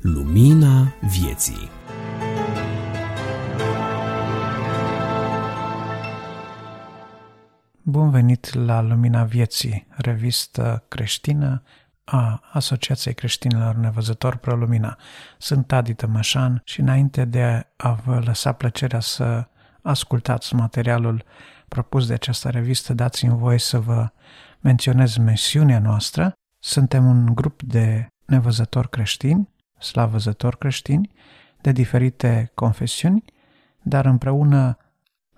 Lumina vieții Bun venit la Lumina Vieții, revistă creștină a Asociației Creștinilor Nevăzători Pro Lumina. Sunt Adi Tămășan și înainte de a vă lăsa plăcerea să ascultați materialul propus de această revistă, dați-mi voie să vă menționez misiunea noastră. Suntem un grup de nevăzători creștini, slavăzători creștini, de diferite confesiuni, dar împreună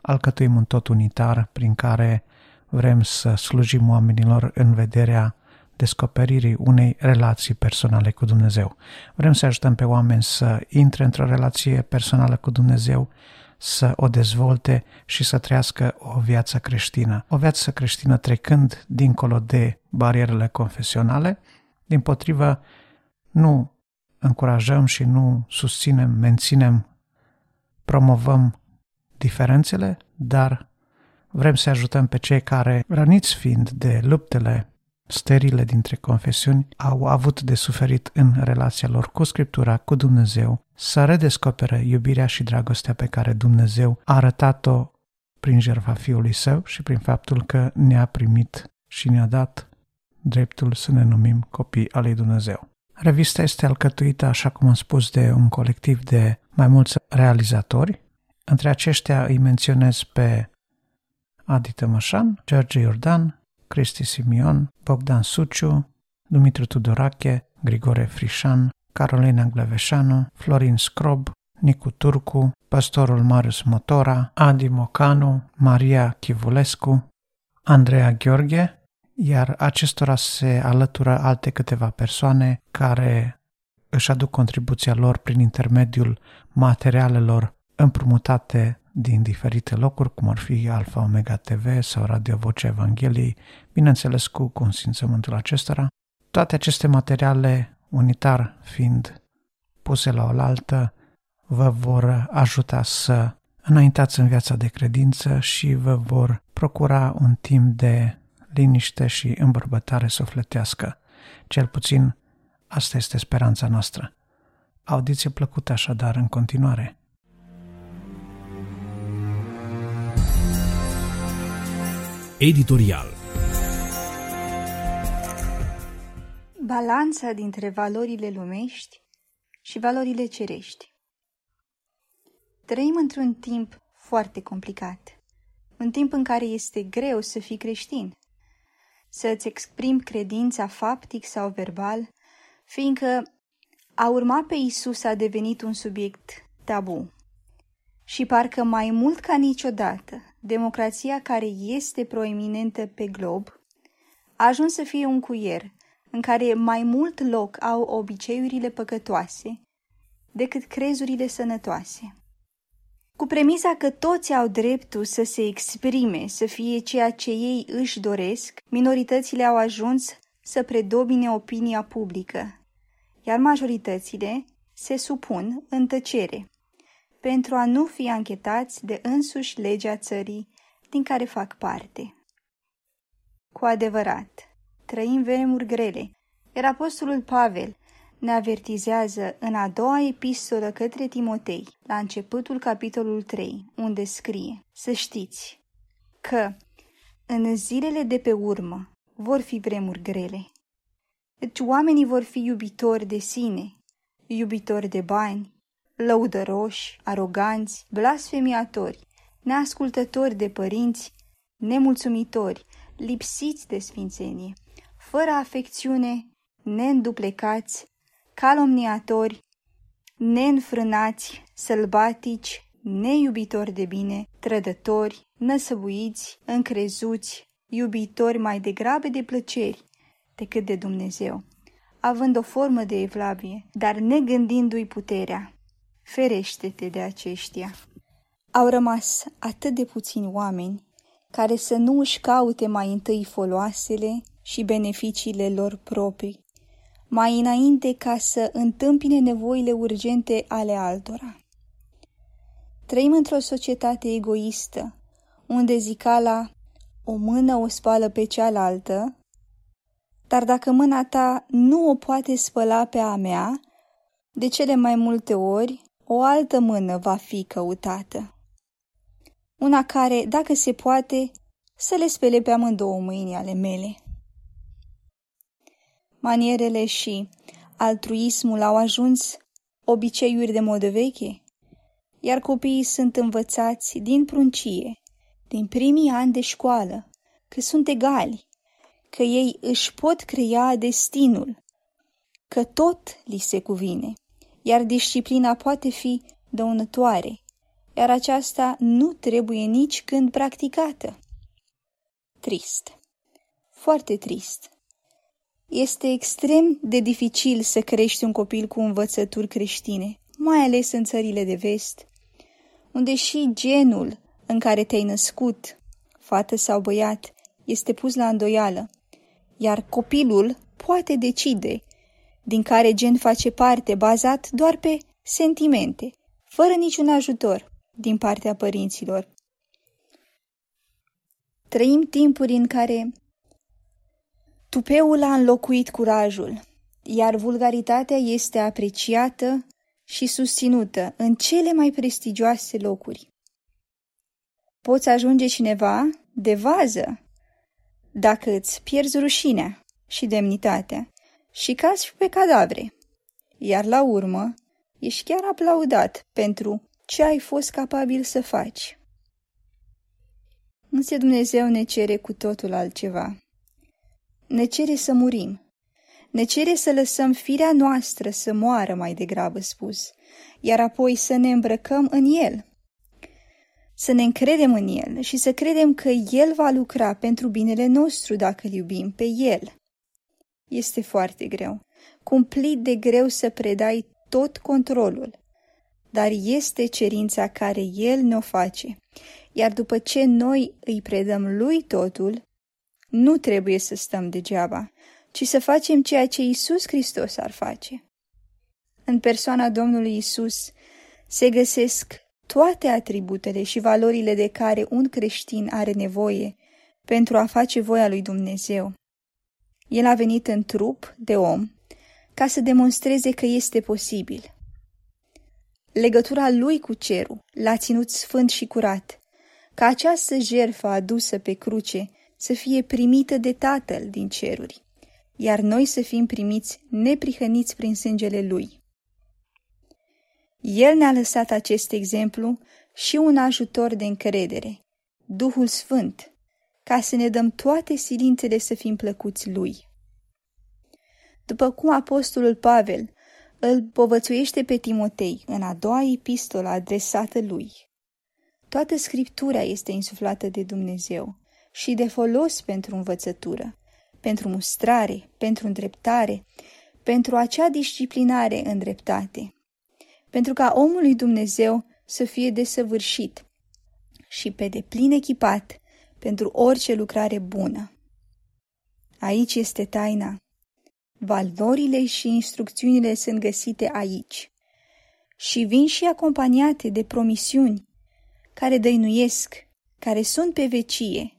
alcătuim un tot unitar prin care vrem să slujim oamenilor în vederea descoperirii unei relații personale cu Dumnezeu. Vrem să ajutăm pe oameni să intre într-o relație personală cu Dumnezeu, să o dezvolte și să trăiască o viață creștină. O viață creștină trecând dincolo de barierele confesionale, din potrivă nu încurajăm și nu susținem, menținem, promovăm diferențele, dar vrem să ajutăm pe cei care, răniți fiind de luptele sterile dintre confesiuni, au avut de suferit în relația lor cu Scriptura, cu Dumnezeu, să redescopere iubirea și dragostea pe care Dumnezeu a arătat-o prin jertfa Fiului Său și prin faptul că ne-a primit și ne-a dat dreptul să ne numim copii al lui Dumnezeu. Revista este alcătuită, așa cum am spus, de un colectiv de mai mulți realizatori. Între aceștia îi menționez pe Adi Tămășan, George Iordan, Cristi Simion, Bogdan Suciu, Dumitru Tudorache, Grigore Frișan, Carolina Gleveșanu, Florin Scrob, Nicu Turcu, pastorul Marius Motora, Adi Mocanu, Maria Chivulescu, Andreea Gheorghe, iar acestora se alătură alte câteva persoane care își aduc contribuția lor prin intermediul materialelor împrumutate din diferite locuri, cum ar fi Alfa Omega TV sau Radio Vocea Evangheliei, bineînțeles cu consimțământul acestora. Toate aceste materiale, unitar fiind puse la oaltă, vă vor ajuta să înaintați în viața de credință și vă vor procura un timp de liniște și îmbărbătare sufletească. Cel puțin asta este speranța noastră. Audiție plăcută așadar în continuare. Editorial Balanța dintre valorile lumești și valorile cerești. Trăim într-un timp foarte complicat, un timp în care este greu să fii creștin, să-ți exprimi credința faptic sau verbal, fiindcă a urma pe Isus a devenit un subiect tabu. Și parcă mai mult ca niciodată, democrația care este proeminentă pe glob a ajuns să fie un cuier în care mai mult loc au obiceiurile păcătoase decât crezurile sănătoase. Cu premisa că toți au dreptul să se exprime, să fie ceea ce ei își doresc, minoritățile au ajuns să predomine opinia publică, iar majoritățile se supun în tăcere pentru a nu fi anchetați de însuși legea țării din care fac parte. Cu adevărat, trăim vremuri grele, iar apostolul Pavel ne avertizează în a doua epistolă către Timotei, la începutul capitolul 3, unde scrie Să știți că în zilele de pe urmă vor fi vremuri grele. Deci oamenii vor fi iubitori de sine, iubitori de bani, lăudăroși, aroganți, blasfemiatori, neascultători de părinți, nemulțumitori, lipsiți de sfințenie, fără afecțiune, neînduplecați, calomniatori, neînfrânați, sălbatici, neiubitori de bine, trădători, năsăbuiți, încrezuți, iubitori mai degrabă de plăceri decât de Dumnezeu, având o formă de evlavie, dar negândindu-i puterea. Ferește-te de aceștia. Au rămas atât de puțini oameni care să nu își caute mai întâi foloasele și beneficiile lor proprii, mai înainte ca să întâmpine nevoile urgente ale altora. Trăim într-o societate egoistă, unde zicala o mână o spală pe cealaltă, dar dacă mâna ta nu o poate spăla pe a mea, de cele mai multe ori o altă mână va fi căutată. Una care, dacă se poate, să le spele pe amândouă mâini ale mele. Manierele și altruismul au ajuns obiceiuri de modă veche, iar copiii sunt învățați din pruncie, din primii ani de școală, că sunt egali, că ei își pot crea destinul, că tot li se cuvine, iar disciplina poate fi dăunătoare, iar aceasta nu trebuie nici când practicată. Trist. Foarte trist. Este extrem de dificil să crești un copil cu învățături creștine, mai ales în țările de vest, unde și genul în care te-ai născut, fată sau băiat, este pus la îndoială, iar copilul poate decide din care gen face parte bazat doar pe sentimente, fără niciun ajutor din partea părinților. Trăim timpuri în care tupeul a înlocuit curajul, iar vulgaritatea este apreciată și susținută în cele mai prestigioase locuri. Poți ajunge cineva de vază dacă îți pierzi rușinea și demnitatea și cazi pe cadavre, iar la urmă ești chiar aplaudat pentru ce ai fost capabil să faci. Însă Dumnezeu ne cere cu totul altceva. Ne cere să murim. Ne cere să lăsăm firea noastră să moară mai degrabă spus, iar apoi să ne îmbrăcăm în El. Să ne încredem în El și să credem că El va lucra pentru binele nostru dacă îl iubim pe El. Este foarte greu, cumplit de greu să predai tot controlul, dar este cerința care El ne-o face, iar după ce noi îi predăm Lui totul, nu trebuie să stăm degeaba, ci să facem ceea ce Isus Hristos ar face. În persoana Domnului Isus se găsesc toate atributele și valorile de care un creștin are nevoie pentru a face voia lui Dumnezeu. El a venit în trup de om ca să demonstreze că este posibil. Legătura lui cu cerul l-a ținut sfânt și curat, ca această jerfă adusă pe cruce să fie primită de Tatăl din ceruri, iar noi să fim primiți neprihăniți prin sângele Lui. El ne-a lăsat acest exemplu și un ajutor de încredere, Duhul Sfânt, ca să ne dăm toate silințele să fim plăcuți Lui. După cum apostolul Pavel îl povățuiește pe Timotei în a doua epistolă adresată lui. Toată scriptura este insuflată de Dumnezeu și de folos pentru învățătură, pentru mustrare, pentru îndreptare, pentru acea disciplinare în dreptate, pentru ca omul lui Dumnezeu să fie desăvârșit și pe deplin echipat pentru orice lucrare bună. Aici este taina. Valorile și instrucțiunile sunt găsite aici și vin și acompaniate de promisiuni care dăinuiesc, care sunt pe vecie,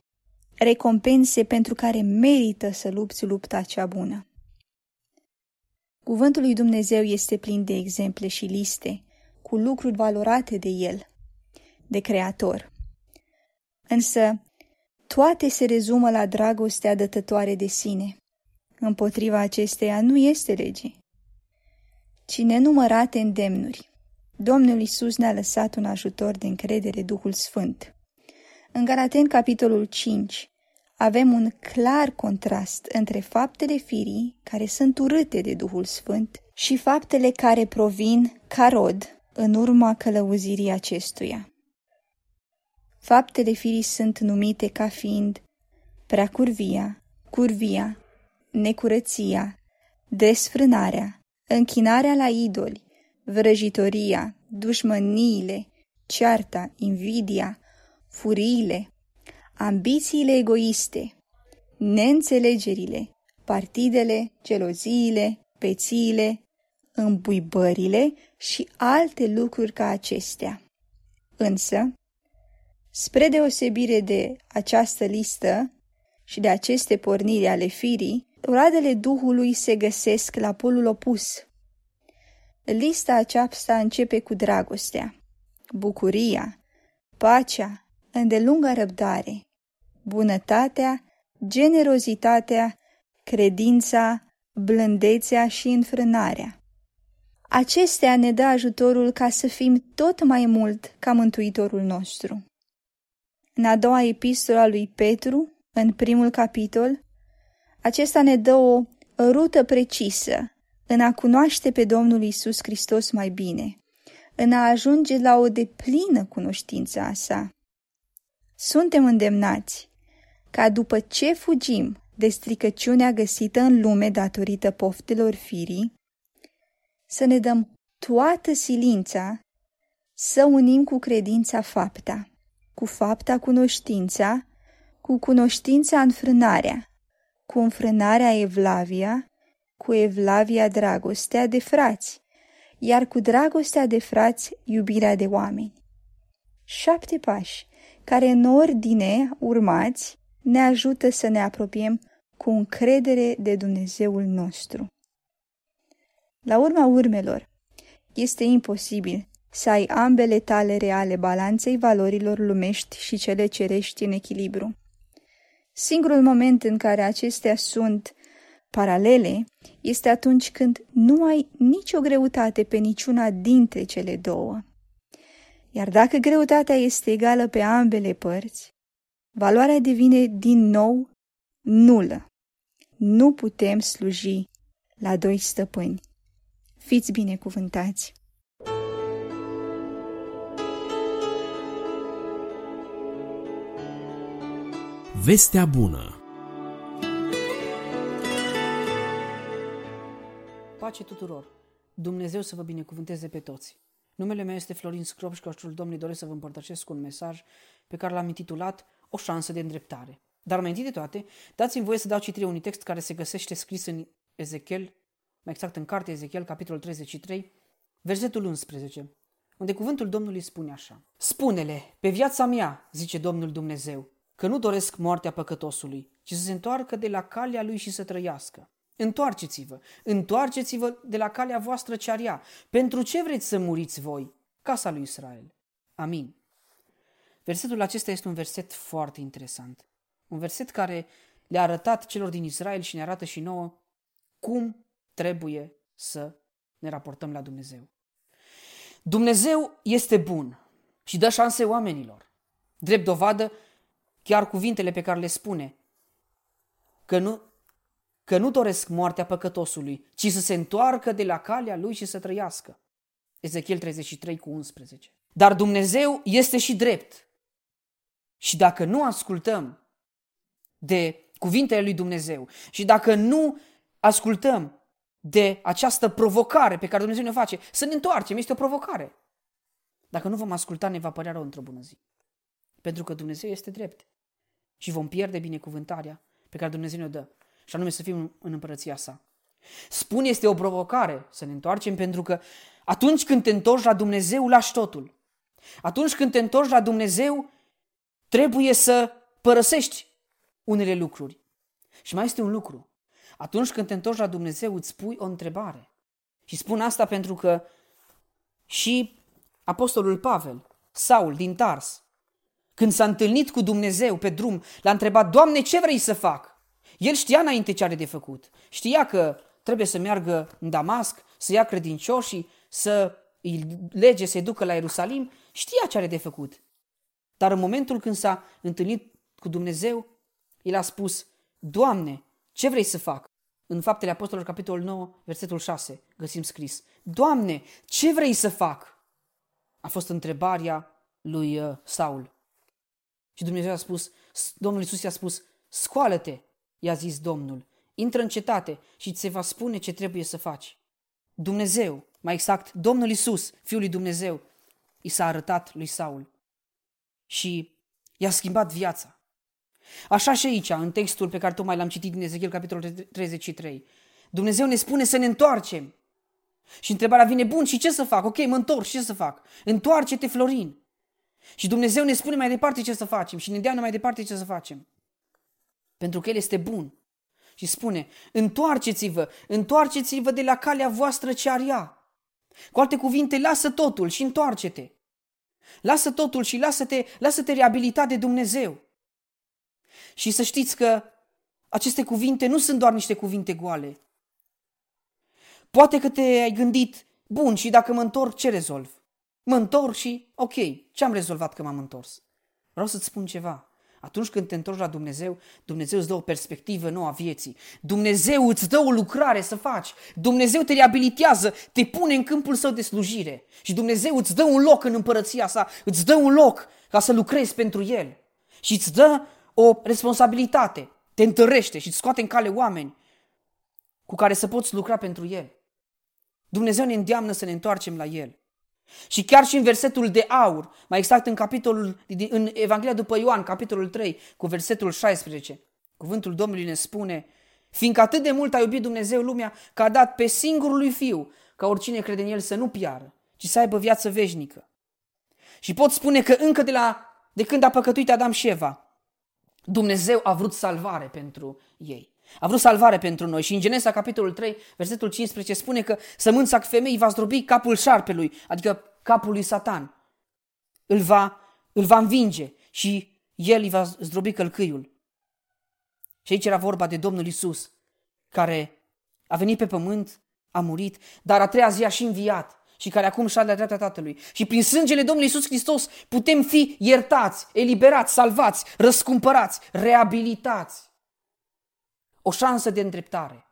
recompense pentru care merită să lupți lupta cea bună. Cuvântul lui Dumnezeu este plin de exemple și liste, cu lucruri valorate de El, de Creator. Însă, toate se rezumă la dragostea dătătoare de sine. Împotriva acesteia nu este lege, ci nenumărate îndemnuri. Domnul Isus ne-a lăsat un ajutor de încredere, Duhul Sfânt. În Galaten, capitolul 5, avem un clar contrast între faptele firii, care sunt urâte de Duhul Sfânt, și faptele care provin ca rod în urma călăuzirii acestuia. Faptele firii sunt numite ca fiind prea curvia, curvia, necurăția, desfrânarea, închinarea la idoli, vrăjitoria, dușmăniile, cearta, invidia, furiile, ambițiile egoiste, neînțelegerile, partidele, geloziile, pețiile, îmbuibările și alte lucruri ca acestea. Însă, Spre deosebire de această listă și de aceste porniri ale firii, roadele Duhului se găsesc la polul opus. Lista aceasta începe cu dragostea, bucuria, pacea, îndelunga răbdare, bunătatea, generozitatea, credința, blândețea și înfrânarea. Acestea ne dă ajutorul ca să fim tot mai mult ca Mântuitorul nostru. În a doua epistola lui Petru, în primul capitol, acesta ne dă o rută precisă în a cunoaște pe Domnul Isus Hristos mai bine, în a ajunge la o deplină cunoștință a sa. Suntem îndemnați ca după ce fugim de stricăciunea găsită în lume datorită poftelor firii, să ne dăm toată silința să unim cu credința fapta, cu fapta cunoștința, cu cunoștința înfrânarea, cu înfrânarea evlavia, cu evlavia dragostea de frați, iar cu dragostea de frați iubirea de oameni. Șapte pași, care în ordine urmați ne ajută să ne apropiem cu încredere de Dumnezeul nostru. La urma urmelor, este imposibil să ai ambele tale reale balanței valorilor lumești și cele cerești în echilibru. Singurul moment în care acestea sunt paralele este atunci când nu ai nicio greutate pe niciuna dintre cele două. Iar dacă greutatea este egală pe ambele părți, valoarea devine din nou nulă. Nu putem sluji la doi stăpâni. Fiți binecuvântați! Vestea bună Pace tuturor! Dumnezeu să vă binecuvânteze pe toți! Numele meu este Florin Scrop și ca Domnului doresc să vă împărtășesc un mesaj pe care l-am intitulat O șansă de îndreptare. Dar mai întâi de toate, dați-mi voie să dau citire unui text care se găsește scris în Ezechiel, mai exact în cartea Ezechiel, capitolul 33, versetul 11, unde cuvântul Domnului spune așa. Spune-le, pe viața mea, zice Domnul Dumnezeu, că nu doresc moartea păcătosului, ci să se întoarcă de la calea lui și să trăiască. Întoarceți-vă, întoarceți-vă de la calea voastră cearia. Pentru ce vreți să muriți voi? Casa lui Israel. Amin. Versetul acesta este un verset foarte interesant. Un verset care le-a arătat celor din Israel și ne arată și nouă cum trebuie să ne raportăm la Dumnezeu. Dumnezeu este bun și dă șanse oamenilor. Drept dovadă, chiar cuvintele pe care le spune, că nu, că nu doresc moartea păcătosului, ci să se întoarcă de la calea lui și să trăiască. Ezechiel 33 cu 11. Dar Dumnezeu este și drept. Și dacă nu ascultăm de cuvintele lui Dumnezeu și dacă nu ascultăm de această provocare pe care Dumnezeu ne face, să ne întoarcem, este o provocare. Dacă nu vom asculta, ne va părea rău într-o bună zi. Pentru că Dumnezeu este drept. Și vom pierde binecuvântarea pe care Dumnezeu ne-o dă. Și anume să fim în împărăția sa. Spun este o provocare să ne întoarcem pentru că atunci când te întorci la Dumnezeu, lași totul. Atunci când te întorci la Dumnezeu, trebuie să părăsești unele lucruri. Și mai este un lucru. Atunci când te întorci la Dumnezeu, îți pui o întrebare. Și spun asta pentru că și apostolul Pavel, Saul din Tars, când s-a întâlnit cu Dumnezeu pe drum, l-a întrebat, Doamne, ce vrei să fac? El știa înainte ce are de făcut. Știa că trebuie să meargă în Damasc, să ia credincioșii, să îi lege, să-i ducă la Ierusalim. Știa ce are de făcut. Dar în momentul când s-a întâlnit cu Dumnezeu, el a spus, Doamne, ce vrei să fac? În Faptele Apostolilor, capitolul 9, versetul 6, găsim scris, Doamne, ce vrei să fac? A fost întrebarea lui uh, Saul. Și Dumnezeu a spus, Domnul Iisus i-a spus, scoală-te, i-a zis Domnul, intră în cetate și ți se va spune ce trebuie să faci. Dumnezeu, mai exact, Domnul Iisus, Fiul lui Dumnezeu, i s-a arătat lui Saul și i-a schimbat viața. Așa și aici, în textul pe care tocmai l-am citit din Ezechiel, capitolul 33. Dumnezeu ne spune să ne întoarcem. Și întrebarea vine, bun, și ce să fac? Ok, mă întorc, ce să fac? Întoarce-te, Florin. Și Dumnezeu ne spune mai departe ce să facem și ne dea mai departe ce să facem. Pentru că El este bun. Și spune, întoarceți-vă, întoarceți-vă de la calea voastră ce ar ea. Cu alte cuvinte, lasă totul și întoarce-te. Lasă totul și lasă-te, lasă-te reabilitat de Dumnezeu. Și să știți că aceste cuvinte nu sunt doar niște cuvinte goale. Poate că te-ai gândit, bun, și dacă mă întorc, ce rezolv? Mă întorc și, ok, ce am rezolvat că m-am întors? Vreau să-ți spun ceva. Atunci când te întorci la Dumnezeu, Dumnezeu îți dă o perspectivă nouă a vieții. Dumnezeu îți dă o lucrare să faci. Dumnezeu te reabilitează, te pune în câmpul său de slujire. Și Dumnezeu îți dă un loc în împărăția sa, îți dă un loc ca să lucrezi pentru El. Și îți dă o responsabilitate, te întărește și îți scoate în cale oameni cu care să poți lucra pentru El. Dumnezeu ne îndeamnă să ne întoarcem la El. Și chiar și în versetul de aur, mai exact în capitolul, în Evanghelia după Ioan, capitolul 3, cu versetul 16, cuvântul Domnului ne spune, fiindcă atât de mult a iubit Dumnezeu lumea că a dat pe singurul lui Fiu, ca oricine crede în El să nu piară, ci să aibă viață veșnică. Și pot spune că încă de, la, de când a păcătuit Adam și Eva, Dumnezeu a vrut salvare pentru ei. A vrut salvare pentru noi și în Genesa capitolul 3, versetul 15 spune că sămânța femeii va zdrobi capul șarpelui, adică capul lui Satan. Îl va, îl va învinge și el îi va zdrobi călcâiul. Și aici era vorba de Domnul Isus, care a venit pe pământ, a murit, dar a treia zi a și înviat și care acum șade la dreapta Tatălui. Și prin sângele Domnului Isus Hristos putem fi iertați, eliberați, salvați, răscumpărați, reabilitați o șansă de îndreptare.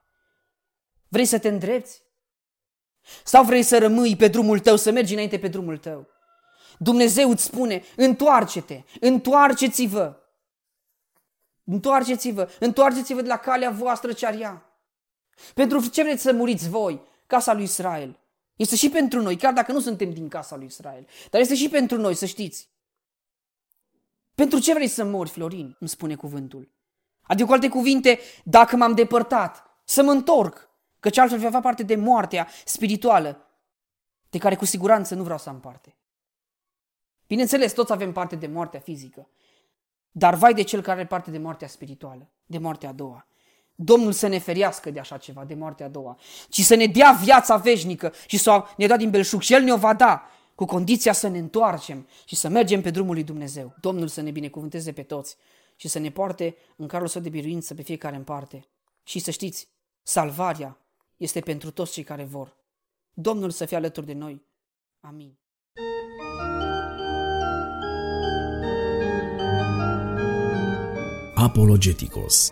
Vrei să te îndrepți? Sau vrei să rămâi pe drumul tău, să mergi înainte pe drumul tău? Dumnezeu îți spune, întoarce-te, întoarceți-vă. Întoarceți-vă, întoarceți-vă de la calea voastră ce ar ea. Pentru ce vreți să muriți voi, casa lui Israel? Este și pentru noi, chiar dacă nu suntem din casa lui Israel. Dar este și pentru noi, să știți. Pentru ce vrei să mori, Florin? Îmi spune cuvântul. Adică, cu alte cuvinte, dacă m-am depărtat, să mă întorc, căci altfel vei avea parte de moartea spirituală, de care cu siguranță nu vreau să am parte. Bineînțeles, toți avem parte de moartea fizică, dar vai de cel care are parte de moartea spirituală, de moartea a doua. Domnul să ne feriască de așa ceva, de moartea a doua, ci să ne dea viața veșnică și să ne dea din belșug și El ne-o va da, cu condiția să ne întoarcem și să mergem pe drumul lui Dumnezeu. Domnul să ne binecuvânteze pe toți și să ne poarte în carul său de biruință pe fiecare în parte. Și să știți, salvarea este pentru toți cei care vor. Domnul să fie alături de noi. Amin. Apologeticos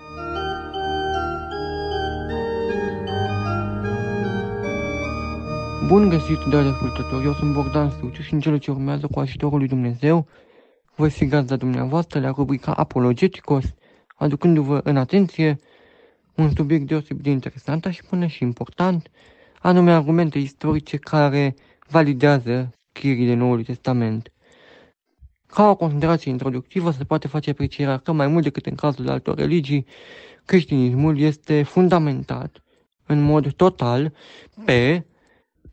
Bun găsit, dragi ascultători, eu sunt Bogdan Suciu și în cele ce urmează cu ajutorul lui Dumnezeu voi fi gazda dumneavoastră la rubrica Apologeticos, aducându-vă în atenție un subiect deosebit de interesant, și până și important, anume argumente istorice care validează scrierile Noului Testament. Ca o considerație introductivă se poate face aprecierea că mai mult decât în cazul altor religii, creștinismul este fundamentat în mod total pe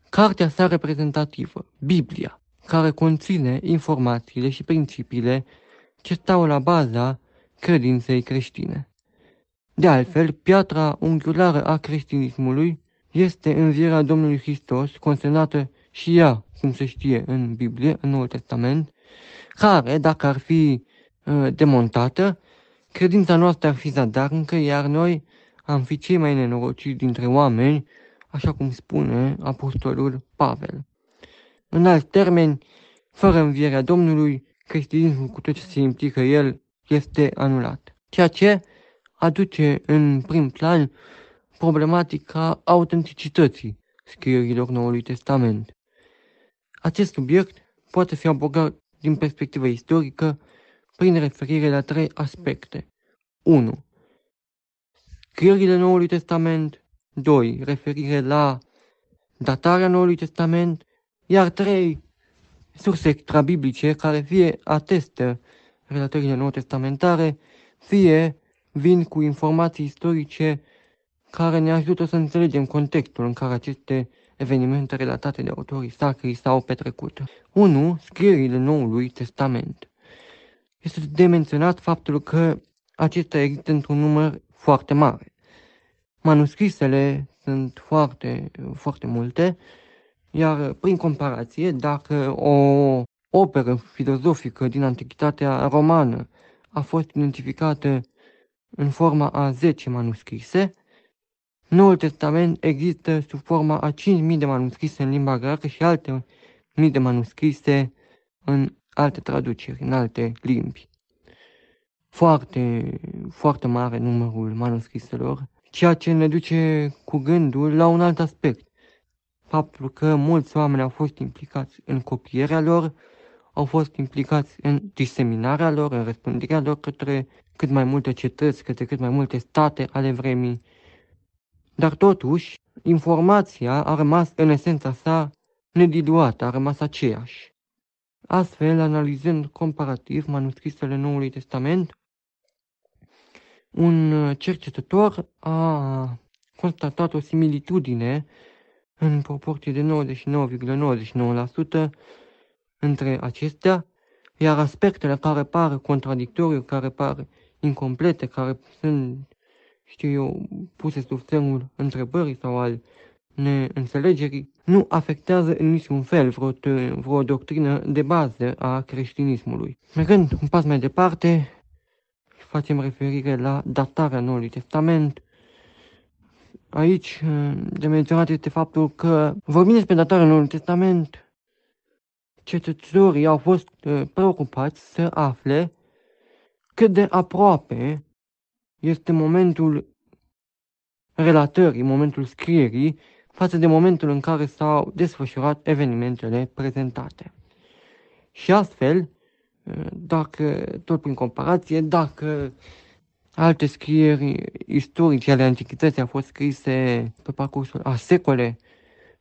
cartea sa reprezentativă, Biblia care conține informațiile și principiile ce stau la baza credinței creștine. De altfel, piatra unghiulară a creștinismului este învierea Domnului Hristos, consemnată și ea, cum se știe în Biblie, în Noul Testament, care, dacă ar fi uh, demontată, credința noastră ar fi zadarnică, iar noi am fi cei mai nenorociți dintre oameni, așa cum spune apostolul Pavel. În alți termeni, fără învierea Domnului, creștinismul cu tot ce se implică el este anulat. Ceea ce aduce în prim plan problematica autenticității scrierilor Noului Testament. Acest subiect poate fi abordat din perspectivă istorică prin referire la trei aspecte. 1. Scrierile Noului Testament 2. Referire la datarea Noului Testament iar trei surse extrabiblice care fie atestă relatările nou testamentare, fie vin cu informații istorice care ne ajută să înțelegem contextul în care aceste evenimente relatate de autorii sacri s-au petrecut. 1. Scrierile Noului Testament. Este de menționat faptul că acesta există într-un număr foarte mare. Manuscrisele sunt foarte, foarte multe, iar prin comparație, dacă o operă filozofică din Antichitatea romană a fost identificată în forma a 10 manuscrise, Noul Testament există sub forma a 5.000 de manuscrise în limba greacă și alte mii de manuscrise în alte traduceri, în alte limbi. Foarte, foarte mare numărul manuscriselor, ceea ce ne duce cu gândul la un alt aspect. Faptul că mulți oameni au fost implicați în copierea lor, au fost implicați în diseminarea lor, în răspândirea lor către cât mai multe cetăți, către cât mai multe state ale vremii. Dar totuși, informația a rămas în esența sa nediluată, a rămas aceeași. Astfel, analizând comparativ manuscrisele Noului Testament, un cercetător a constatat o similitudine în proporție de 99,99% între acestea, iar aspectele care par contradictoriu, care par incomplete, care sunt, știu eu, puse sub semnul întrebării sau al neînțelegerii, nu afectează în niciun fel vreo, vreo doctrină de bază a creștinismului. Mergând un pas mai departe, facem referire la datarea Noului Testament. Aici, de menționat este faptul că, vorbim despre datarea Noului Testament, cetățenii au fost uh, preocupați să afle cât de aproape este momentul relatării, momentul scrierii, față de momentul în care s-au desfășurat evenimentele prezentate. Și astfel, uh, dacă, tot prin comparație, dacă alte scrieri istorice ale antichității au fost scrise pe parcursul a secole,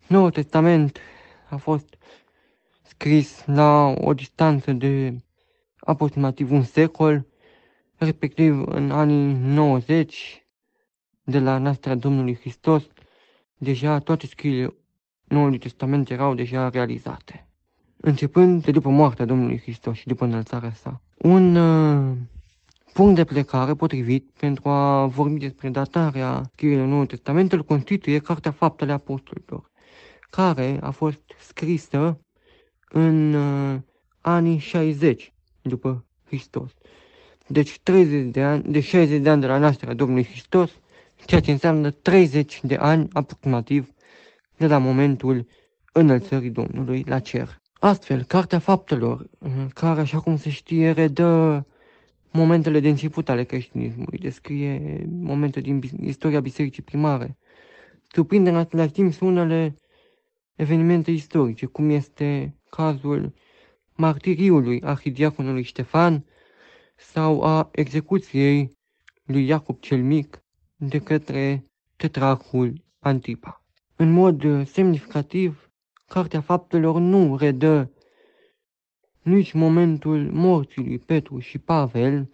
Noul Testament a fost scris la o distanță de aproximativ un secol, respectiv în anii 90 de la nașterea Domnului Hristos, deja toate scrierile Noului Testament erau deja realizate. Începând de după moartea Domnului Hristos și după înălțarea sa. Un uh, punct de plecare potrivit pentru a vorbi despre datarea scrierilor Noului Testament îl constituie Cartea Faptele Apostolilor, care a fost scrisă în uh, anii 60 după Hristos. Deci 30 de ani, de 60 de ani de la nașterea Domnului Hristos, ceea ce înseamnă 30 de ani aproximativ de la momentul înălțării Domnului la cer. Astfel, Cartea Faptelor, uh, care, așa cum se știe, redă momentele de început ale creștinismului, descrie momente din istoria bisericii primare, surprinde în același timp unele evenimente istorice, cum este cazul martiriului arhidiaconului Ștefan sau a execuției lui Iacob cel Mic de către tetrarhul Antipa. În mod semnificativ, Cartea Faptelor nu redă nici momentul morții lui Petru și Pavel,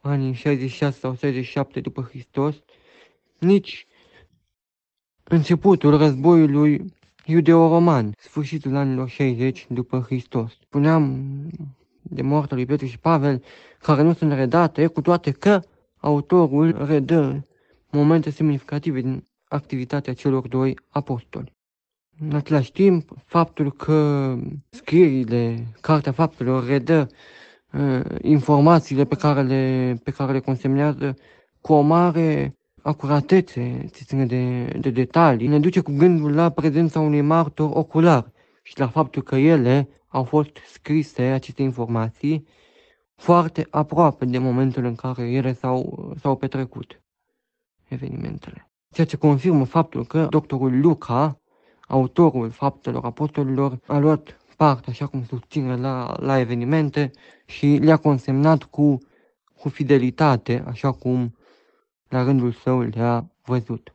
anii 66 sau 67 după Hristos, nici începutul războiului iudeo-roman, sfârșitul anilor 60 după Hristos. Spuneam de moartea lui Petru și Pavel, care nu sunt redate, cu toate că autorul redă momente semnificative din activitatea celor doi apostoli. În același timp, faptul că scrierile, Cartea Faptelor redă uh, informațiile pe care le, pe care le consemnează cu o mare acuratețe, ce ține de, de detalii, ne duce cu gândul la prezența unui martor ocular și la faptul că ele au fost scrise, aceste informații, foarte aproape de momentul în care ele s-au, s-au petrecut evenimentele. Ceea ce confirmă faptul că doctorul Luca, autorul faptelor apostolilor, a luat parte, așa cum susține, la, la evenimente și le-a consemnat cu, cu fidelitate, așa cum la rândul său le-a văzut.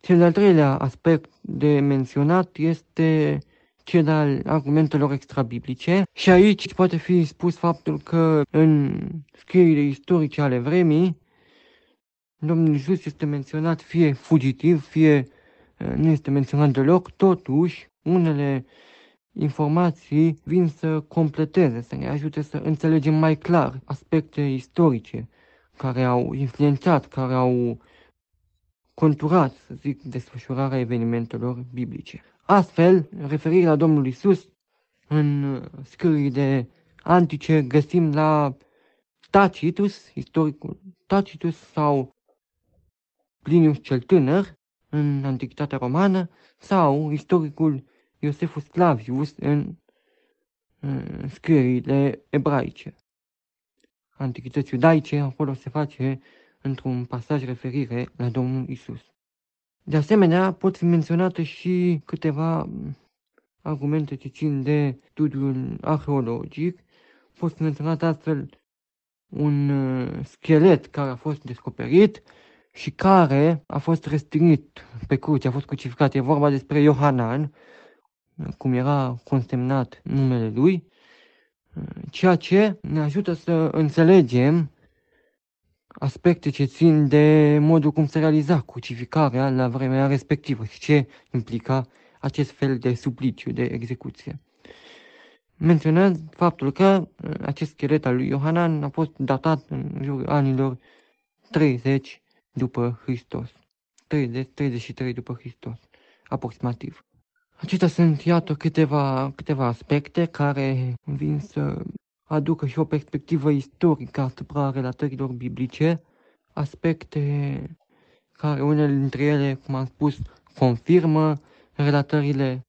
Cel de-al treilea aspect de menționat este cel al argumentelor extrabiblice și aici poate fi spus faptul că în scrierile istorice ale vremii Domnul Iisus este menționat fie fugitiv, fie nu este menționat deloc, totuși unele informații vin să completeze, să ne ajute să înțelegem mai clar aspecte istorice care au influențat, care au conturat, să zic, desfășurarea evenimentelor biblice. Astfel, referirea la Domnul Isus în scrierile antice găsim la Tacitus, istoricul Tacitus sau Plinius cel Tânăr în Antichitatea Romană sau istoricul Iosefus Clavius în, în scrierile ebraice. Antichități iudaice, acolo se face într-un pasaj referire la Domnul Isus. De asemenea, pot fi menționate și câteva argumente ce țin de studiul arheologic. Pot fi menționat astfel un uh, schelet care a fost descoperit și care a fost restrânit pe cruce, a fost crucificat. E vorba despre Iohanan, cum era consemnat numele lui, ceea ce ne ajută să înțelegem aspecte ce țin de modul cum se realiza crucificarea la vremea respectivă și ce implica acest fel de supliciu, de execuție. Menționez faptul că acest schelet al lui Iohanan a fost datat în jurul anilor 30 după Hristos. 30, 33 după Hristos, aproximativ. Acestea sunt, iată, câteva, câteva aspecte care vin să aducă și o perspectivă istorică asupra relatărilor biblice, aspecte care unele dintre ele, cum am spus, confirmă relatările,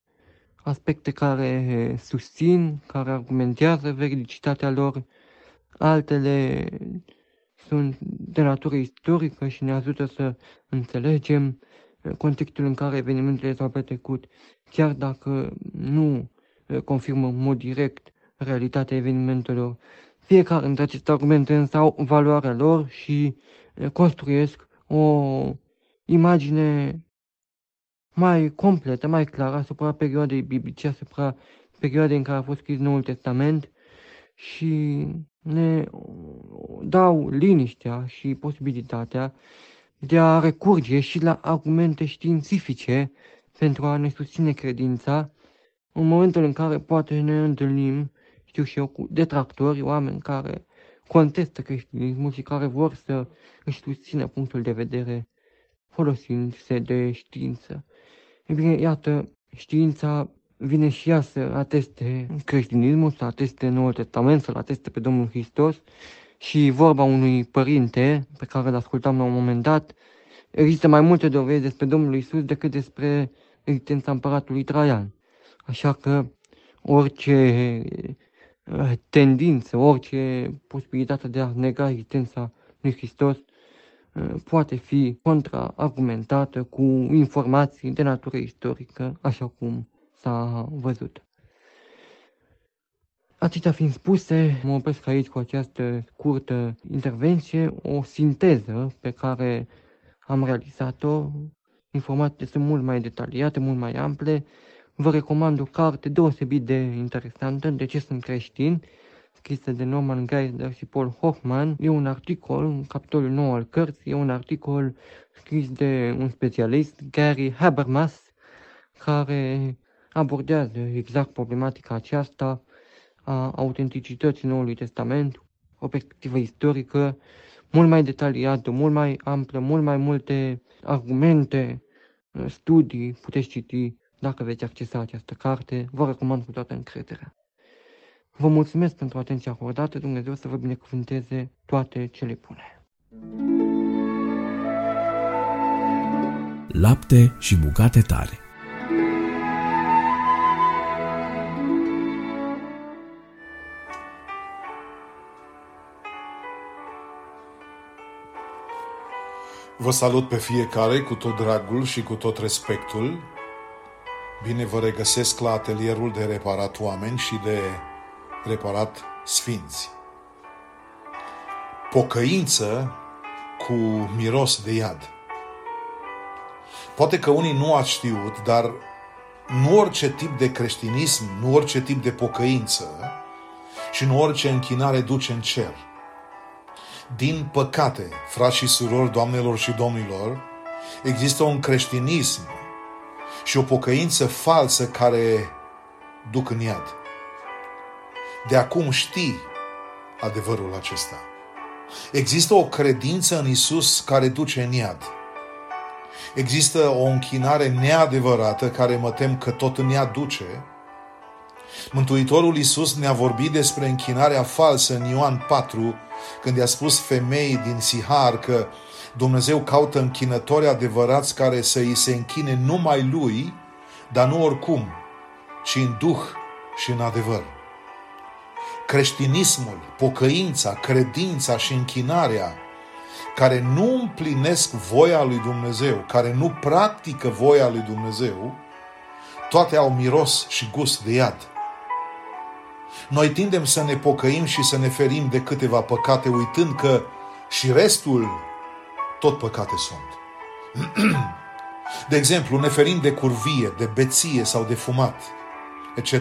aspecte care susțin, care argumentează veridicitatea lor, altele sunt de natură istorică și ne ajută să înțelegem contextul în care evenimentele s-au petrecut, chiar dacă nu confirmă în mod direct realitatea evenimentelor. Fiecare dintre aceste argumente însă au valoarea lor și construiesc o imagine mai completă, mai clară asupra perioadei biblice, asupra perioadei în care a fost scris Noul Testament și ne dau liniștea și posibilitatea de a recurge și la argumente științifice pentru a ne susține credința în momentul în care poate ne întâlnim, știu și eu, cu detractori, oameni care contestă creștinismul și care vor să își susțină punctul de vedere folosindu-se de știință. E bine, iată, știința vine și ea să ateste creștinismul, să ateste Noul Testament, să-L ateste pe Domnul Hristos și vorba unui părinte pe care îl ascultam la un moment dat, există mai multe dovezi despre Domnul Isus decât despre existența împăratului Traian. Așa că orice eh, tendință, orice posibilitate de a nega existența lui Hristos eh, poate fi contraargumentată cu informații de natură istorică, așa cum s-a văzut. Atâtea fiind spuse, mă opresc aici cu această scurtă intervenție, o sinteză pe care am realizat-o. Informațiile sunt mult mai detaliate, mult mai ample. Vă recomand o carte deosebit de interesantă, De ce sunt creștin, scrisă de Norman Geisler și Paul Hoffman. E un articol, în capitolul 9 al cărții, e un articol scris de un specialist, Gary Habermas, care abordează exact problematica aceasta a autenticității Noului Testament, o perspectivă istorică mult mai detaliată, mult mai amplă, mult mai multe argumente, studii puteți citi dacă veți accesa această carte. Vă recomand cu toată încrederea. Vă mulțumesc pentru atenția acordată, Dumnezeu să vă binecuvânteze toate cele bune. Lapte și bucate tare Vă salut pe fiecare cu tot dragul și cu tot respectul. Bine vă regăsesc la atelierul de reparat oameni și de reparat sfinți. Pocăință cu miros de iad. Poate că unii nu ați știut, dar nu orice tip de creștinism, nu orice tip de pocăință și nu orice închinare duce în cer. Din păcate, frați și surori, doamnelor și domnilor, există un creștinism și o pocăință falsă care duc în iad. De acum știi adevărul acesta. Există o credință în Isus care duce în iad. Există o închinare neadevărată care mă tem că tot în ea duce. Mântuitorul Isus ne-a vorbit despre închinarea falsă în Ioan 4, când i-a spus femeii din Sihar că Dumnezeu caută închinători adevărați care să îi se închine numai Lui, dar nu oricum, ci în duh și în adevăr. Creștinismul, pocăința, credința și închinarea care nu împlinesc voia lui Dumnezeu, care nu practică voia lui Dumnezeu, toate au miros și gust de iad. Noi tindem să ne pocăim și să ne ferim de câteva păcate, uitând că și restul tot păcate sunt. De exemplu, ne ferim de curvie, de beție sau de fumat, etc.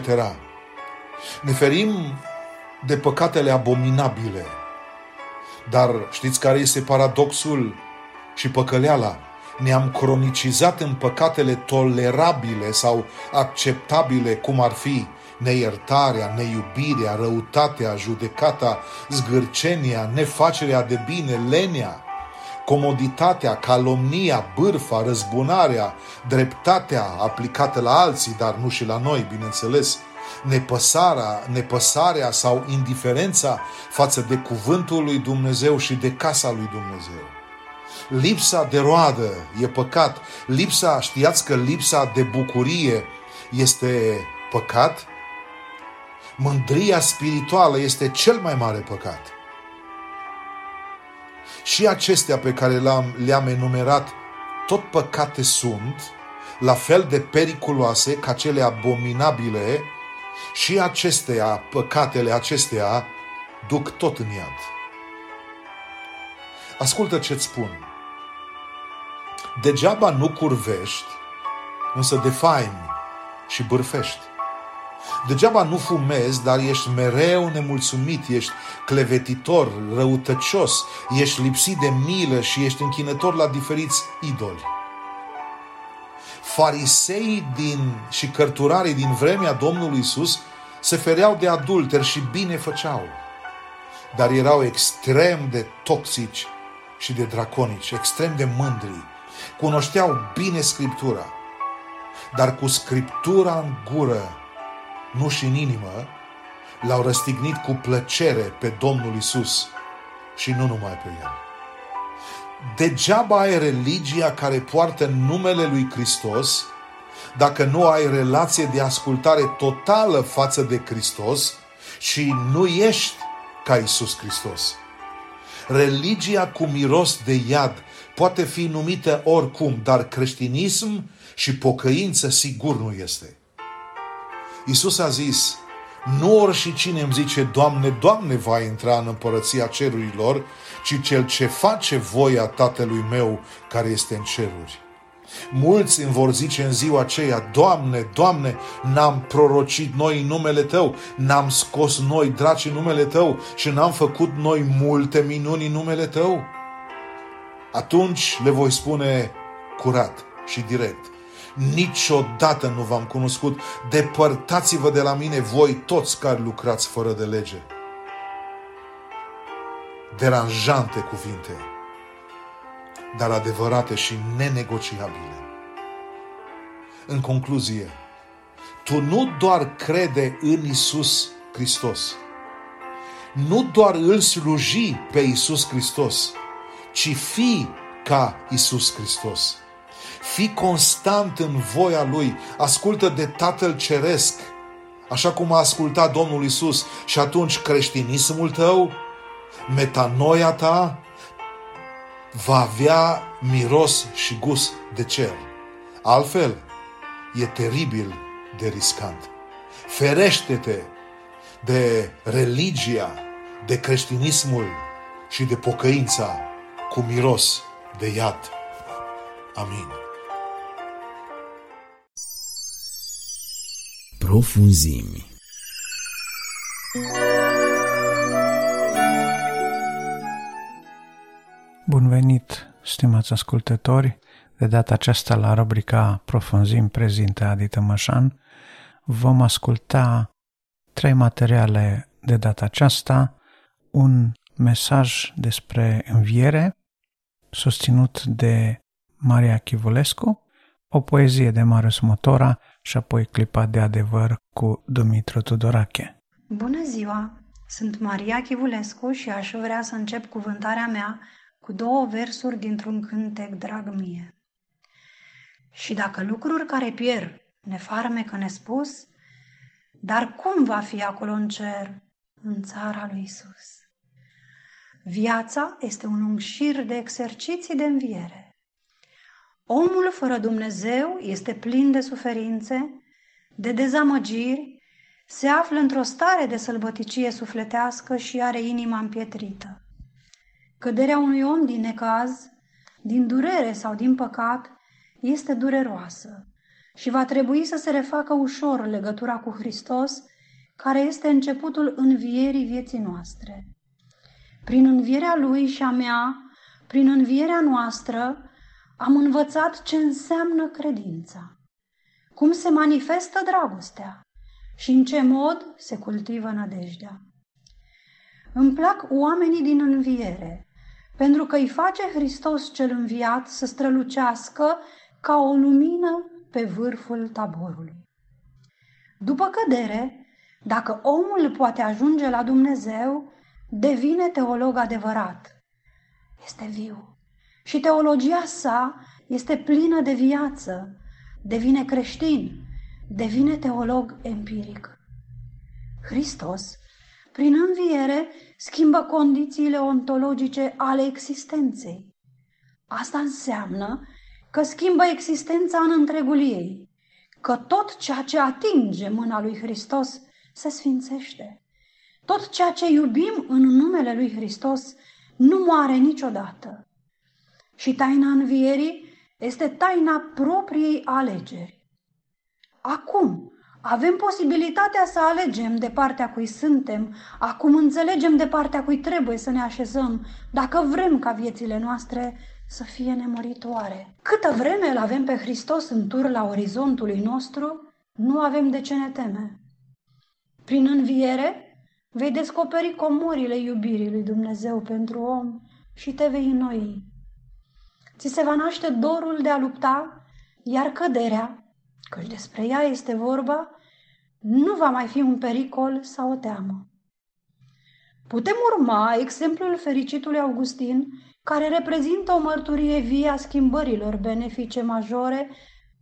Ne ferim de păcatele abominabile. Dar știți care este paradoxul și păcăleala? Ne-am cronicizat în păcatele tolerabile sau acceptabile, cum ar fi neiertarea, neiubirea, răutatea, judecata, zgârcenia, nefacerea de bine, lenia, comoditatea, calomnia, bârfa, răzbunarea, dreptatea aplicată la alții, dar nu și la noi, bineînțeles, nepăsarea, nepăsarea sau indiferența față de cuvântul lui Dumnezeu și de casa lui Dumnezeu. Lipsa de roadă e păcat. Lipsa, știați că lipsa de bucurie este păcat? Mândria spirituală este cel mai mare păcat. Și acestea pe care le-am, le-am enumerat, tot păcate sunt, la fel de periculoase ca cele abominabile, și acestea, păcatele acestea, duc tot în iad. Ascultă ce-ți spun. Degeaba nu curvești, însă defaimi și bârfești. Degeaba nu fumezi, dar ești mereu nemulțumit, ești clevetitor, răutăcios, ești lipsit de milă și ești închinător la diferiți idoli. Farisei din, și cărturarii din vremea Domnului Isus se fereau de adulter și bine făceau, dar erau extrem de toxici și de draconici, extrem de mândri. Cunoșteau bine Scriptura, dar cu Scriptura în gură nu și în inimă, l-au răstignit cu plăcere pe Domnul Isus și nu numai pe El. Degeaba ai religia care poartă numele lui Hristos dacă nu ai relație de ascultare totală față de Hristos și nu ești ca Isus Hristos. Religia cu miros de iad poate fi numită oricum, dar creștinism și pocăință sigur nu este. Isus a zis, nu ori și cine îmi zice, Doamne, Doamne, va intra în împărăția cerurilor, ci cel ce face voia Tatălui meu care este în ceruri. Mulți îmi vor zice în ziua aceea, Doamne, Doamne, n-am prorocit noi în numele Tău, n-am scos noi draci în numele Tău și n-am făcut noi multe minuni în numele Tău? Atunci le voi spune curat și direct, niciodată nu v-am cunoscut. Depărtați-vă de la mine voi toți care lucrați fără de lege. Deranjante cuvinte, dar adevărate și nenegociabile. În concluzie, tu nu doar crede în Isus Hristos, nu doar îl sluji pe Isus Hristos, ci fi ca Isus Hristos. Fii constant în voia Lui, ascultă de Tatăl Ceresc, așa cum a ascultat Domnul Isus și atunci creștinismul tău, metanoia ta, va avea miros și gust de cer. Altfel, e teribil de riscant. Ferește-te de religia, de creștinismul și de pocăința cu miros de iad. Amin. Profunzimi. Bun venit, stimați ascultători! De data aceasta, la rubrica Profunzim prezintă Adi Tămășan, vom asculta trei materiale de data aceasta, un mesaj despre înviere, susținut de Maria Chivulescu, o poezie de Marius Motora și apoi clipa de adevăr cu Dumitru Tudorache. Bună ziua! Sunt Maria Chivulescu și aș vrea să încep cuvântarea mea cu două versuri dintr-un cântec drag mie. Și dacă lucruri care pierd ne farmecă nespus, dar cum va fi acolo în cer, în țara lui Isus? Viața este un lung șir de exerciții de înviere. Omul fără Dumnezeu este plin de suferințe, de dezamăgiri, se află într-o stare de sălbăticie sufletească și are inima împietrită. Căderea unui om din necaz, din durere sau din păcat, este dureroasă și va trebui să se refacă ușor legătura cu Hristos, care este începutul învierii vieții noastre. Prin învierea Lui și a mea, prin învierea noastră, am învățat ce înseamnă credința, cum se manifestă dragostea și în ce mod se cultivă nădejdea. Îmi plac oamenii din înviere, pentru că îi face Hristos cel înviat să strălucească ca o lumină pe vârful taborului. După cădere, dacă omul poate ajunge la Dumnezeu, devine teolog adevărat. Este viu. Și teologia sa este plină de viață. Devine creștin. Devine teolog empiric. Hristos, prin înviere, schimbă condițiile ontologice ale existenței. Asta înseamnă că schimbă existența în întregul ei, că tot ceea ce atinge mâna lui Hristos se sfințește. Tot ceea ce iubim în numele lui Hristos nu moare niciodată. Și taina învierii este taina propriei alegeri. Acum avem posibilitatea să alegem de partea cui suntem, acum înțelegem de partea cui trebuie să ne așezăm, dacă vrem ca viețile noastre să fie nemuritoare. Câtă vreme îl avem pe Hristos în tur la orizontului nostru, nu avem de ce ne teme. Prin înviere, Vei descoperi comorile iubirii lui Dumnezeu pentru om și te vei înnoi. Ți se va naște dorul de a lupta, iar căderea, căci despre ea este vorba, nu va mai fi un pericol sau o teamă. Putem urma exemplul fericitului Augustin, care reprezintă o mărturie vie a schimbărilor benefice majore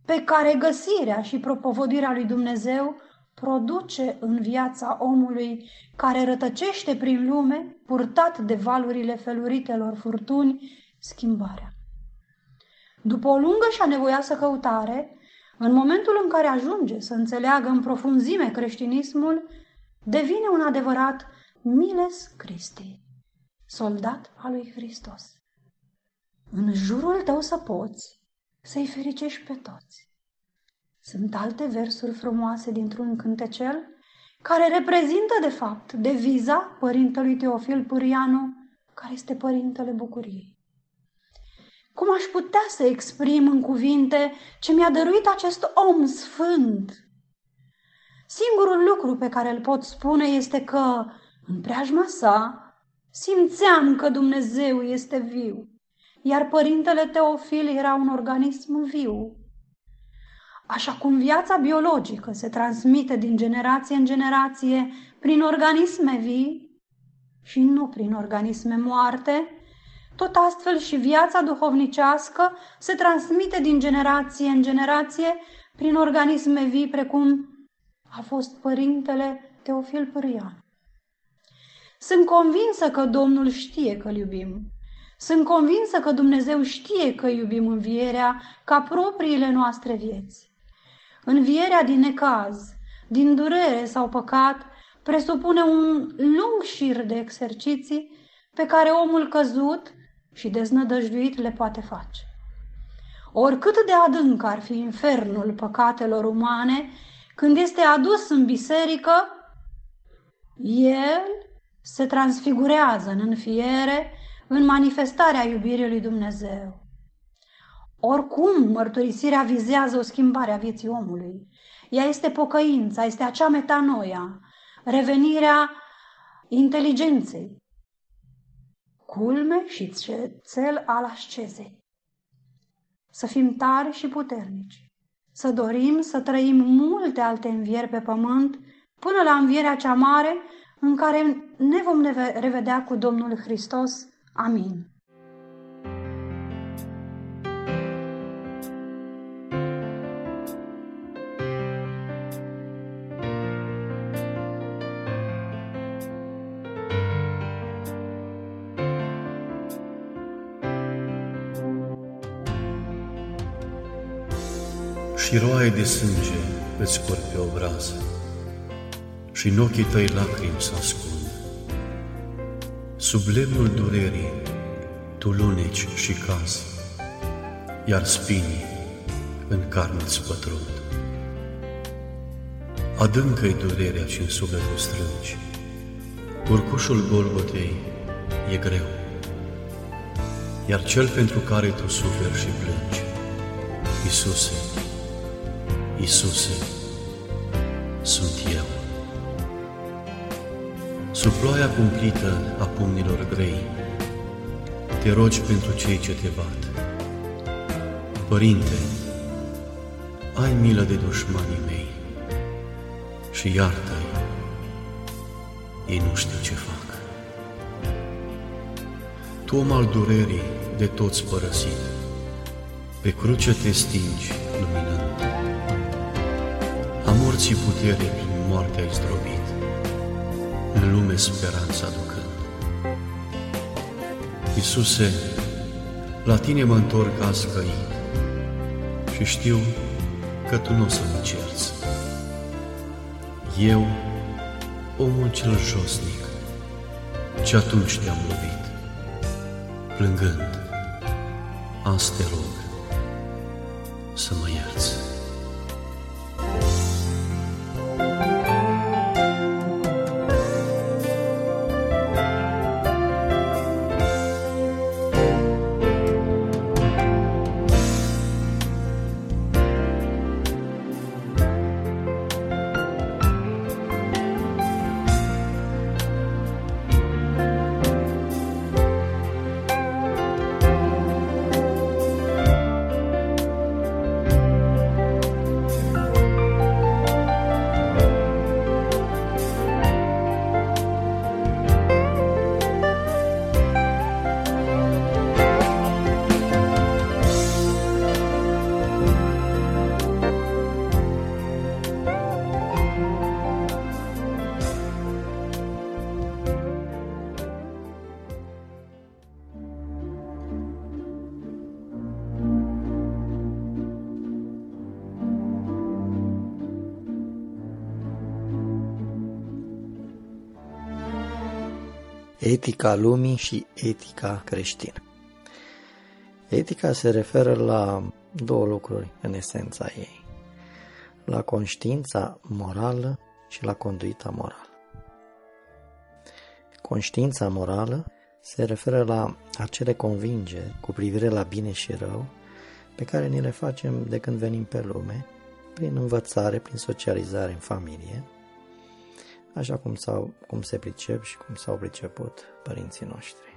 pe care găsirea și propovădirea lui Dumnezeu produce în viața omului care rătăcește prin lume, purtat de valurile feluritelor furtuni, schimbarea. După o lungă și anevoiasă căutare, în momentul în care ajunge să înțeleagă în profunzime creștinismul, devine un adevărat Miles Christi, soldat al lui Hristos. În jurul tău să poți să-i fericești pe toți. Sunt alte versuri frumoase dintr-un cântecel care reprezintă, de fapt, deviza părintelui Teofil Purianu, care este părintele bucuriei. Cum aș putea să exprim în cuvinte ce mi-a dăruit acest om sfânt? Singurul lucru pe care îl pot spune este că, în preajma sa, simțeam că Dumnezeu este viu, iar părintele Teofil era un organism viu, Așa cum viața biologică se transmite din generație în generație prin organisme vii și nu prin organisme moarte, tot astfel și viața duhovnicească se transmite din generație în generație prin organisme vii precum a fost părintele Teofil Pârâian. Sunt convinsă că Domnul știe că iubim. Sunt convinsă că Dumnezeu știe că iubim învierea ca propriile noastre vieți. Învierea din necaz, din durere sau păcat, presupune un lung șir de exerciții pe care omul căzut și deznădăjduit le poate face. Oricât de adânc ar fi infernul păcatelor umane, când este adus în biserică, el se transfigurează în înfiere, în manifestarea iubirii lui Dumnezeu. Oricum, mărturisirea vizează o schimbare a vieții omului. Ea este pocăința, este acea metanoia, revenirea inteligenței, culme și cel al ascezei. Să fim tari și puternici, să dorim să trăim multe alte învieri pe pământ, până la învierea cea mare, în care ne vom revedea cu Domnul Hristos. Amin. Și roaie de sânge îți scurg pe obraz și în ochii tăi lacrimi să ascund. Sub lemnul durerii tu luneci și caz, iar spinii în carne-ți pătrund. Adâncă-i durerea și în sufletul strângi, urcușul Golgotei e greu, iar cel pentru care tu suferi și plângi, Iisuse, Iisuse, sunt eu. Sub ploaia cumplită a pumnilor grei, te rogi pentru cei ce te bat. Părinte, ai milă de dușmanii mei și iartă-i, ei nu știu ce fac. Tu, om al durerii, de toți părăsit, pe cruce te stingi luminând morții putere prin moarte ai zdrobit, în lume speranța aducând. Iisuse, la tine mă întorc azi căit și știu că tu nu o să mă cerți. Eu, omul cel josnic, ce atunci te-am lovit, plângând, azi te rog Etica lumii și etica creștină. Etica se referă la două lucruri în esența ei. La conștiința morală și la conduita morală. Conștiința morală se referă la acele convingeri cu privire la bine și rău pe care ni le facem de când venim pe lume, prin învățare, prin socializare în familie, așa cum, s-au, cum se pricep și cum s-au priceput părinții noștri.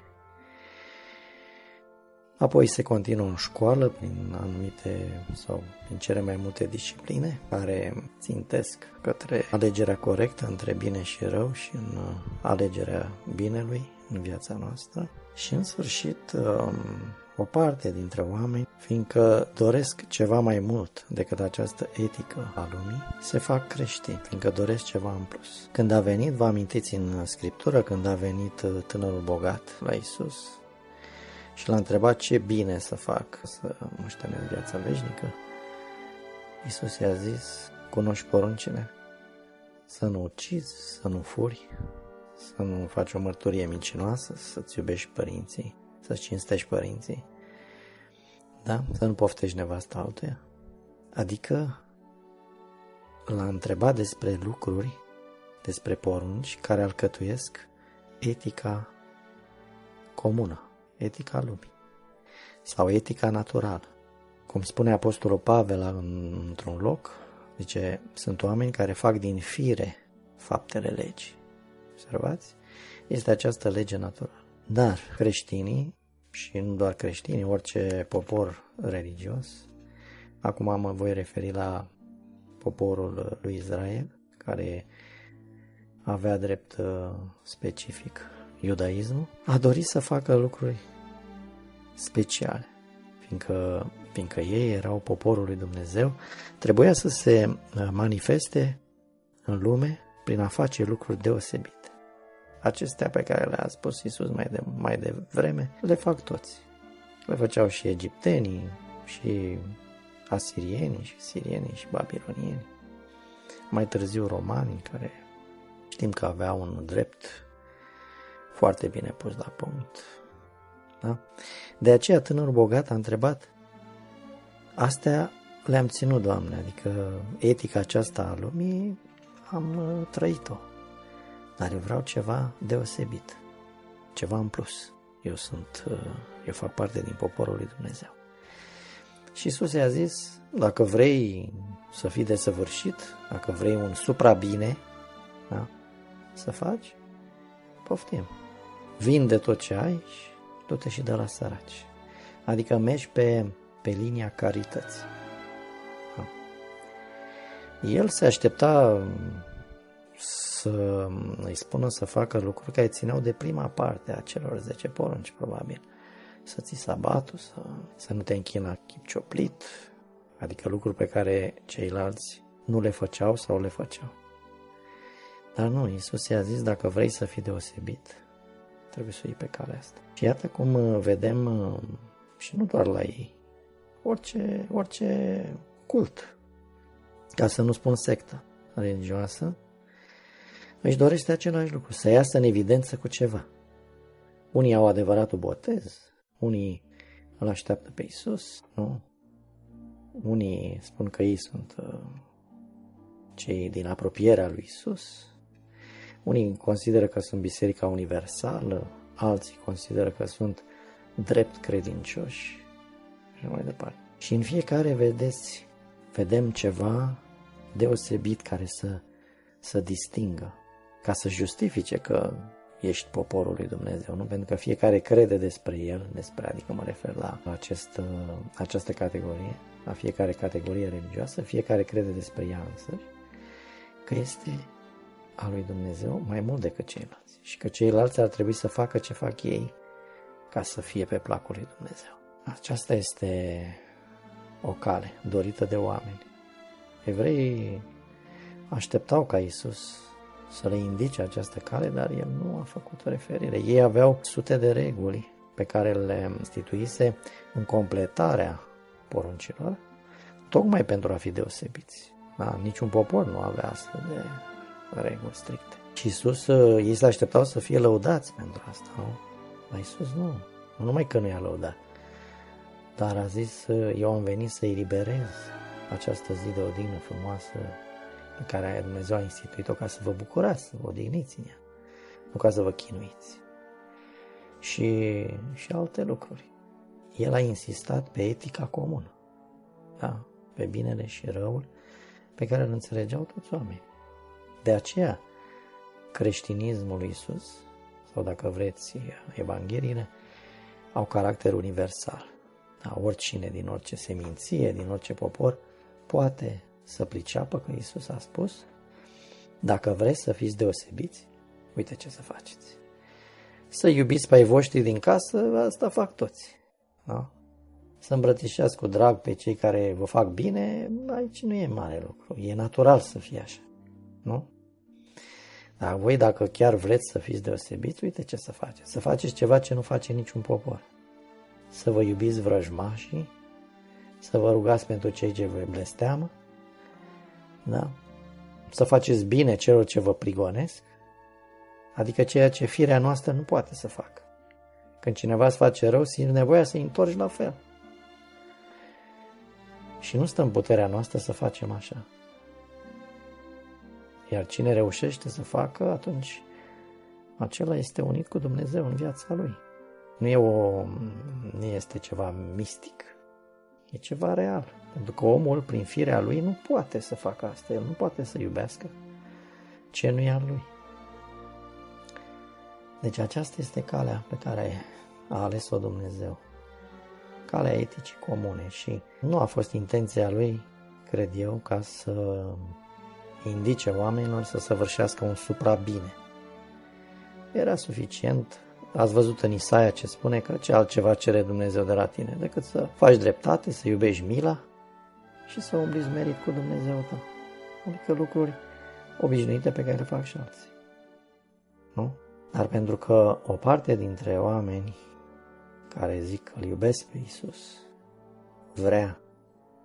Apoi se continuă în școală prin anumite sau prin cele mai multe discipline care țintesc către alegerea corectă între bine și rău și în alegerea binelui în viața noastră. Și în sfârșit um, o parte dintre oameni, fiindcă doresc ceva mai mult decât această etică a lumii, se fac creștini, fiindcă doresc ceva în plus. Când a venit, vă amintiți în Scriptură, când a venit uh, tânărul bogat la Isus și l-a întrebat ce bine să fac să moștenesc viața veșnică, Isus i-a zis, cunoști poruncile? Să nu ucizi, să nu furi, să nu faci o mărturie mincinoasă, să-ți iubești părinții, să-ți cinstești părinții, da? Să nu poftești nevasta altuia. Adică l-a întrebat despre lucruri, despre porunci care alcătuiesc etica comună, etica lumii sau etica naturală. Cum spune Apostolul Pavel într-un loc, zice, sunt oameni care fac din fire faptele legii. Observați? Este această lege naturală. Dar creștinii, și nu doar creștinii, orice popor religios, acum mă voi referi la poporul lui Israel, care avea drept uh, specific iudaismul, a dorit să facă lucruri speciale, fiindcă, fiindcă ei erau poporul lui Dumnezeu, trebuia să se uh, manifeste în lume prin a face lucruri deosebite. Acestea pe care le-a spus Isus mai, de, mai devreme, le fac toți. Le făceau și egiptenii, și asirienii, și sirienii, și babilonieni. Mai târziu romanii, care știm că aveau un drept foarte bine pus la punct. Da? De aceea tânărul bogat a întrebat, astea le-am ținut, Doamne, adică etica aceasta a lumii am uh, trăit-o, dar eu vreau ceva deosebit, ceva în plus. Eu sunt, uh, eu fac parte din poporul lui Dumnezeu. Și Iisus i-a zis, dacă vrei să fii desăvârșit, dacă vrei un supra-bine, da, să faci, poftim. Vinde tot ce ai și du-te și de la săraci. Adică mergi pe, pe linia carității. Da. El se aștepta să îi spună să facă lucruri care țineau de prima parte a celor 10 porunci, probabil. Să ții sabatul, să, să nu te închina chip cioplit, adică lucruri pe care ceilalți nu le făceau sau le făceau. Dar nu, Isus i-a zis, dacă vrei să fii deosebit, trebuie să iei pe calea asta. Și iată cum uh, vedem, uh, și nu doar la ei, orice, orice cult, ca să nu spun sectă religioasă, își dorește același lucru, să iasă în evidență cu ceva. Unii au adevăratul botez, unii îl așteaptă pe Isus, nu? Unii spun că ei sunt uh, cei din apropierea lui Isus, unii consideră că sunt biserica universală, alții consideră că sunt drept credincioși și mai departe. Și în fiecare, vedeți, vedem ceva deosebit care să, să distingă, ca să justifice că ești poporul lui Dumnezeu, nu? Pentru că fiecare crede despre el, despre, adică mă refer la acest, această categorie, la fiecare categorie religioasă, fiecare crede despre ea însăși, că este a lui Dumnezeu mai mult decât ceilalți și că ceilalți ar trebui să facă ce fac ei ca să fie pe placul lui Dumnezeu. Aceasta este o cale dorită de oameni. Evreii așteptau ca Isus să le indice această cale, dar el nu a făcut referire. Ei aveau sute de reguli pe care le instituise în completarea poruncilor, tocmai pentru a fi deosebiți. Da, niciun popor nu avea astfel de reguli stricte. Și Iisus, uh, ei se așteptau să fie lăudați pentru asta, nu? Dar Iisus nu, nu numai că nu i-a lăudat, dar a zis, uh, eu am venit să eliberez această zi de odihnă frumoasă pe care Dumnezeu a instituit-o ca să vă bucurați, să vă odihniți în ea, nu ca să vă chinuiți. Și, și alte lucruri. El a insistat pe etica comună, da? pe binele și răul pe care îl înțelegeau toți oamenii. De aceea, creștinismul lui Isus, sau dacă vreți, Evangheliile, au caracter universal. Da, oricine din orice seminție, din orice popor, poate să priceapă că Isus a spus, dacă vreți să fiți deosebiți, uite ce să faceți. Să iubiți pe ai voștri din casă, asta fac toți. Da? Să îmbrățișați cu drag pe cei care vă fac bine, aici nu e mare lucru. E natural să fie așa. Nu? Dar voi dacă chiar vreți să fiți deosebiți, uite ce să faceți. Să faceți ceva ce nu face niciun popor. Să vă iubiți vrăjmașii, să vă rugați pentru cei ce vă blesteamă, da? să faceți bine celor ce vă prigonesc, adică ceea ce firea noastră nu poate să facă. Când cineva îți face rău, simți nevoia să-i întorci la fel. Și nu stă în puterea noastră să facem așa. Iar cine reușește să facă, atunci acela este unit cu Dumnezeu în viața lui. Nu, e o, nu este ceva mistic. E ceva real. Pentru că omul, prin firea lui, nu poate să facă asta. El nu poate să iubească ce nu e al lui. Deci aceasta este calea pe care a ales-o Dumnezeu. Calea eticii comune și nu a fost intenția lui, cred eu, ca să indice oamenilor să săvârșească un suprabine. Era suficient Ați văzut în Isaia ce spune că ce altceva cere Dumnezeu de la tine decât să faci dreptate, să iubești mila și să umbliți merit cu Dumnezeu tău. Adică lucruri obișnuite pe care le fac și alții. Nu? Dar pentru că o parte dintre oameni care zic că îl iubesc pe Isus vrea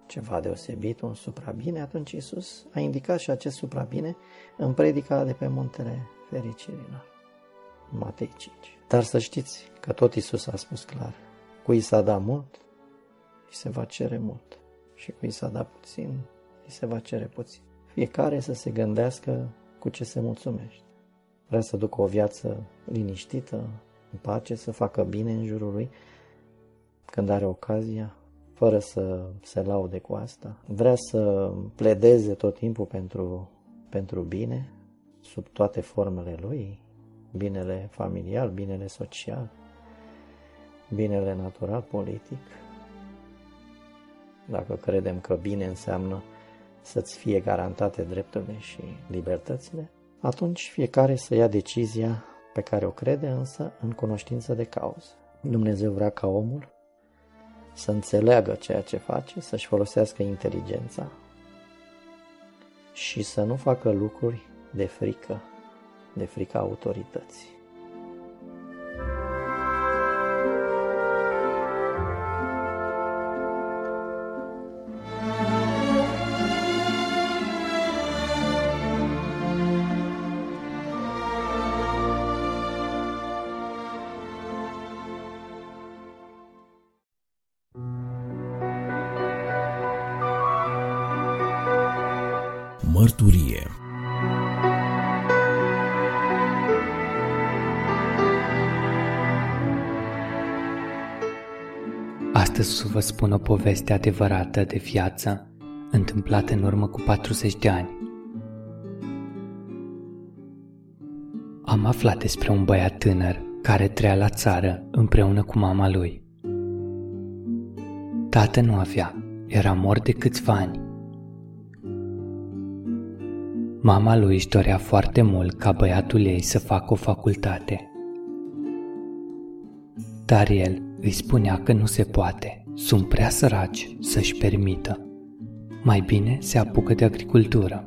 ceva deosebit, un suprabine, atunci Isus a indicat și acest suprabine în predica de pe muntele fericirilor. Matei 5. Dar să știți că tot Isus a spus clar, cui s-a dat mult, îi se va cere mult și cui s-a dat puțin, îi se va cere puțin. Fiecare să se gândească cu ce se mulțumește. Vrea să ducă o viață liniștită, în pace, să facă bine în jurul lui, când are ocazia, fără să se laude cu asta. Vrea să pledeze tot timpul pentru, pentru bine, sub toate formele lui, binele familial, binele social, binele natural, politic. Dacă credem că bine înseamnă să-ți fie garantate drepturile și libertățile, atunci fiecare să ia decizia pe care o crede, însă în cunoștință de cauză. Dumnezeu vrea ca omul să înțeleagă ceea ce face, să-și folosească inteligența și să nu facă lucruri de frică de frica autorității. Astăzi să vă spun o poveste adevărată de viață, întâmplată în urmă cu 40 de ani. Am aflat despre un băiat tânăr care trăia la țară împreună cu mama lui. Tată nu avea, era mort de câțiva ani. Mama lui își dorea foarte mult ca băiatul ei să facă o facultate. Dar el îi spunea că nu se poate, sunt prea săraci să-și permită. Mai bine se apucă de agricultură.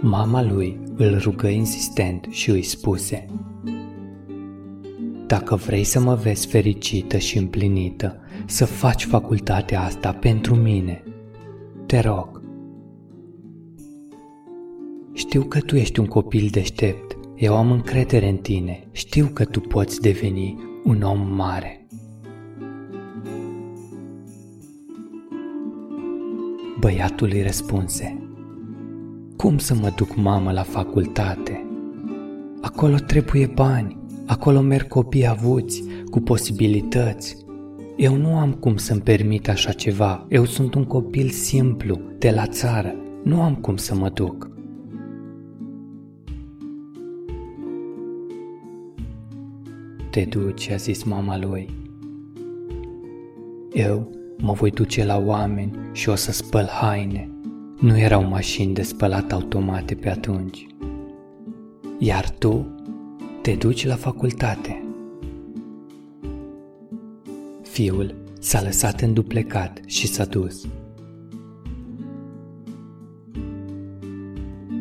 Mama lui îl rugă insistent și îi spuse Dacă vrei să mă vezi fericită și împlinită, să faci facultatea asta pentru mine. Te rog, știu că tu ești un copil deștept. Eu am încredere în tine. Știu că tu poți deveni un om mare. Băiatul îi răspunse Cum să mă duc mamă la facultate? Acolo trebuie bani, acolo merg copii avuți, cu posibilități. Eu nu am cum să-mi permit așa ceva, eu sunt un copil simplu, de la țară, nu am cum să mă duc. Te duci, a zis mama lui. Eu mă voi duce la oameni și o să spăl haine. Nu erau mașini de spălat automate pe atunci. Iar tu te duci la facultate. Fiul s-a lăsat înduplecat și s-a dus.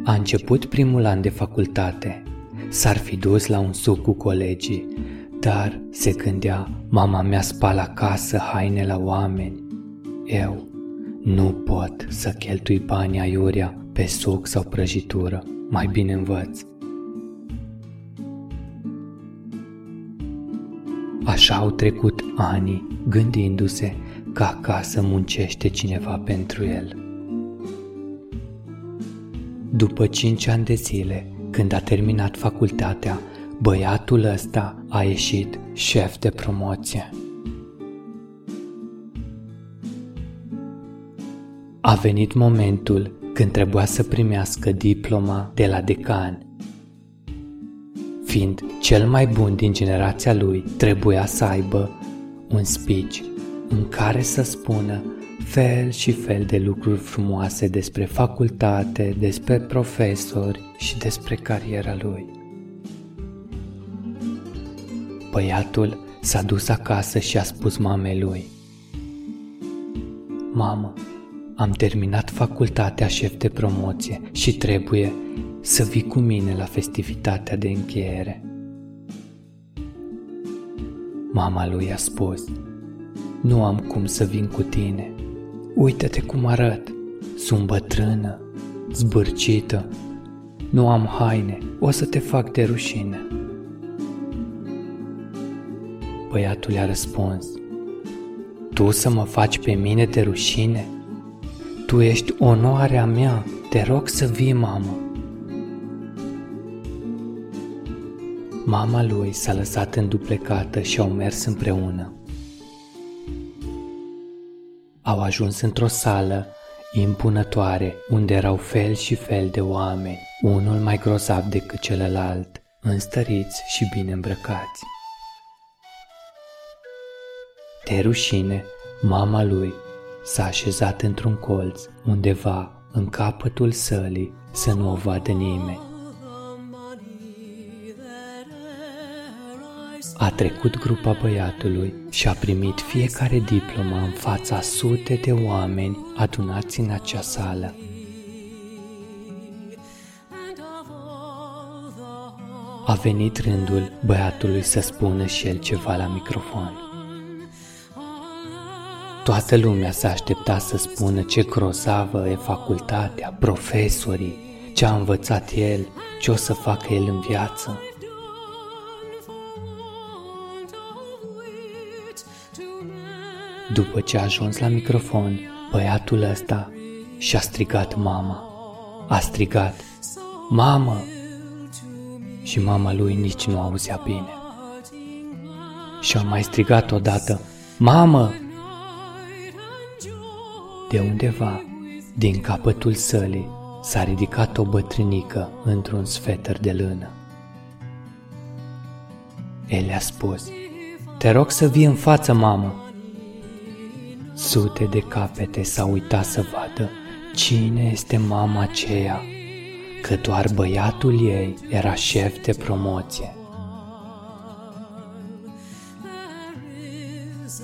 A început primul an de facultate. S-ar fi dus la un suc cu colegii, dar, se gândea, mama mea spală acasă haine la oameni. Eu nu pot să cheltui banii aiurea pe suc sau prăjitură, mai bine învăț. Așa au trecut ani, gândindu-se că acasă muncește cineva pentru el. După cinci ani de zile, Când a terminat facultatea, băiatul ăsta a ieșit șef de promoție. A venit momentul când trebuia să primească diploma de la decan. Fiind cel mai bun din generația lui, trebuia să aibă un speech în care să spună fel și fel de lucruri frumoase despre facultate, despre profesori și despre cariera lui. Băiatul s-a dus acasă și a spus mamei lui Mamă, am terminat facultatea șef de promoție și trebuie să vii cu mine la festivitatea de încheiere. Mama lui a spus, nu am cum să vin cu tine. Uită-te cum arăt. Sunt bătrână, zbârcită. Nu am haine, o să te fac de rușine. Băiatul i-a răspuns, Tu să mă faci pe mine de rușine? Tu ești onoarea mea, te rog să vii, mamă. Mama lui s-a lăsat înduplecată și au mers împreună. Au ajuns într-o sală impunătoare, unde erau fel și fel de oameni, unul mai grozav decât celălalt, înstăriți și bine îmbrăcați. De rușine, mama lui s-a așezat într-un colț, undeva în capătul sălii, să nu o vadă nimeni. A trecut grupa băiatului și a primit fiecare diplomă în fața sute de oameni adunați în acea sală. A venit rândul băiatului să spună și el ceva la microfon. Toată lumea s-a așteptat să spună ce grozavă e facultatea, profesorii, ce a învățat el, ce o să facă el în viață. După ce a ajuns la microfon, băiatul ăsta și-a strigat mama. A strigat, Mamă! Și mama lui nici nu auzea bine. Și-a mai strigat odată, Mamă! De undeva, din capătul sălii, s-a ridicat o bătrânică într-un sfeter de lână. El a spus, Te rog să vii în față, mamă. Sute de capete s-au uitat să vadă cine este mama aceea, că doar băiatul ei era șef de promoție.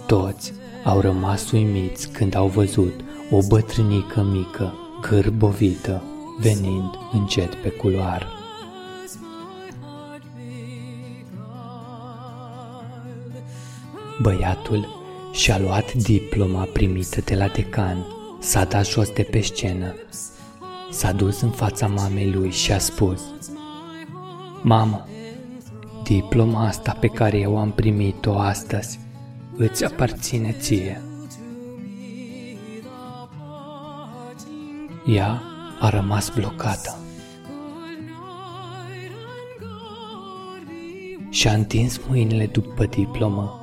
Toți au rămas uimiți când au văzut o bătrânică mică, gârbovită, venind încet pe culoar. Băiatul și-a luat diploma primită de la decan, s-a dat jos de pe scenă, s-a dus în fața mamei lui și a spus Mamă, diploma asta pe care eu am primit-o astăzi îți aparține ție. Ea a rămas blocată. Și-a întins mâinile după diplomă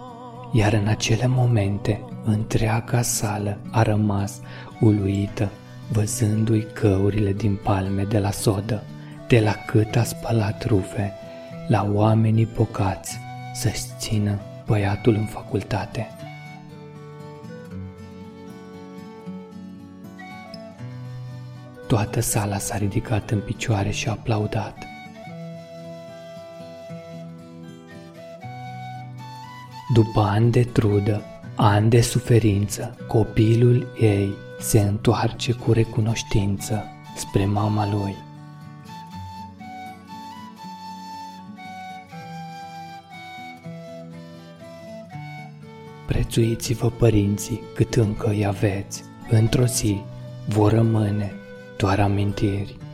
iar în acele momente întreaga sală a rămas uluită, văzându-i căurile din palme de la sodă, de la cât a spălat rufe, la oamenii bocați să-și țină băiatul în facultate. Toată sala s-a ridicat în picioare și a aplaudat. După ani de trudă, ani de suferință, copilul ei se întoarce cu recunoștință spre mama lui. Prețuiți-vă părinții cât încă îi aveți. Într-o zi vor rămâne tu rammentieri.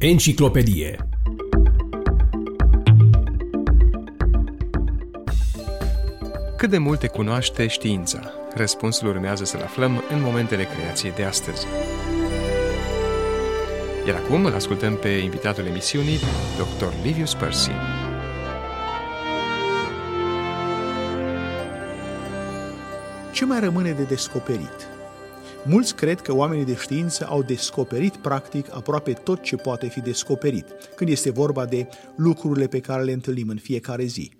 Enciclopedie Cât de multe cunoaște știința? Răspunsul urmează să-l aflăm în momentele creației de astăzi. Iar acum îl ascultăm pe invitatul emisiunii, dr. Livius Percy. Ce mai rămâne de descoperit? Mulți cred că oamenii de știință au descoperit practic aproape tot ce poate fi descoperit, când este vorba de lucrurile pe care le întâlnim în fiecare zi.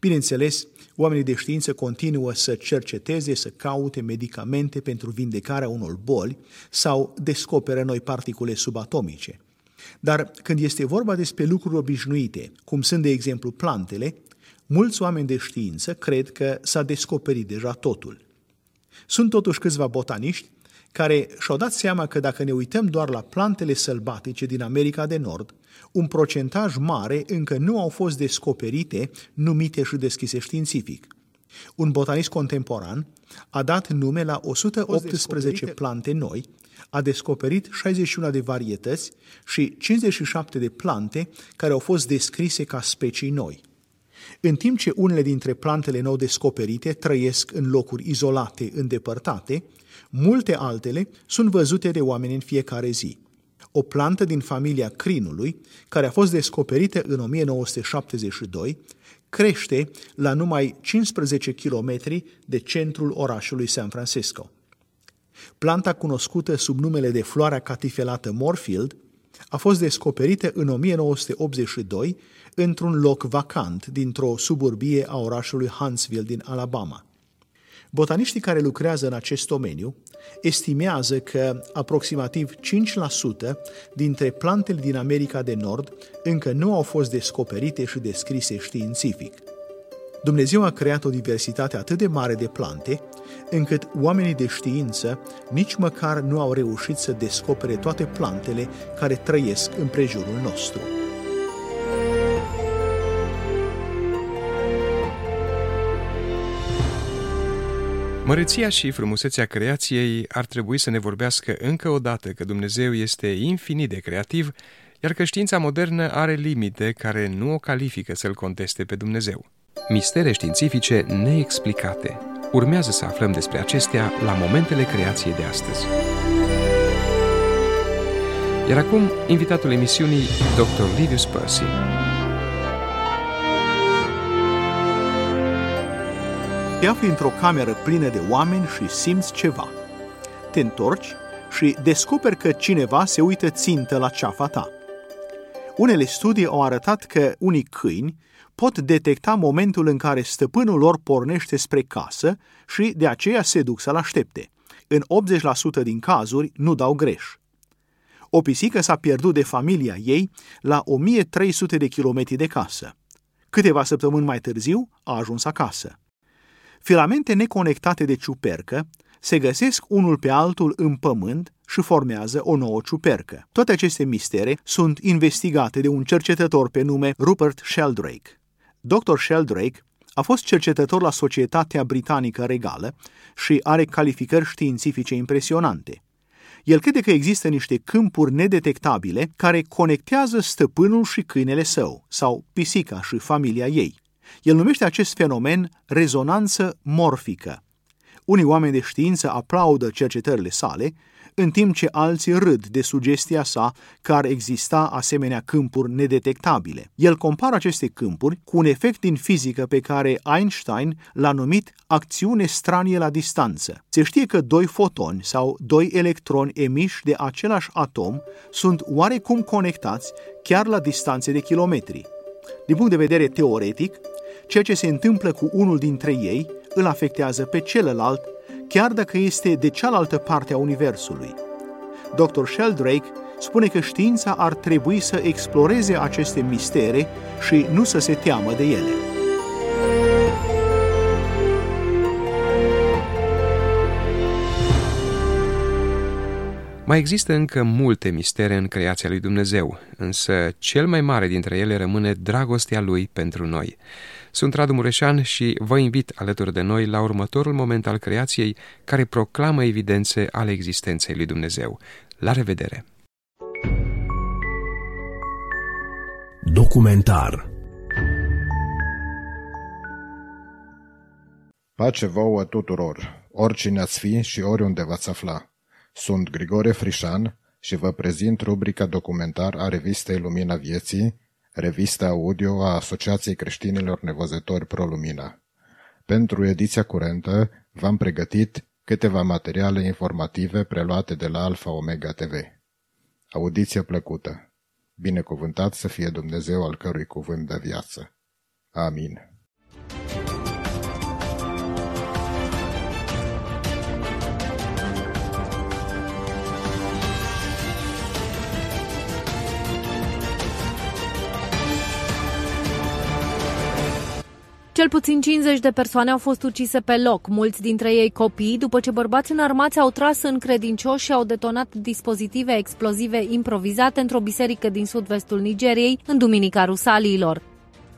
Bineînțeles, oamenii de știință continuă să cerceteze, să caute medicamente pentru vindecarea unor boli sau descoperă noi particule subatomice. Dar când este vorba despre lucruri obișnuite, cum sunt de exemplu plantele, mulți oameni de știință cred că s-a descoperit deja totul. Sunt totuși câțiva botaniști care și-au dat seama că dacă ne uităm doar la plantele sălbatice din America de Nord, un procentaj mare încă nu au fost descoperite, numite și deschise științific. Un botanist contemporan a dat nume la 118 plante noi, a descoperit 61 de varietăți și 57 de plante care au fost descrise ca specii noi. În timp ce unele dintre plantele nou descoperite trăiesc în locuri izolate, îndepărtate, multe altele sunt văzute de oameni în fiecare zi. O plantă din familia crinului, care a fost descoperită în 1972, crește la numai 15 km de centrul orașului San Francisco. Planta cunoscută sub numele de floarea catifelată Morfield a fost descoperită în 1982 într-un loc vacant dintr-o suburbie a orașului Huntsville din Alabama. Botaniștii care lucrează în acest domeniu estimează că aproximativ 5% dintre plantele din America de Nord încă nu au fost descoperite și descrise științific. Dumnezeu a creat o diversitate atât de mare de plante, încât oamenii de știință nici măcar nu au reușit să descopere toate plantele care trăiesc în prejurul nostru. Măreția și frumusețea creației ar trebui să ne vorbească încă o dată că Dumnezeu este infinit de creativ, iar că știința modernă are limite care nu o califică să-L conteste pe Dumnezeu. Mistere științifice neexplicate. Urmează să aflăm despre acestea la momentele creației de astăzi. Iar acum, invitatul emisiunii, Dr. Livius Percy. Te afli într-o cameră plină de oameni și simți ceva. Te întorci și descoperi că cineva se uită țintă la ceafa ta. Unele studii au arătat că unii câini pot detecta momentul în care stăpânul lor pornește spre casă și de aceea se duc să-l aștepte. În 80% din cazuri nu dau greș. O pisică s-a pierdut de familia ei la 1300 de kilometri de casă. Câteva săptămâni mai târziu a ajuns acasă. Filamente neconectate de ciupercă se găsesc unul pe altul în pământ și formează o nouă ciupercă. Toate aceste mistere sunt investigate de un cercetător pe nume Rupert Sheldrake. Dr. Sheldrake a fost cercetător la Societatea Britanică Regală și are calificări științifice impresionante. El crede că există niște câmpuri nedetectabile care conectează stăpânul și câinele său, sau pisica și familia ei. El numește acest fenomen rezonanță morfică. Unii oameni de știință aplaudă cercetările sale, în timp ce alții râd de sugestia sa că ar exista asemenea câmpuri nedetectabile. El compară aceste câmpuri cu un efect din fizică pe care Einstein l-a numit acțiune stranie la distanță. Se știe că doi fotoni sau doi electroni emiși de același atom sunt oarecum conectați chiar la distanțe de kilometri. Din punct de vedere teoretic, ceea ce se întâmplă cu unul dintre ei îl afectează pe celălalt, chiar dacă este de cealaltă parte a Universului. Dr. Sheldrake spune că știința ar trebui să exploreze aceste mistere și nu să se teamă de ele. Mai există încă multe mistere în creația lui Dumnezeu, însă cel mai mare dintre ele rămâne dragostea lui pentru noi. Sunt Radu Mureșan și vă invit alături de noi la următorul moment al creației care proclamă evidențe ale existenței lui Dumnezeu. La revedere! Documentar Pace vouă tuturor, oricine ați fi și oriunde v-ați afla. Sunt Grigore Frișan și vă prezint rubrica documentar a revistei Lumina Vieții, revista audio a Asociației Creștinilor Nevăzători Pro Lumina. Pentru ediția curentă v-am pregătit câteva materiale informative preluate de la Alfa Omega TV. Audiție plăcută! Binecuvântat să fie Dumnezeu al cărui cuvânt de viață. Amin. Cel puțin 50 de persoane au fost ucise pe loc, mulți dintre ei copii, după ce bărbați înarmați au tras în credincioși și au detonat dispozitive explozive improvizate într-o biserică din sud-vestul Nigeriei, în Duminica Rusaliilor.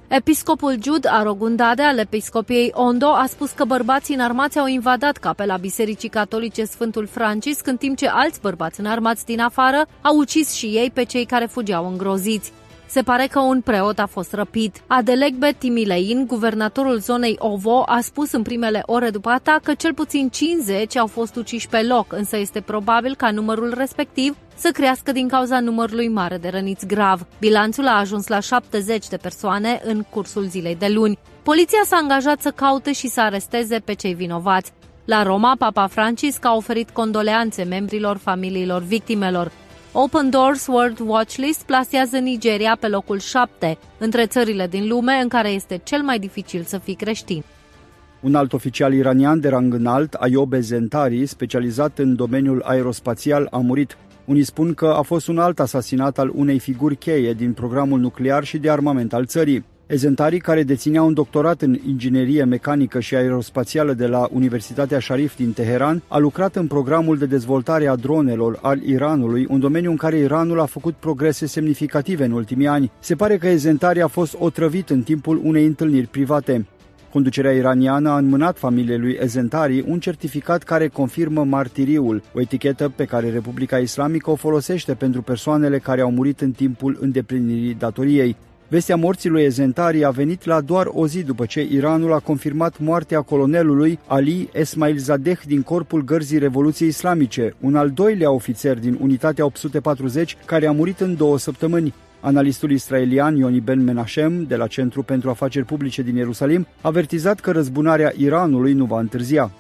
Episcopul Jude Arogundade al episcopiei Ondo a spus că bărbații înarmați au invadat capela Bisericii Catolice Sfântul Francisc, în timp ce alți bărbați înarmați din afară au ucis și ei pe cei care fugeau îngroziți. Se pare că un preot a fost răpit. Adelegbe Timilein, guvernatorul zonei Ovo, a spus în primele ore după atac că cel puțin 50 au fost uciși pe loc, însă este probabil ca numărul respectiv să crească din cauza numărului mare de răniți grav. Bilanțul a ajuns la 70 de persoane în cursul zilei de luni. Poliția s-a angajat să caute și să aresteze pe cei vinovați. La Roma, Papa Francisc a oferit condoleanțe membrilor familiilor victimelor. Open Doors World Watchlist plasează Nigeria pe locul 7 între țările din lume în care este cel mai dificil să fii creștin. Un alt oficial iranian de rang înalt, Ayob Zentari, specializat în domeniul aerospațial, a murit. Unii spun că a fost un alt asasinat al unei figuri cheie din programul nuclear și de armament al țării. Ezentarii, care deținea un doctorat în inginerie mecanică și aerospațială de la Universitatea Sharif din Teheran, a lucrat în programul de dezvoltare a dronelor al Iranului, un domeniu în care Iranul a făcut progrese semnificative în ultimii ani. Se pare că Ezentarii a fost otrăvit în timpul unei întâlniri private. Conducerea iraniană a înmânat familiei lui Ezentari un certificat care confirmă martiriul, o etichetă pe care Republica Islamică o folosește pentru persoanele care au murit în timpul îndeplinirii datoriei. Vestea morții lui Ezentari a venit la doar o zi după ce Iranul a confirmat moartea colonelului Ali Esmail Zadeh din Corpul Gărzii Revoluției Islamice, un al doilea ofițer din unitatea 840 care a murit în două săptămâni. Analistul israelian Yoni Ben Menashem, de la Centru pentru Afaceri Publice din Ierusalim, a avertizat că răzbunarea Iranului nu va întârzia.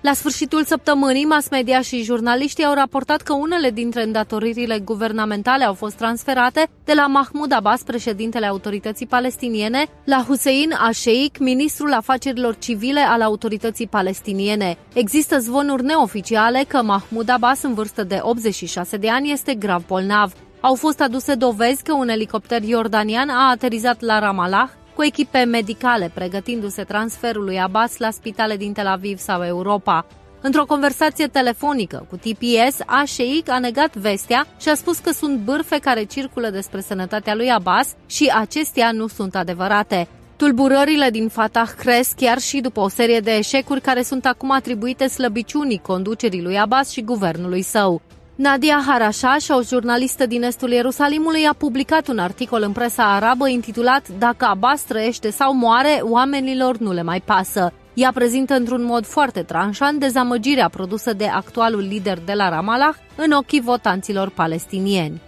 La sfârșitul săptămânii, mass media și jurnaliștii au raportat că unele dintre îndatoririle guvernamentale au fost transferate de la Mahmoud Abbas, președintele autorității palestiniene, la Hussein Asheik, ministrul afacerilor civile al autorității palestiniene. Există zvonuri neoficiale că Mahmoud Abbas, în vârstă de 86 de ani, este grav bolnav. Au fost aduse dovezi că un elicopter iordanian a aterizat la Ramallah cu echipe medicale, pregătindu-se transferul lui Abbas la spitale din Tel Aviv sau Europa. Într-o conversație telefonică cu TPS, Asheik a negat vestea și a spus că sunt bârfe care circulă despre sănătatea lui Abbas și acestea nu sunt adevărate. Tulburările din Fatah cresc chiar și după o serie de eșecuri care sunt acum atribuite slăbiciunii conducerii lui Abbas și guvernului său. Nadia Harashash, o jurnalistă din estul Ierusalimului, a publicat un articol în presa arabă intitulat Dacă Abbas trăiește sau moare, oamenilor nu le mai pasă. Ea prezintă într-un mod foarte tranșant dezamăgirea produsă de actualul lider de la Ramallah în ochii votanților palestinieni.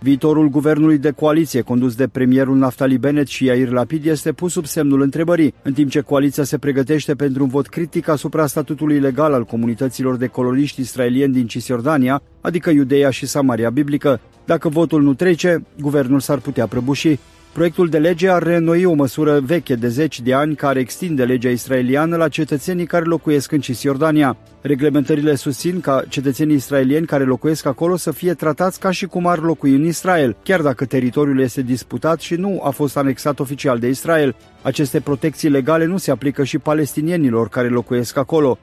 Viitorul guvernului de coaliție condus de premierul Naftali Bennett și Yair Lapid este pus sub semnul întrebării, în timp ce coaliția se pregătește pentru un vot critic asupra statutului legal al comunităților de coloniști israelieni din Cisjordania, adică Iudeea și Samaria biblică. Dacă votul nu trece, guvernul s-ar putea prăbuși. Proiectul de lege ar reînnoi o măsură veche de zeci de ani care extinde legea israeliană la cetățenii care locuiesc în Cisjordania. Reglementările susțin ca cetățenii israelieni care locuiesc acolo să fie tratați ca și cum ar locui în Israel, chiar dacă teritoriul este disputat și nu a fost anexat oficial de Israel. Aceste protecții legale nu se aplică și palestinienilor care locuiesc acolo.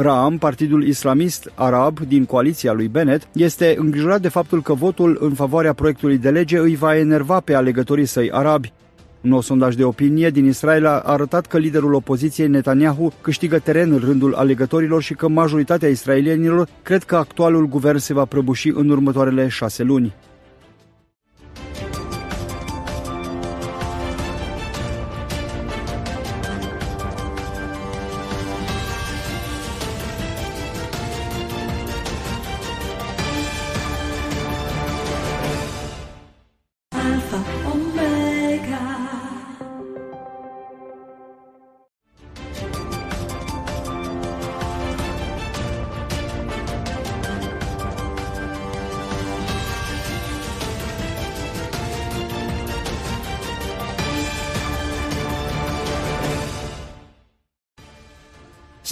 Ram, partidul islamist arab din coaliția lui Bennett, este îngrijorat de faptul că votul în favoarea proiectului de lege îi va enerva pe alegătorii săi arabi. Un nou sondaj de opinie din Israel a arătat că liderul opoziției Netanyahu câștigă teren în rândul alegătorilor și că majoritatea israelienilor cred că actualul guvern se va prăbuși în următoarele șase luni.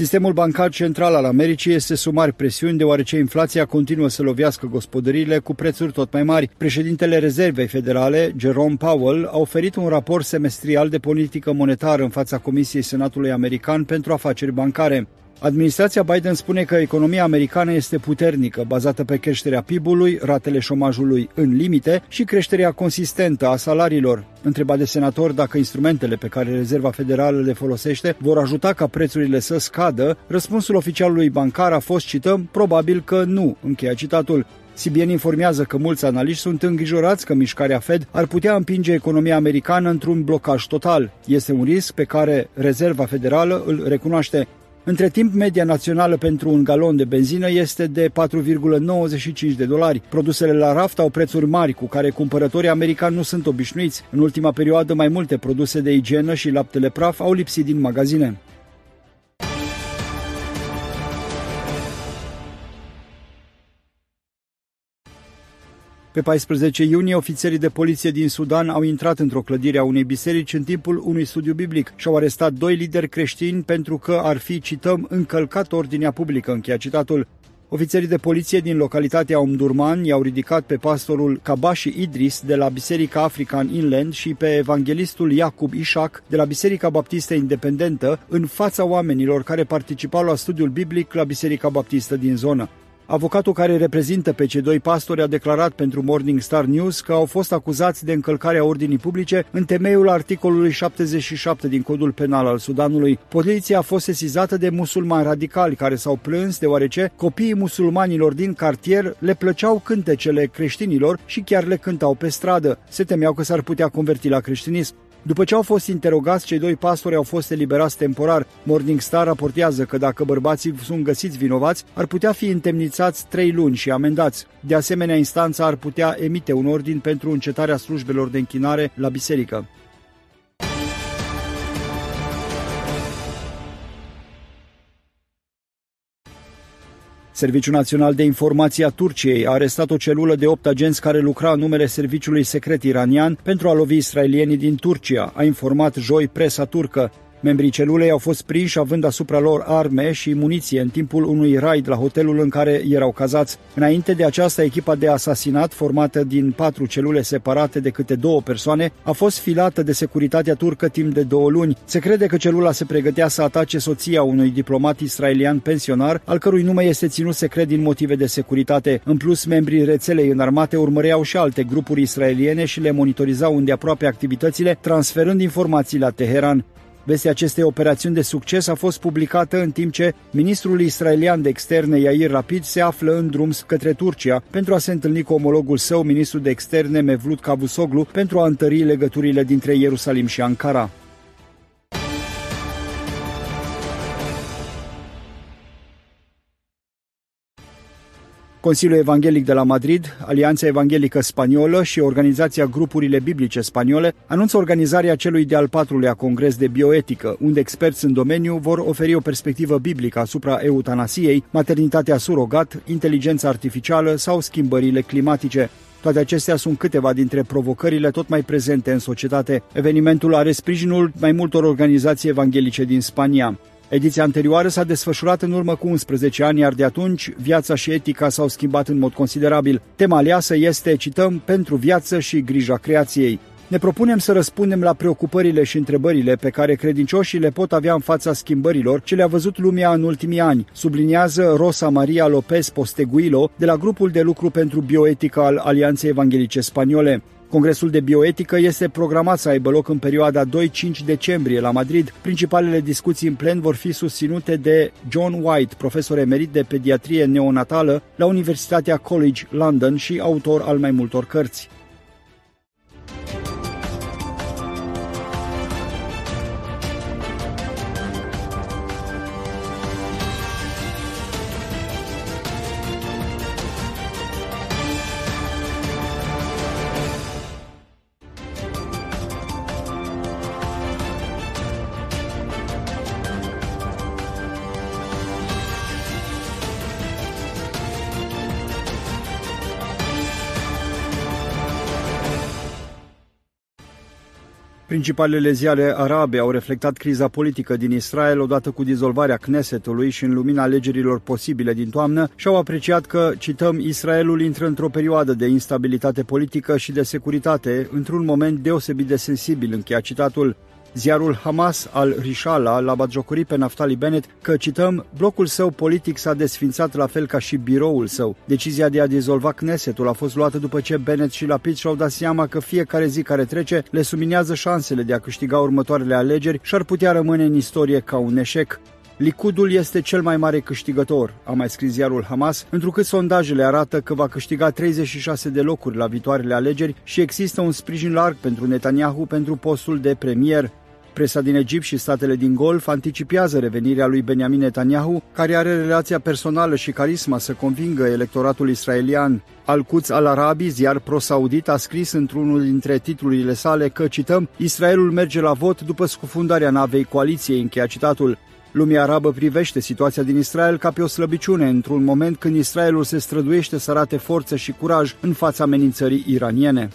Sistemul bancar central al Americii este sub mari presiuni deoarece inflația continuă să lovească gospodăriile cu prețuri tot mai mari. Președintele Rezervei Federale, Jerome Powell, a oferit un raport semestrial de politică monetară în fața Comisiei Senatului American pentru afaceri bancare. Administrația Biden spune că economia americană este puternică, bazată pe creșterea PIB-ului, ratele șomajului în limite și creșterea consistentă a salariilor. Întrebat de senator dacă instrumentele pe care Rezerva Federală le folosește vor ajuta ca prețurile să scadă, răspunsul oficialului bancar a fost, cităm, probabil că nu, încheia citatul. CBN informează că mulți analiști sunt îngrijorați că mișcarea Fed ar putea împinge economia americană într-un blocaj total. Este un risc pe care Rezerva Federală îl recunoaște. Între timp, media națională pentru un galon de benzină este de 4,95 de dolari. Produsele la raft au prețuri mari cu care cumpărătorii americani nu sunt obișnuiți. În ultima perioadă, mai multe produse de igienă și laptele praf au lipsit din magazine. Pe 14 iunie, ofițerii de poliție din Sudan au intrat într-o clădire a unei biserici în timpul unui studiu biblic și au arestat doi lideri creștini pentru că ar fi, cităm, încălcat ordinea publică, încheia citatul. Ofițerii de poliție din localitatea Omdurman i-au ridicat pe pastorul Kabashi Idris de la Biserica African Inland și pe evanghelistul Iacob Ishak de la Biserica Baptistă Independentă în fața oamenilor care participau la studiul biblic la Biserica Baptistă din zonă. Avocatul care reprezintă pe cei doi pastori a declarat pentru Morning Star News că au fost acuzați de încălcarea ordinii publice în temeiul articolului 77 din Codul Penal al Sudanului. Poliția a fost sesizată de musulmani radicali care s-au plâns deoarece copiii musulmanilor din cartier le plăceau cântecele creștinilor și chiar le cântau pe stradă. Se temeau că s-ar putea converti la creștinism. După ce au fost interogați, cei doi pastori au fost eliberați temporar. Morning Star raportează că dacă bărbații sunt găsiți vinovați, ar putea fi întemnițați trei luni și amendați. De asemenea, instanța ar putea emite un ordin pentru încetarea slujbelor de închinare la biserică. Serviciul Național de Informații a Turciei a arestat o celulă de opt agenți care lucra în numele serviciului secret iranian pentru a lovi israelienii din Turcia, a informat joi presa turcă. Membrii celulei au fost prinși având asupra lor arme și muniție în timpul unui raid la hotelul în care erau cazați. Înainte de aceasta, echipa de asasinat, formată din patru celule separate de câte două persoane, a fost filată de securitatea turcă timp de două luni. Se crede că celula se pregătea să atace soția unui diplomat israelian pensionar, al cărui nume este ținut secret din motive de securitate. În plus, membrii rețelei înarmate urmăreau și alte grupuri israeliene și le monitorizau îndeaproape activitățile, transferând informații la Teheran. Vestea acestei operațiuni de succes a fost publicată în timp ce ministrul israelian de externe Yair Rapid se află în drum către Turcia pentru a se întâlni cu omologul său, ministrul de externe Mevlut Cavusoglu, pentru a întări legăturile dintre Ierusalim și Ankara. Consiliul Evanghelic de la Madrid, Alianța Evanghelică Spaniolă și Organizația Grupurile Biblice Spaniole anunță organizarea celui de-al patrulea congres de bioetică, unde experți în domeniu vor oferi o perspectivă biblică asupra eutanasiei, maternitatea surogat, inteligența artificială sau schimbările climatice. Toate acestea sunt câteva dintre provocările tot mai prezente în societate. Evenimentul are sprijinul mai multor organizații evanghelice din Spania. Ediția anterioară s-a desfășurat în urmă cu 11 ani, iar de atunci viața și etica s-au schimbat în mod considerabil. Tema aleasă este, cităm, pentru viață și grija creației. Ne propunem să răspundem la preocupările și întrebările pe care credincioșii le pot avea în fața schimbărilor ce le-a văzut lumea în ultimii ani, subliniază Rosa Maria Lopez Posteguilo de la grupul de lucru pentru bioetică al Alianței Evanghelice Spaniole. Congresul de bioetică este programat să aibă loc în perioada 2-5 decembrie la Madrid. Principalele discuții în plen vor fi susținute de John White, profesor emerit de pediatrie neonatală la Universitatea College London și autor al mai multor cărți. Principalele ziare arabe au reflectat criza politică din Israel odată cu dizolvarea Knesetului și în lumina alegerilor posibile din toamnă și au apreciat că, cităm, Israelul intră într-o perioadă de instabilitate politică și de securitate, într-un moment deosebit de sensibil, încheia citatul. Ziarul Hamas al Rishala l-a batjocorit pe Naftali Bennett că, cităm, blocul său politic s-a desfințat la fel ca și biroul său. Decizia de a dizolva Knesetul a fost luată după ce Bennett și Lapid și-au dat seama că fiecare zi care trece le suminează șansele de a câștiga următoarele alegeri și ar putea rămâne în istorie ca un eșec. Licudul este cel mai mare câștigător, a mai scris ziarul Hamas, întrucât sondajele arată că va câștiga 36 de locuri la viitoarele alegeri și există un sprijin larg pentru Netanyahu pentru postul de premier. Presa din Egipt și statele din Golf anticipează revenirea lui Benjamin Netanyahu, care are relația personală și carisma să convingă electoratul israelian. Al-Quds al-Arabi, ziar pro-saudit, a scris într-unul dintre titlurile sale că, cităm, Israelul merge la vot după scufundarea navei coaliției, încheia citatul. Lumea arabă privește situația din Israel ca pe o slăbiciune, într-un moment când Israelul se străduiește să arate forță și curaj în fața amenințării iraniene.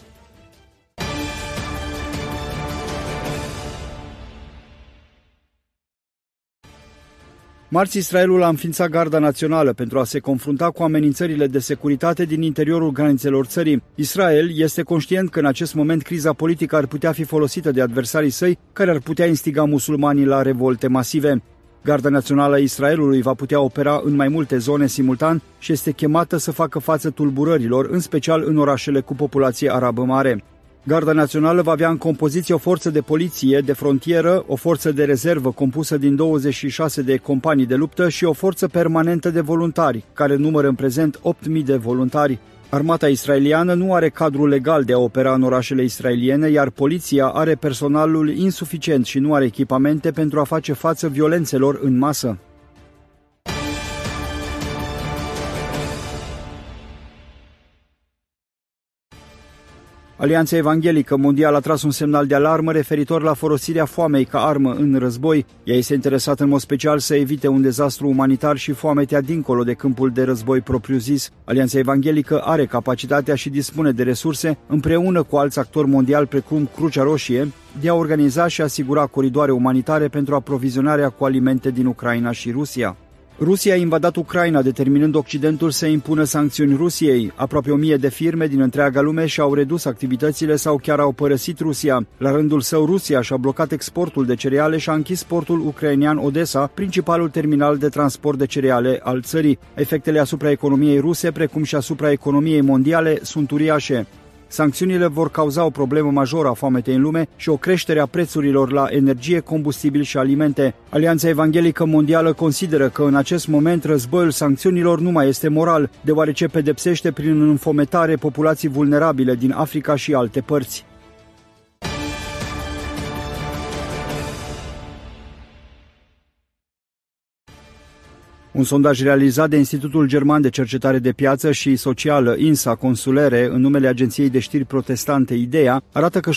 Marți, Israelul a înființat Garda Națională pentru a se confrunta cu amenințările de securitate din interiorul granițelor țării. Israel este conștient că în acest moment criza politică ar putea fi folosită de adversarii săi, care ar putea instiga musulmanii la revolte masive. Garda Națională a Israelului va putea opera în mai multe zone simultan și este chemată să facă față tulburărilor, în special în orașele cu populație arabă mare. Garda Națională va avea în compoziție o forță de poliție de frontieră, o forță de rezervă compusă din 26 de companii de luptă și o forță permanentă de voluntari, care numără în prezent 8.000 de voluntari. Armata israeliană nu are cadrul legal de a opera în orașele israeliene, iar poliția are personalul insuficient și nu are echipamente pentru a face față violențelor în masă. Alianța Evanghelică Mondială a tras un semnal de alarmă referitor la folosirea foamei ca armă în război. Ea este interesată în mod special să evite un dezastru umanitar și foametea dincolo de câmpul de război propriu-zis. Alianța Evanghelică are capacitatea și dispune de resurse, împreună cu alți actori mondiali precum Crucea Roșie, de a organiza și asigura coridoare umanitare pentru aprovizionarea cu alimente din Ucraina și Rusia. Rusia a invadat Ucraina, determinând Occidentul să impună sancțiuni Rusiei. Aproape o mie de firme din întreaga lume și-au redus activitățile sau chiar au părăsit Rusia. La rândul său, Rusia și-a blocat exportul de cereale și a închis portul ucrainean Odessa, principalul terminal de transport de cereale al țării. Efectele asupra economiei ruse, precum și asupra economiei mondiale, sunt uriașe. Sancțiunile vor cauza o problemă majoră a foametei în lume și o creștere a prețurilor la energie, combustibil și alimente. Alianța Evanghelică Mondială consideră că în acest moment războiul sancțiunilor nu mai este moral, deoarece pedepsește prin înfometare populații vulnerabile din Africa și alte părți. Un sondaj realizat de Institutul German de Cercetare de Piață și Socială INSA Consulere în numele agenției de știri protestante IDEA arată că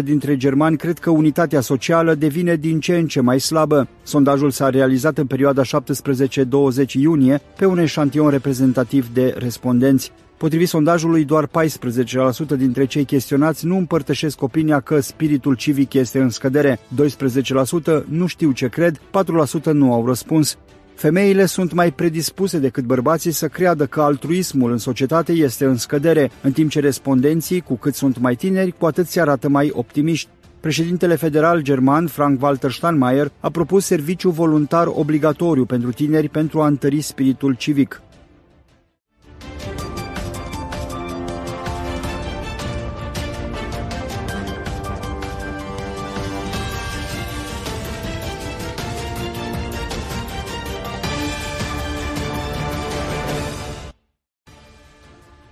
70% dintre germani cred că unitatea socială devine din ce în ce mai slabă. Sondajul s-a realizat în perioada 17-20 iunie pe un eșantion reprezentativ de respondenți. Potrivit sondajului, doar 14% dintre cei chestionați nu împărtășesc opinia că spiritul civic este în scădere, 12% nu știu ce cred, 4% nu au răspuns. Femeile sunt mai predispuse decât bărbații să creadă că altruismul în societate este în scădere, în timp ce respondenții, cu cât sunt mai tineri, cu atât se arată mai optimiști. Președintele federal german, Frank-Walter Steinmeier, a propus serviciu voluntar obligatoriu pentru tineri pentru a întări spiritul civic.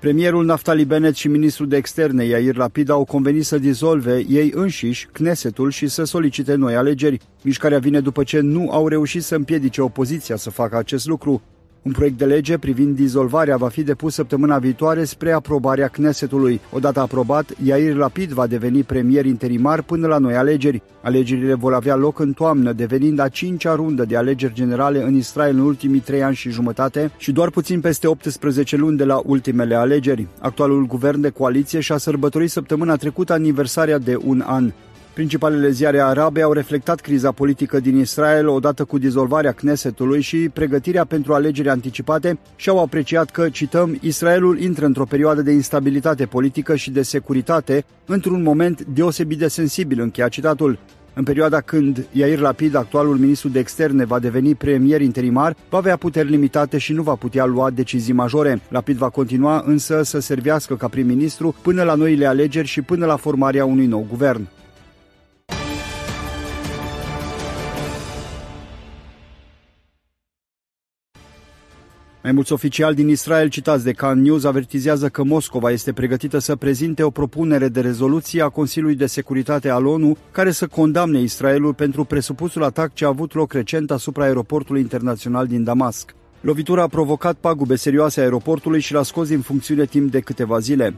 Premierul Naftali Bennett și ministrul de externe Yair Lapid au convenit să dizolve ei înșiși Knesetul și să solicite noi alegeri. Mișcarea vine după ce nu au reușit să împiedice opoziția să facă acest lucru. Un proiect de lege privind dizolvarea va fi depus săptămâna viitoare spre aprobarea Knesetului. Odată aprobat, Yair Lapid va deveni premier interimar până la noi alegeri. Alegerile vor avea loc în toamnă, devenind a cincea rundă de alegeri generale în Israel în ultimii trei ani și jumătate și doar puțin peste 18 luni de la ultimele alegeri. Actualul guvern de coaliție și-a sărbătorit săptămâna trecută aniversarea de un an. Principalele ziare arabe au reflectat criza politică din Israel odată cu dizolvarea Knesetului și pregătirea pentru alegeri anticipate și au apreciat că, cităm, Israelul intră într-o perioadă de instabilitate politică și de securitate într-un moment deosebit de sensibil, încheia citatul. În perioada când Yair Lapid, actualul ministru de externe, va deveni premier interimar, va avea puteri limitate și nu va putea lua decizii majore. Lapid va continua însă să servească ca prim-ministru până la noile alegeri și până la formarea unui nou guvern. Mai mulți oficiali din Israel citați de Khan News avertizează că Moscova este pregătită să prezinte o propunere de rezoluție a Consiliului de Securitate al ONU care să condamne Israelul pentru presupusul atac ce a avut loc recent asupra aeroportului internațional din Damasc. Lovitura a provocat pagube serioase aeroportului și l-a scos din funcțiune timp de câteva zile.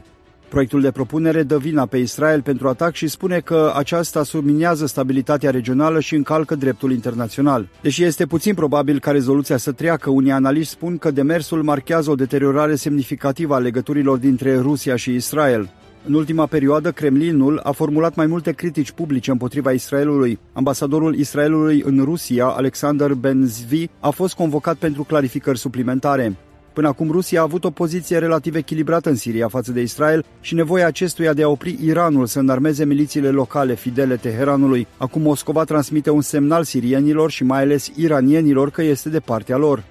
Proiectul de propunere dă vina pe Israel pentru atac și spune că aceasta subminează stabilitatea regională și încalcă dreptul internațional. Deși este puțin probabil ca rezoluția să treacă, unii analiști spun că demersul marchează o deteriorare semnificativă a legăturilor dintre Rusia și Israel. În ultima perioadă, Kremlinul a formulat mai multe critici publice împotriva Israelului. Ambasadorul Israelului în Rusia, Alexander Benzvi, a fost convocat pentru clarificări suplimentare. Până acum Rusia a avut o poziție relativ echilibrată în Siria față de Israel și nevoia acestuia de a opri Iranul să înarmeze milițiile locale fidele Teheranului. Acum Moscova transmite un semnal sirienilor și mai ales iranienilor că este de partea lor.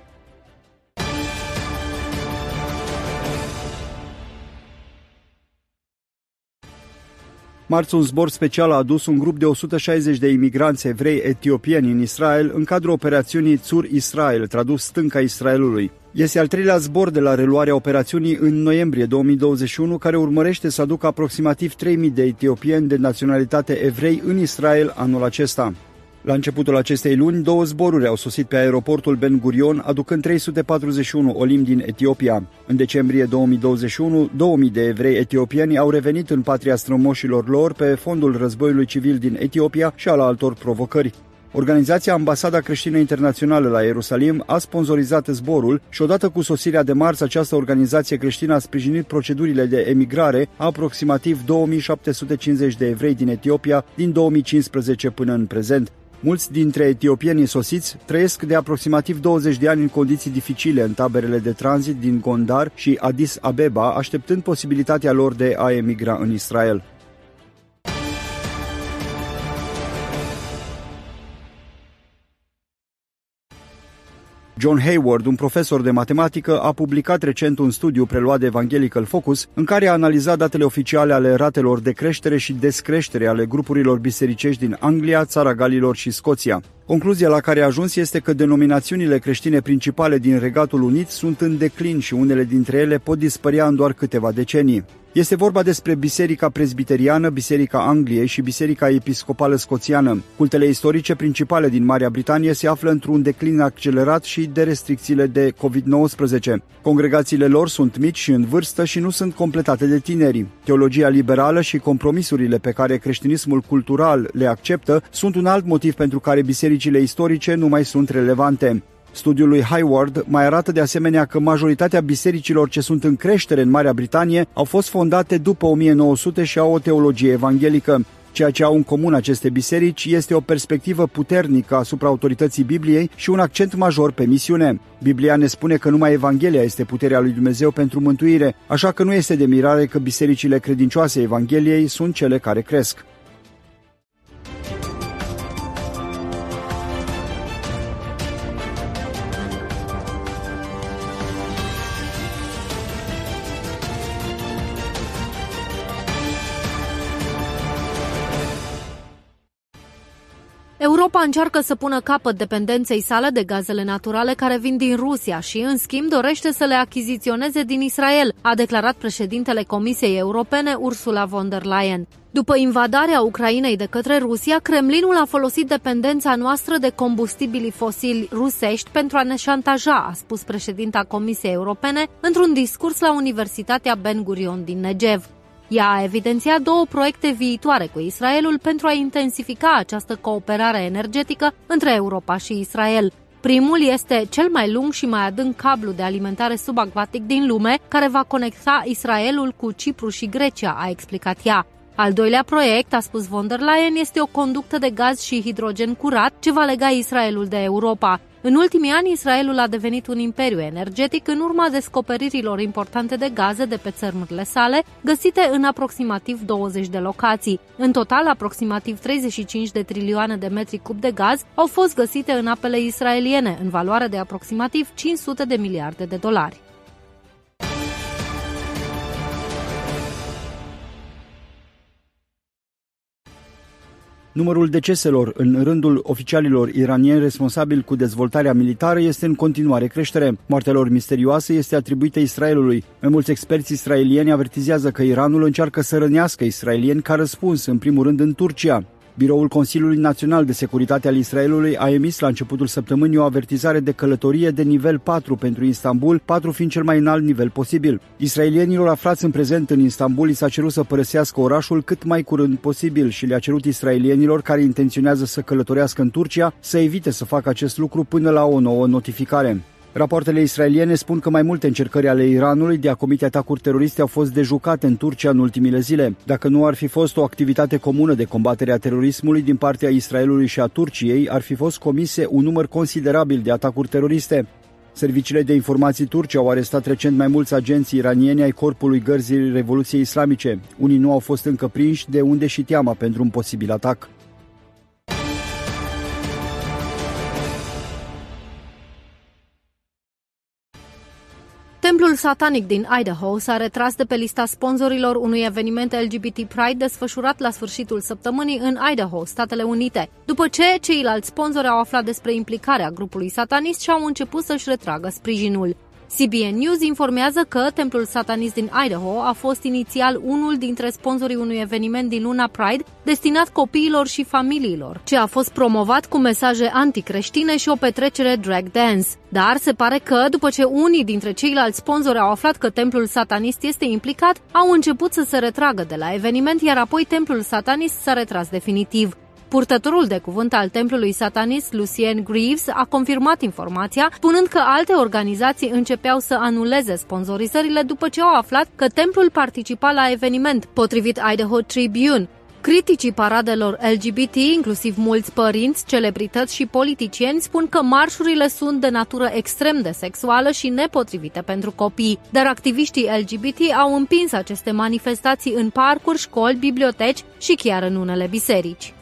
Marți, un zbor special a adus un grup de 160 de imigranți evrei etiopieni în Israel în cadrul operațiunii Țur Israel, tradus stânca Israelului. Este al treilea zbor de la reluarea operațiunii în noiembrie 2021, care urmărește să aducă aproximativ 3.000 de etiopieni de naționalitate evrei în Israel anul acesta. La începutul acestei luni, două zboruri au sosit pe aeroportul Ben Gurion, aducând 341 olimbi din Etiopia. În decembrie 2021, 2000 de evrei etiopieni au revenit în patria strămoșilor lor pe fondul războiului civil din Etiopia și al altor provocări. Organizația Ambasada Creștină Internațională la Ierusalim a sponsorizat zborul și odată cu sosirea de marți această organizație creștină a sprijinit procedurile de emigrare a aproximativ 2750 de evrei din Etiopia din 2015 până în prezent. Mulți dintre etiopienii sosiți trăiesc de aproximativ 20 de ani în condiții dificile în taberele de tranzit din Gondar și Addis Abeba, așteptând posibilitatea lor de a emigra în Israel. John Hayward, un profesor de matematică, a publicat recent un studiu preluat de Evangelical Focus, în care a analizat datele oficiale ale ratelor de creștere și descreștere ale grupurilor bisericești din Anglia, Țara Galilor și Scoția. Concluzia la care a ajuns este că denominațiunile creștine principale din Regatul Unit sunt în declin și unele dintre ele pot dispărea în doar câteva decenii. Este vorba despre Biserica Presbiteriană, Biserica Angliei și Biserica Episcopală Scoțiană. Cultele istorice principale din Marea Britanie se află într-un declin accelerat și de restricțiile de COVID-19. Congregațiile lor sunt mici și în vârstă și nu sunt completate de tineri. Teologia liberală și compromisurile pe care creștinismul cultural le acceptă sunt un alt motiv pentru care bisericile istorice nu mai sunt relevante. Studiul lui Hayward mai arată de asemenea că majoritatea bisericilor ce sunt în creștere în Marea Britanie au fost fondate după 1900 și au o teologie evanghelică. Ceea ce au în comun aceste biserici este o perspectivă puternică asupra autorității Bibliei și un accent major pe misiune. Biblia ne spune că numai Evanghelia este puterea lui Dumnezeu pentru mântuire, așa că nu este de mirare că bisericile credincioase Evangheliei sunt cele care cresc. Europa încearcă să pună capăt dependenței sale de gazele naturale care vin din Rusia și, în schimb, dorește să le achiziționeze din Israel, a declarat președintele Comisiei Europene Ursula von der Leyen. După invadarea Ucrainei de către Rusia, Kremlinul a folosit dependența noastră de combustibili fosili rusești pentru a ne șantaja, a spus președinta Comisiei Europene într-un discurs la Universitatea Ben Gurion din Negev. Ea a evidențiat două proiecte viitoare cu Israelul pentru a intensifica această cooperare energetică între Europa și Israel. Primul este cel mai lung și mai adânc cablu de alimentare subacvatic din lume, care va conecta Israelul cu Cipru și Grecia, a explicat ea. Al doilea proiect, a spus von der Leyen, este o conductă de gaz și hidrogen curat ce va lega Israelul de Europa. În ultimii ani, Israelul a devenit un imperiu energetic în urma descoperirilor importante de gaze de pe țărmurile sale, găsite în aproximativ 20 de locații. În total, aproximativ 35 de trilioane de metri cub de gaz au fost găsite în apele israeliene, în valoare de aproximativ 500 de miliarde de dolari. Numărul deceselor în rândul oficialilor iranieni responsabili cu dezvoltarea militară este în continuare creștere. Moartea lor misterioasă este atribuită Israelului. Mai mulți experți israelieni avertizează că Iranul încearcă să rănească israelieni ca răspuns, în primul rând, în Turcia. Biroul Consiliului Național de Securitate al Israelului a emis la începutul săptămânii o avertizare de călătorie de nivel 4 pentru Istanbul, 4 fiind cel mai înalt nivel posibil. Israelienilor aflați în prezent în Istanbul li s-a cerut să părăsească orașul cât mai curând posibil și le-a cerut israelienilor care intenționează să călătorească în Turcia să evite să facă acest lucru până la o nouă notificare. Rapoartele israeliene spun că mai multe încercări ale Iranului de a comite atacuri teroriste au fost dejucate în Turcia în ultimile zile. Dacă nu ar fi fost o activitate comună de combatere a terorismului din partea Israelului și a Turciei, ar fi fost comise un număr considerabil de atacuri teroriste. Serviciile de informații turce au arestat recent mai mulți agenți iranieni ai Corpului Gărzii Revoluției Islamice. Unii nu au fost încă prinși, de unde și teama pentru un posibil atac. Templul satanic din Idaho s-a retras de pe lista sponsorilor unui eveniment LGBT Pride desfășurat la sfârșitul săptămânii în Idaho, Statele Unite, după ce ceilalți sponsori au aflat despre implicarea grupului satanist și au început să-și retragă sprijinul. CBN News informează că templul satanist din Idaho a fost inițial unul dintre sponsorii unui eveniment din luna Pride destinat copiilor și familiilor, ce a fost promovat cu mesaje anticreștine și o petrecere drag dance. Dar se pare că, după ce unii dintre ceilalți sponsori au aflat că templul satanist este implicat, au început să se retragă de la eveniment, iar apoi templul satanist s-a retras definitiv. Purtătorul de cuvânt al templului satanist, Lucien Greaves, a confirmat informația, spunând că alte organizații începeau să anuleze sponsorizările după ce au aflat că templul participa la eveniment, potrivit Idaho Tribune. Criticii paradelor LGBT, inclusiv mulți părinți, celebrități și politicieni, spun că marșurile sunt de natură extrem de sexuală și nepotrivite pentru copii, dar activiștii LGBT au împins aceste manifestații în parcuri, școli, biblioteci și chiar în unele biserici.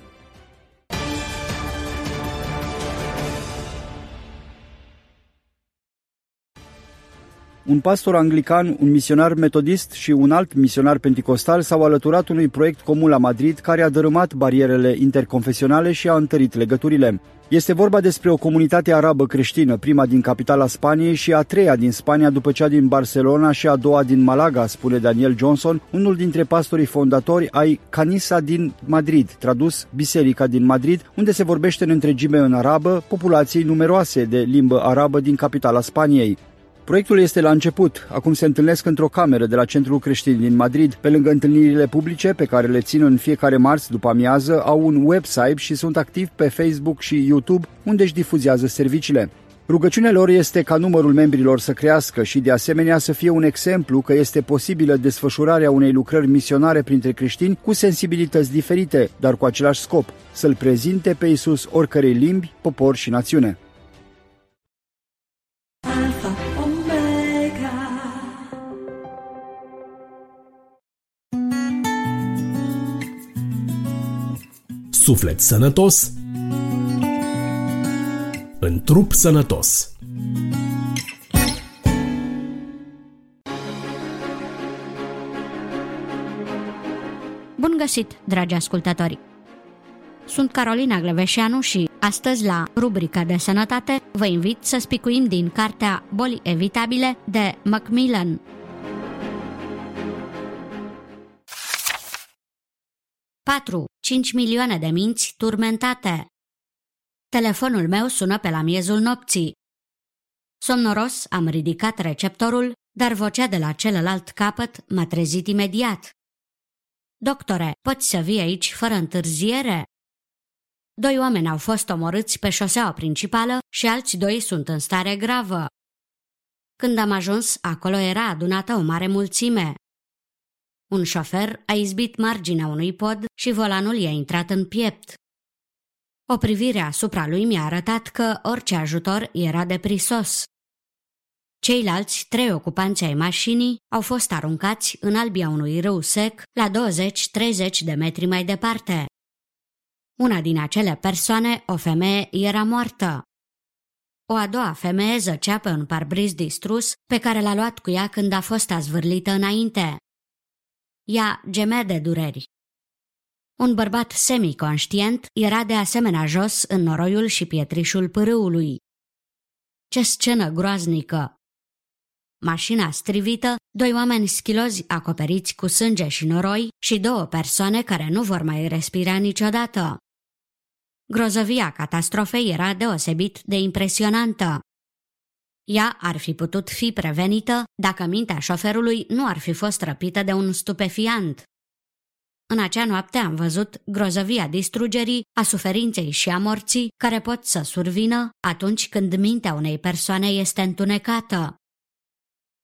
Un pastor anglican, un misionar metodist și un alt misionar penticostal s-au alăturat unui proiect comun la Madrid care a dărâmat barierele interconfesionale și a întărit legăturile. Este vorba despre o comunitate arabă creștină, prima din capitala Spaniei și a treia din Spania după cea din Barcelona și a doua din Malaga, spune Daniel Johnson, unul dintre pastorii fondatori ai Canisa din Madrid, tradus Biserica din Madrid, unde se vorbește în întregime în arabă populației numeroase de limbă arabă din capitala Spaniei. Proiectul este la început. Acum se întâlnesc într-o cameră de la Centrul Creștin din Madrid. Pe lângă întâlnirile publice pe care le țin în fiecare marți după amiază, au un website și sunt activi pe Facebook și YouTube, unde își difuzează serviciile. Rugăciunea lor este ca numărul membrilor să crească și de asemenea să fie un exemplu că este posibilă desfășurarea unei lucrări misionare printre creștini cu sensibilități diferite, dar cu același scop, să-L prezinte pe Isus oricărei limbi, popor și națiune. Suflet sănătos în trup sănătos. Bun găsit, dragi ascultători! sunt Carolina Gleveșeanu și astăzi la rubrica de sănătate vă invit să spicuim din cartea Boli evitabile de Macmillan. Patru, 5 milioane de minți turmentate. Telefonul meu sună pe la miezul nopții. Somnoros am ridicat receptorul, dar vocea de la celălalt capăt m-a trezit imediat. Doctore, poți să vii aici fără întârziere? Doi oameni au fost omorâți pe șoseaua principală și alți doi sunt în stare gravă. Când am ajuns, acolo era adunată o mare mulțime. Un șofer a izbit marginea unui pod și volanul i-a intrat în piept. O privire asupra lui mi-a arătat că orice ajutor era de prisos. Ceilalți trei ocupanți ai mașinii au fost aruncați în albia unui râu sec la 20-30 de metri mai departe. Una din acele persoane, o femeie, era moartă. O a doua femeie zăcea pe un parbriz distrus pe care l-a luat cu ea când a fost azvârlită înainte. Ea gemea de dureri. Un bărbat semiconștient era de asemenea jos în noroiul și pietrișul pârâului. Ce scenă groaznică! Mașina strivită, doi oameni schilozi acoperiți cu sânge și noroi și două persoane care nu vor mai respira niciodată. Grozăvia catastrofei era deosebit de impresionantă. Ea ar fi putut fi prevenită dacă mintea șoferului nu ar fi fost răpită de un stupefiant. În acea noapte am văzut grozăvia distrugerii, a suferinței și a morții care pot să survină atunci când mintea unei persoane este întunecată.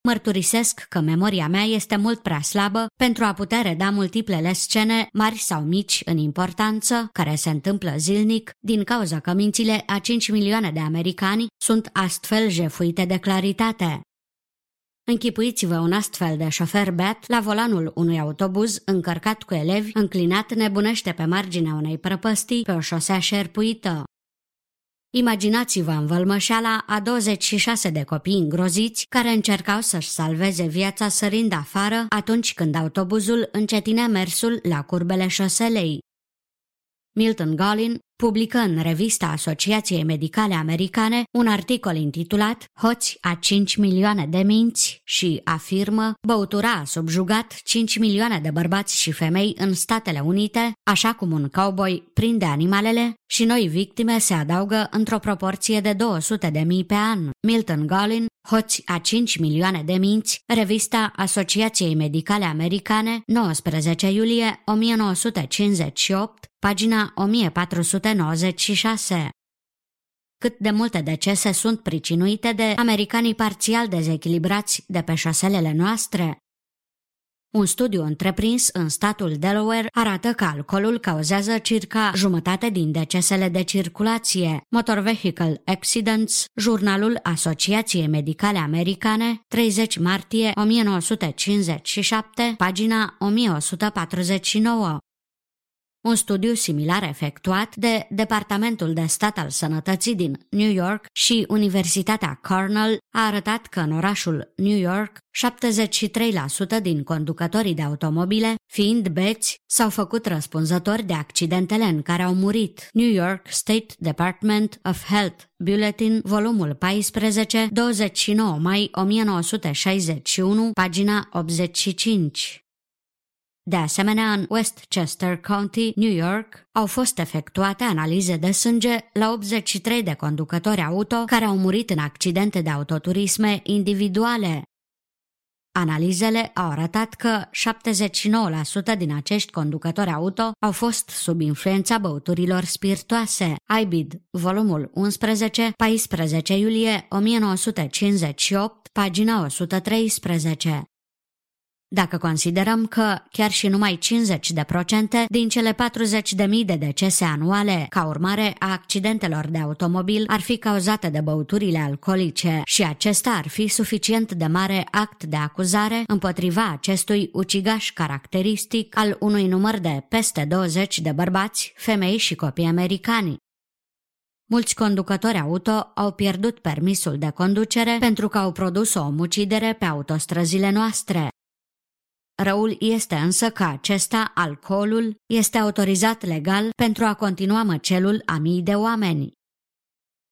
Mărturisesc că memoria mea este mult prea slabă pentru a putea reda multiplele scene, mari sau mici în importanță, care se întâmplă zilnic, din cauza că mințile a 5 milioane de americani sunt astfel jefuite de claritate. Închipuiți-vă un astfel de șofer beat la volanul unui autobuz încărcat cu elevi, înclinat nebunește pe marginea unei prăpăstii pe o șosea șerpuită. Imaginați-vă învălmășeala a 26 de copii îngroziți care încercau să-și salveze viața sărind afară atunci când autobuzul încetinea mersul la curbele șoselei. Milton Golin publică în revista Asociației Medicale Americane un articol intitulat Hoți a 5 milioane de minți și afirmă băutura a subjugat 5 milioane de bărbați și femei în Statele Unite, așa cum un cowboy prinde animalele și noi victime se adaugă într-o proporție de 200 de mii pe an. Milton Golin, Hoți a 5 milioane de minți, revista Asociației Medicale Americane, 19 iulie 1958, pagina 1496. Cât de multe decese sunt pricinuite de americanii parțial dezechilibrați de pe șoselele noastre? Un studiu întreprins în statul Delaware arată că alcoolul cauzează circa jumătate din decesele de circulație. Motor Vehicle Accidents, jurnalul Asociației Medicale Americane, 30 martie 1957, pagina 1149. Un studiu similar efectuat de Departamentul de Stat al Sănătății din New York și Universitatea Cornell a arătat că în orașul New York 73% din conducătorii de automobile, fiind beți, s-au făcut răspunzători de accidentele în care au murit. New York State Department of Health Bulletin, volumul 14, 29 mai 1961, pagina 85. De asemenea, în Westchester County, New York, au fost efectuate analize de sânge la 83 de conducători auto care au murit în accidente de autoturisme individuale. Analizele au arătat că 79% din acești conducători auto au fost sub influența băuturilor spiritoase. IBID, volumul 11, 14 iulie 1958, pagina 113. Dacă considerăm că chiar și numai 50% din cele 40.000 de decese anuale ca urmare a accidentelor de automobil ar fi cauzate de băuturile alcoolice și acesta ar fi suficient de mare act de acuzare împotriva acestui ucigaș caracteristic al unui număr de peste 20 de bărbați, femei și copii americani. Mulți conducători auto au pierdut permisul de conducere pentru că au produs o omucidere pe autostrăzile noastre. Răul este însă că acesta, alcoolul, este autorizat legal pentru a continua măcelul a mii de oameni.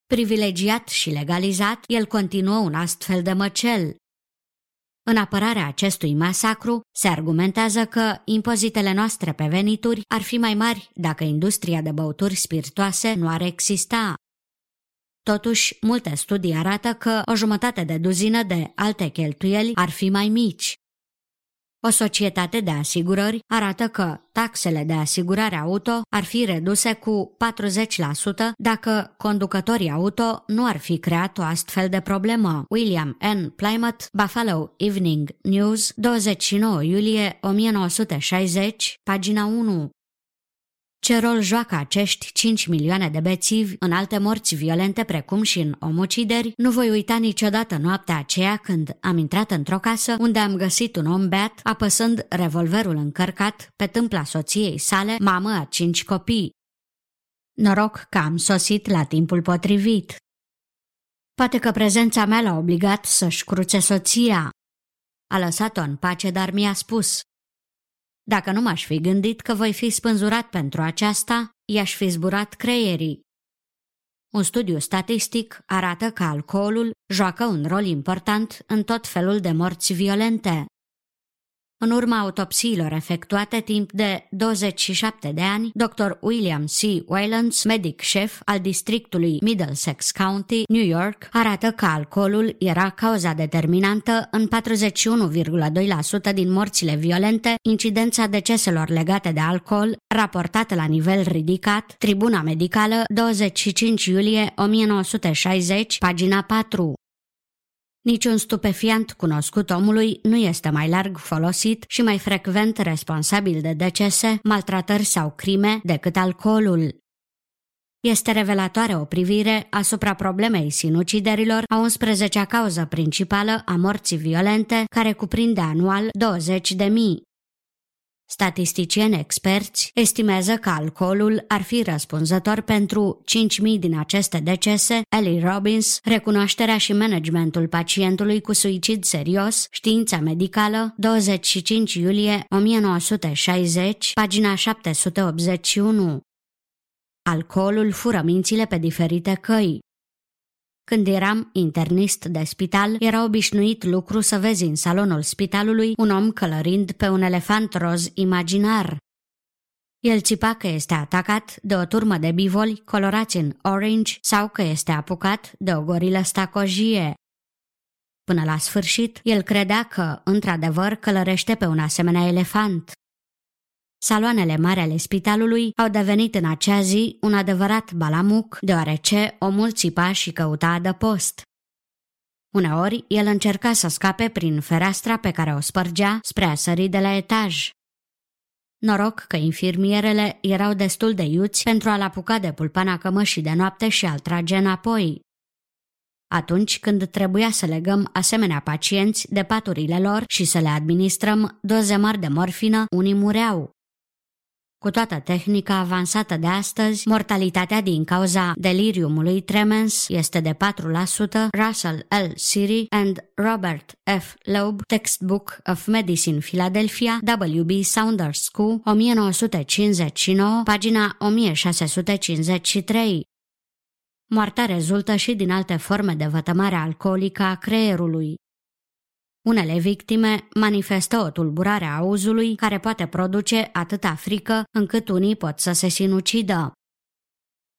Privilegiat și legalizat, el continuă un astfel de măcel. În apărarea acestui masacru, se argumentează că impozitele noastre pe venituri ar fi mai mari dacă industria de băuturi spiritoase nu ar exista. Totuși, multe studii arată că o jumătate de duzină de alte cheltuieli ar fi mai mici. O societate de asigurări arată că taxele de asigurare auto ar fi reduse cu 40% dacă conducătorii auto nu ar fi creat o astfel de problemă. William N. Plymouth, Buffalo Evening News, 29 iulie 1960, pagina 1. Ce rol joacă acești 5 milioane de bețivi în alte morți violente precum și în omucideri, nu voi uita niciodată noaptea aceea când am intrat într-o casă unde am găsit un om beat apăsând revolverul încărcat pe tâmpla soției sale, mamă a cinci copii. Noroc că am sosit la timpul potrivit. Poate că prezența mea l-a obligat să-și cruce soția. A lăsat-o în pace, dar mi-a spus, dacă nu m-aș fi gândit că voi fi spânzurat pentru aceasta, i-aș fi zburat creierii. Un studiu statistic arată că alcoolul joacă un rol important în tot felul de morți violente. În urma autopsiilor efectuate timp de 27 de ani, Dr. William C. Waylands, medic șef al districtului Middlesex County, New York, arată că alcoolul era cauza determinantă în 41,2% din morțile violente, incidența deceselor legate de alcool, raportată la nivel ridicat, Tribuna Medicală, 25 iulie 1960, pagina 4. Niciun stupefiant cunoscut omului nu este mai larg folosit și mai frecvent responsabil de decese, maltratări sau crime decât alcoolul. Este revelatoare o privire asupra problemei sinuciderilor, a 11-a cauză principală a morții violente, care cuprinde anual 20 de mii. Statisticieni experți estimează că alcoolul ar fi răspunzător pentru 5.000 din aceste decese. Ellie Robbins, recunoașterea și managementul pacientului cu suicid serios, știința medicală, 25 iulie 1960, pagina 781. Alcoolul fură mințile pe diferite căi. Când eram internist de spital, era obișnuit lucru să vezi în salonul spitalului un om călărind pe un elefant roz imaginar. El țipa că este atacat de o turmă de bivoli colorați în orange sau că este apucat de o gorilă stacojie. Până la sfârșit, el credea că, într-adevăr, călărește pe un asemenea elefant. Saloanele mari ale spitalului au devenit în acea zi un adevărat balamuc, deoarece omul țipa și căuta adăpost. Uneori, el încerca să scape prin fereastra pe care o spărgea spre a sări de la etaj. Noroc că infirmierele erau destul de iuți pentru a-l apuca de pulpana cămășii de noapte și a-l trage înapoi. Atunci când trebuia să legăm asemenea pacienți de paturile lor și să le administrăm doze mari de morfină, unii mureau. Cu toată tehnica avansată de astăzi, mortalitatea din cauza deliriumului tremens este de 4%. Russell L. Siri and Robert F. Loeb, Textbook of Medicine Philadelphia, W.B. Saunders School, 1959, pagina 1653. Moartea rezultă și din alte forme de vătămare alcoolică a creierului. Unele victime manifestă o tulburare a auzului care poate produce atâta frică încât unii pot să se sinucidă.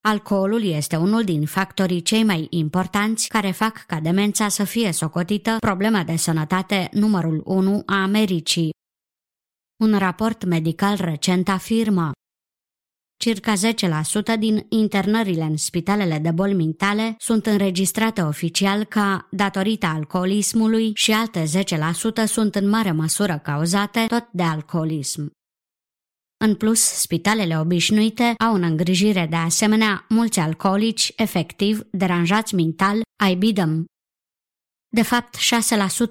Alcoolul este unul din factorii cei mai importanți care fac ca demența să fie socotită problema de sănătate numărul 1 a Americii. Un raport medical recent afirmă Circa 10% din internările în spitalele de boli mentale sunt înregistrate oficial ca datorită alcoolismului și alte 10% sunt în mare măsură cauzate tot de alcoolism. În plus, spitalele obișnuite au în îngrijire de asemenea mulți alcoolici efectiv deranjați mental, bidăm. De fapt,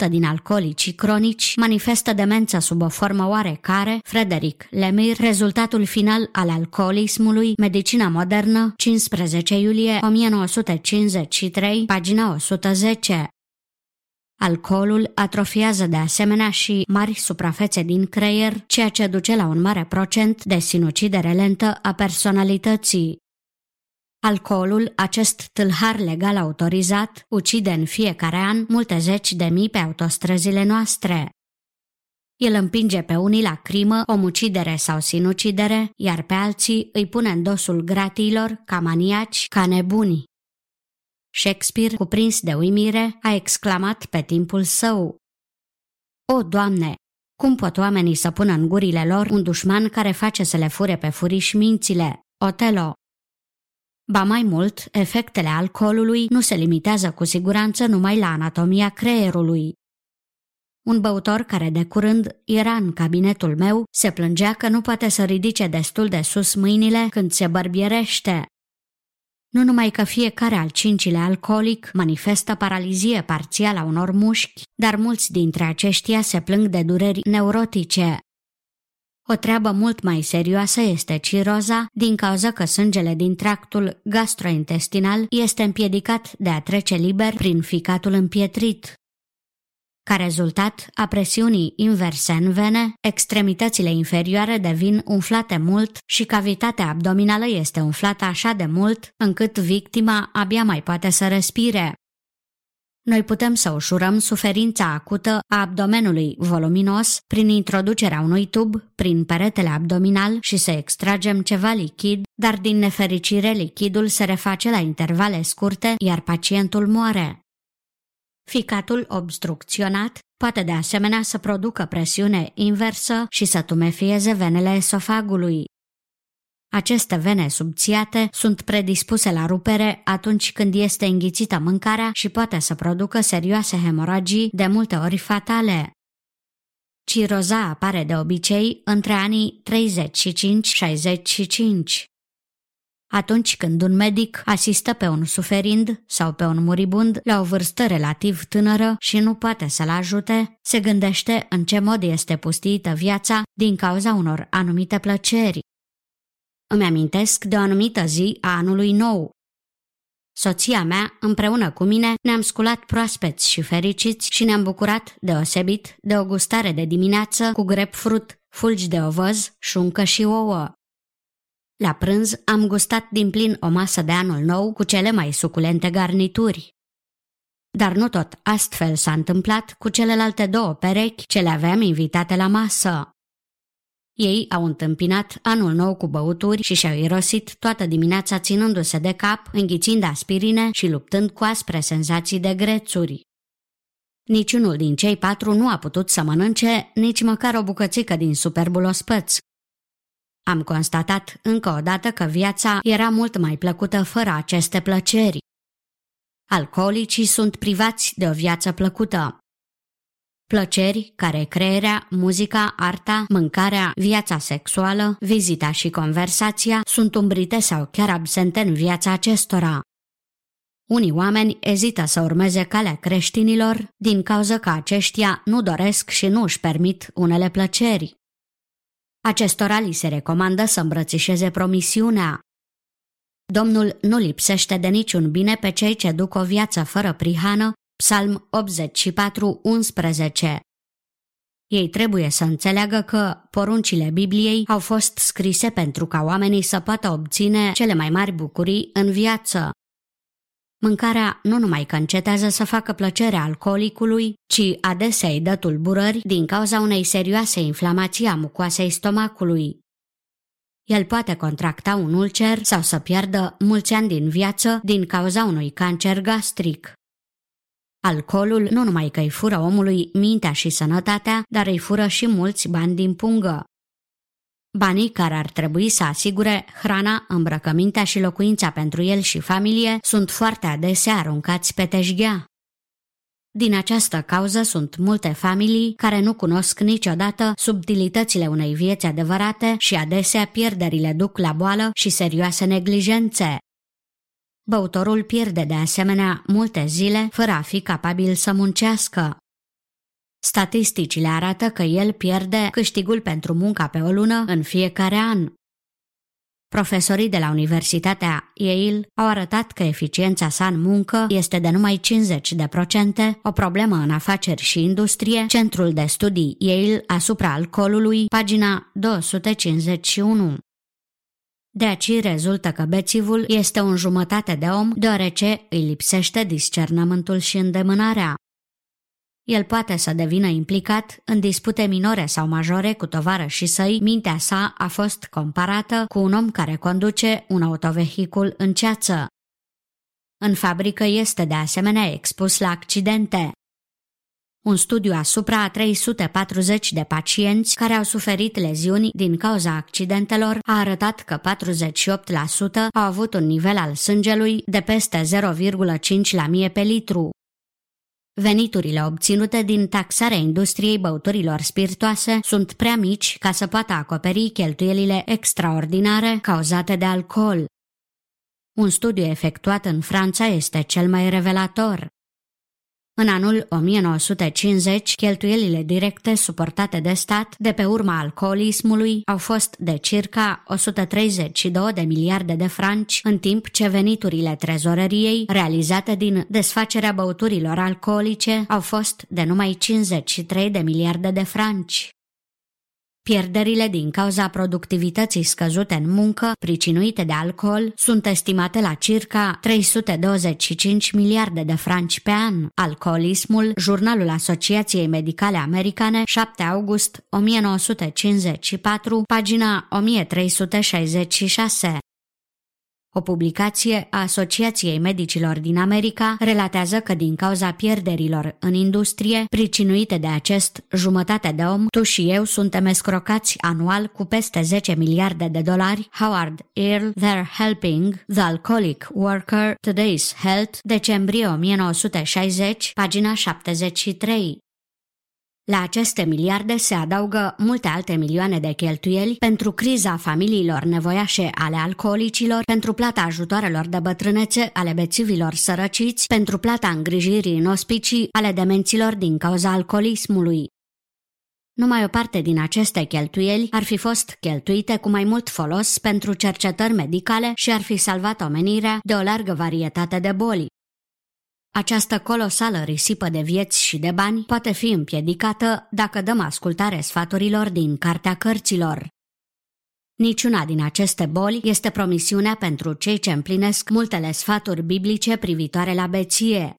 6% din alcoolicii cronici manifestă demența sub o formă oarecare, Frederic Lemire, rezultatul final al alcoolismului, Medicina modernă, 15 iulie 1953, pagina 110. Alcoolul atrofiază de asemenea și mari suprafețe din creier, ceea ce duce la un mare procent de sinucidere lentă a personalității. Alcoolul, acest tâlhar legal autorizat, ucide în fiecare an multe zeci de mii pe autostrăzile noastre. El împinge pe unii la crimă, omucidere sau sinucidere, iar pe alții îi pune în dosul gratiilor ca maniaci, ca nebuni. Shakespeare, cuprins de uimire, a exclamat pe timpul său. O, Doamne, cum pot oamenii să pună în gurile lor un dușman care face să le fure pe furiș mințile? Otelo. Ba mai mult, efectele alcoolului nu se limitează cu siguranță numai la anatomia creierului. Un băutor care de curând era în cabinetul meu se plângea că nu poate să ridice destul de sus mâinile când se bărbierește. Nu numai că fiecare al cincilea alcoolic manifestă paralizie parțială a unor mușchi, dar mulți dintre aceștia se plâng de dureri neurotice. O treabă mult mai serioasă este ciroza, din cauza că sângele din tractul gastrointestinal este împiedicat de a trece liber prin ficatul împietrit. Ca rezultat a presiunii inverse în vene, extremitățile inferioare devin umflate mult și cavitatea abdominală este umflată așa de mult încât victima abia mai poate să respire. Noi putem să ușurăm suferința acută a abdomenului voluminos prin introducerea unui tub prin peretele abdominal și să extragem ceva lichid, dar din nefericire lichidul se reface la intervale scurte, iar pacientul moare. Ficatul obstrucționat poate de asemenea să producă presiune inversă și să tumefieze venele esofagului. Aceste vene subțiate sunt predispuse la rupere atunci când este înghițită mâncarea și poate să producă serioase hemoragii, de multe ori fatale. Ciroza apare de obicei între anii 35-65 atunci când un medic asistă pe un suferind sau pe un muribund la o vârstă relativ tânără și nu poate să-l ajute, se gândește în ce mod este pustită viața din cauza unor anumite plăceri. Îmi amintesc de o anumită zi a anului nou. Soția mea, împreună cu mine, ne-am sculat proaspeți și fericiți și ne-am bucurat deosebit de o gustare de dimineață cu grapefruit, fulgi de ovăz, șuncă și ouă. La prânz am gustat din plin o masă de anul nou cu cele mai suculente garnituri. Dar nu tot astfel s-a întâmplat cu celelalte două perechi ce le aveam invitate la masă. Ei au întâmpinat anul nou cu băuturi și și-au irosit toată dimineața ținându-se de cap, înghițind aspirine și luptând cu aspre senzații de grețuri. Niciunul din cei patru nu a putut să mănânce nici măcar o bucățică din superbul ospăț, am constatat încă o dată că viața era mult mai plăcută fără aceste plăceri. Alcoolicii sunt privați de o viață plăcută. Plăceri care crearea, muzica, arta, mâncarea, viața sexuală, vizita și conversația sunt umbrite sau chiar absente în viața acestora. Unii oameni ezită să urmeze calea creștinilor din cauza că aceștia nu doresc și nu își permit unele plăceri. Acestora li se recomandă să îmbrățișeze promisiunea. Domnul nu lipsește de niciun bine pe cei ce duc o viață fără prihană, Psalm 84, 11. Ei trebuie să înțeleagă că poruncile Bibliei au fost scrise pentru ca oamenii să poată obține cele mai mari bucurii în viață. Mâncarea nu numai că încetează să facă plăcere alcoolicului, ci adesea îi dă tulburări din cauza unei serioase inflamații a mucoasei stomacului. El poate contracta un ulcer sau să piardă mulți ani din viață din cauza unui cancer gastric. Alcoolul nu numai că îi fură omului mintea și sănătatea, dar îi fură și mulți bani din pungă. Banii care ar trebui să asigure hrana, îmbrăcămintea și locuința pentru el și familie sunt foarte adesea aruncați pe teșghea. Din această cauză sunt multe familii care nu cunosc niciodată subtilitățile unei vieți adevărate și adesea pierderile duc la boală și serioase neglijențe. Băutorul pierde de asemenea multe zile fără a fi capabil să muncească. Statisticile arată că el pierde câștigul pentru munca pe o lună în fiecare an. Profesorii de la Universitatea Yale au arătat că eficiența sa în muncă este de numai 50%, o problemă în afaceri și industrie, Centrul de Studii Yale asupra alcoolului, pagina 251. De aici rezultă că bețivul este un jumătate de om, deoarece îi lipsește discernământul și îndemânarea. El poate să devină implicat în dispute minore sau majore cu tovară și săi, mintea sa a fost comparată cu un om care conduce un autovehicul în ceață. În fabrică este de asemenea expus la accidente. Un studiu asupra a 340 de pacienți care au suferit leziuni din cauza accidentelor a arătat că 48% au avut un nivel al sângelui de peste 0,5 la mie pe litru. Veniturile obținute din taxarea industriei băuturilor spiritoase sunt prea mici ca să poată acoperi cheltuielile extraordinare cauzate de alcool. Un studiu efectuat în Franța este cel mai revelator. În anul 1950, cheltuielile directe suportate de stat de pe urma alcoolismului au fost de circa 132 de miliarde de franci, în timp ce veniturile trezoreriei realizate din desfacerea băuturilor alcoolice au fost de numai 53 de miliarde de franci. Pierderile din cauza productivității scăzute în muncă, pricinuite de alcool, sunt estimate la circa 325 miliarde de franci pe an. Alcoolismul, jurnalul Asociației Medicale Americane, 7 august 1954, pagina 1366. O publicație a Asociației Medicilor din America relatează că din cauza pierderilor în industrie, pricinuite de acest jumătate de om, tu și eu suntem escrocați anual cu peste 10 miliarde de dolari. Howard Earl, They're Helping, The Alcoholic Worker, Today's Health, decembrie 1960, pagina 73. La aceste miliarde se adaugă multe alte milioane de cheltuieli pentru criza familiilor nevoiașe ale alcoolicilor, pentru plata ajutoarelor de bătrânețe ale bețivilor sărăciți, pentru plata îngrijirii în ospicii ale demenților din cauza alcoolismului. Numai o parte din aceste cheltuieli ar fi fost cheltuite cu mai mult folos pentru cercetări medicale și ar fi salvat omenirea de o largă varietate de boli. Această colosală risipă de vieți și de bani poate fi împiedicată dacă dăm ascultare sfaturilor din Cartea Cărților. Niciuna din aceste boli este promisiunea pentru cei ce împlinesc multele sfaturi biblice privitoare la beție.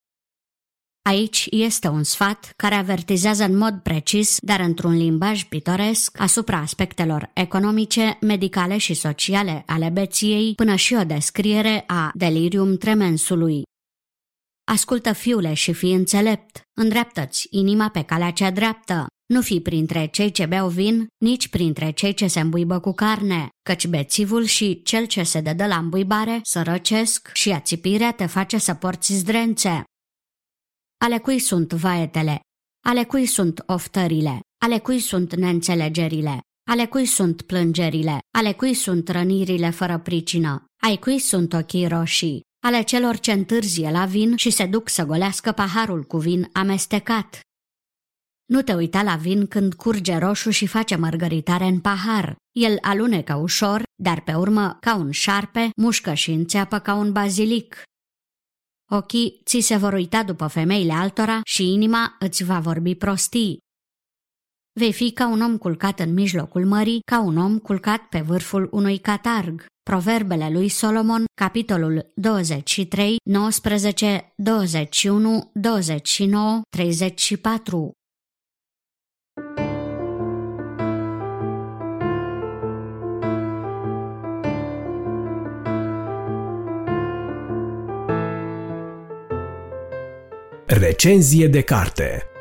Aici este un sfat care avertizează în mod precis, dar într-un limbaj pitoresc, asupra aspectelor economice, medicale și sociale ale beției, până și o descriere a delirium tremensului. Ascultă, fiule, și fii înțelept, îndreaptă-ți inima pe calea cea dreaptă, nu fi printre cei ce beau vin, nici printre cei ce se îmbuibă cu carne, căci bețivul și cel ce se dă la îmbuibare sărăcesc și ațipirea te face să porți zdrențe. Ale cui sunt vaetele? Ale cui sunt oftările? Ale cui sunt neînțelegerile? Ale cui sunt plângerile? Ale cui sunt rănirile fără pricină? Ai cui sunt ochii roșii? Ale celor ce întârzie la vin și se duc să golească paharul cu vin amestecat. Nu te uita la vin când curge roșu și face mărgăritare în pahar. El alunecă ușor, dar pe urmă, ca un șarpe, mușcă și înțeapă ca un bazilic. Ochii ți se vor uita după femeile altora și inima îți va vorbi prostii. Vei fi ca un om culcat în mijlocul mării, ca un om culcat pe vârful unui catarg. Proverbele lui Solomon, capitolul 23, 19, 21, 29, 34. Recenzie de carte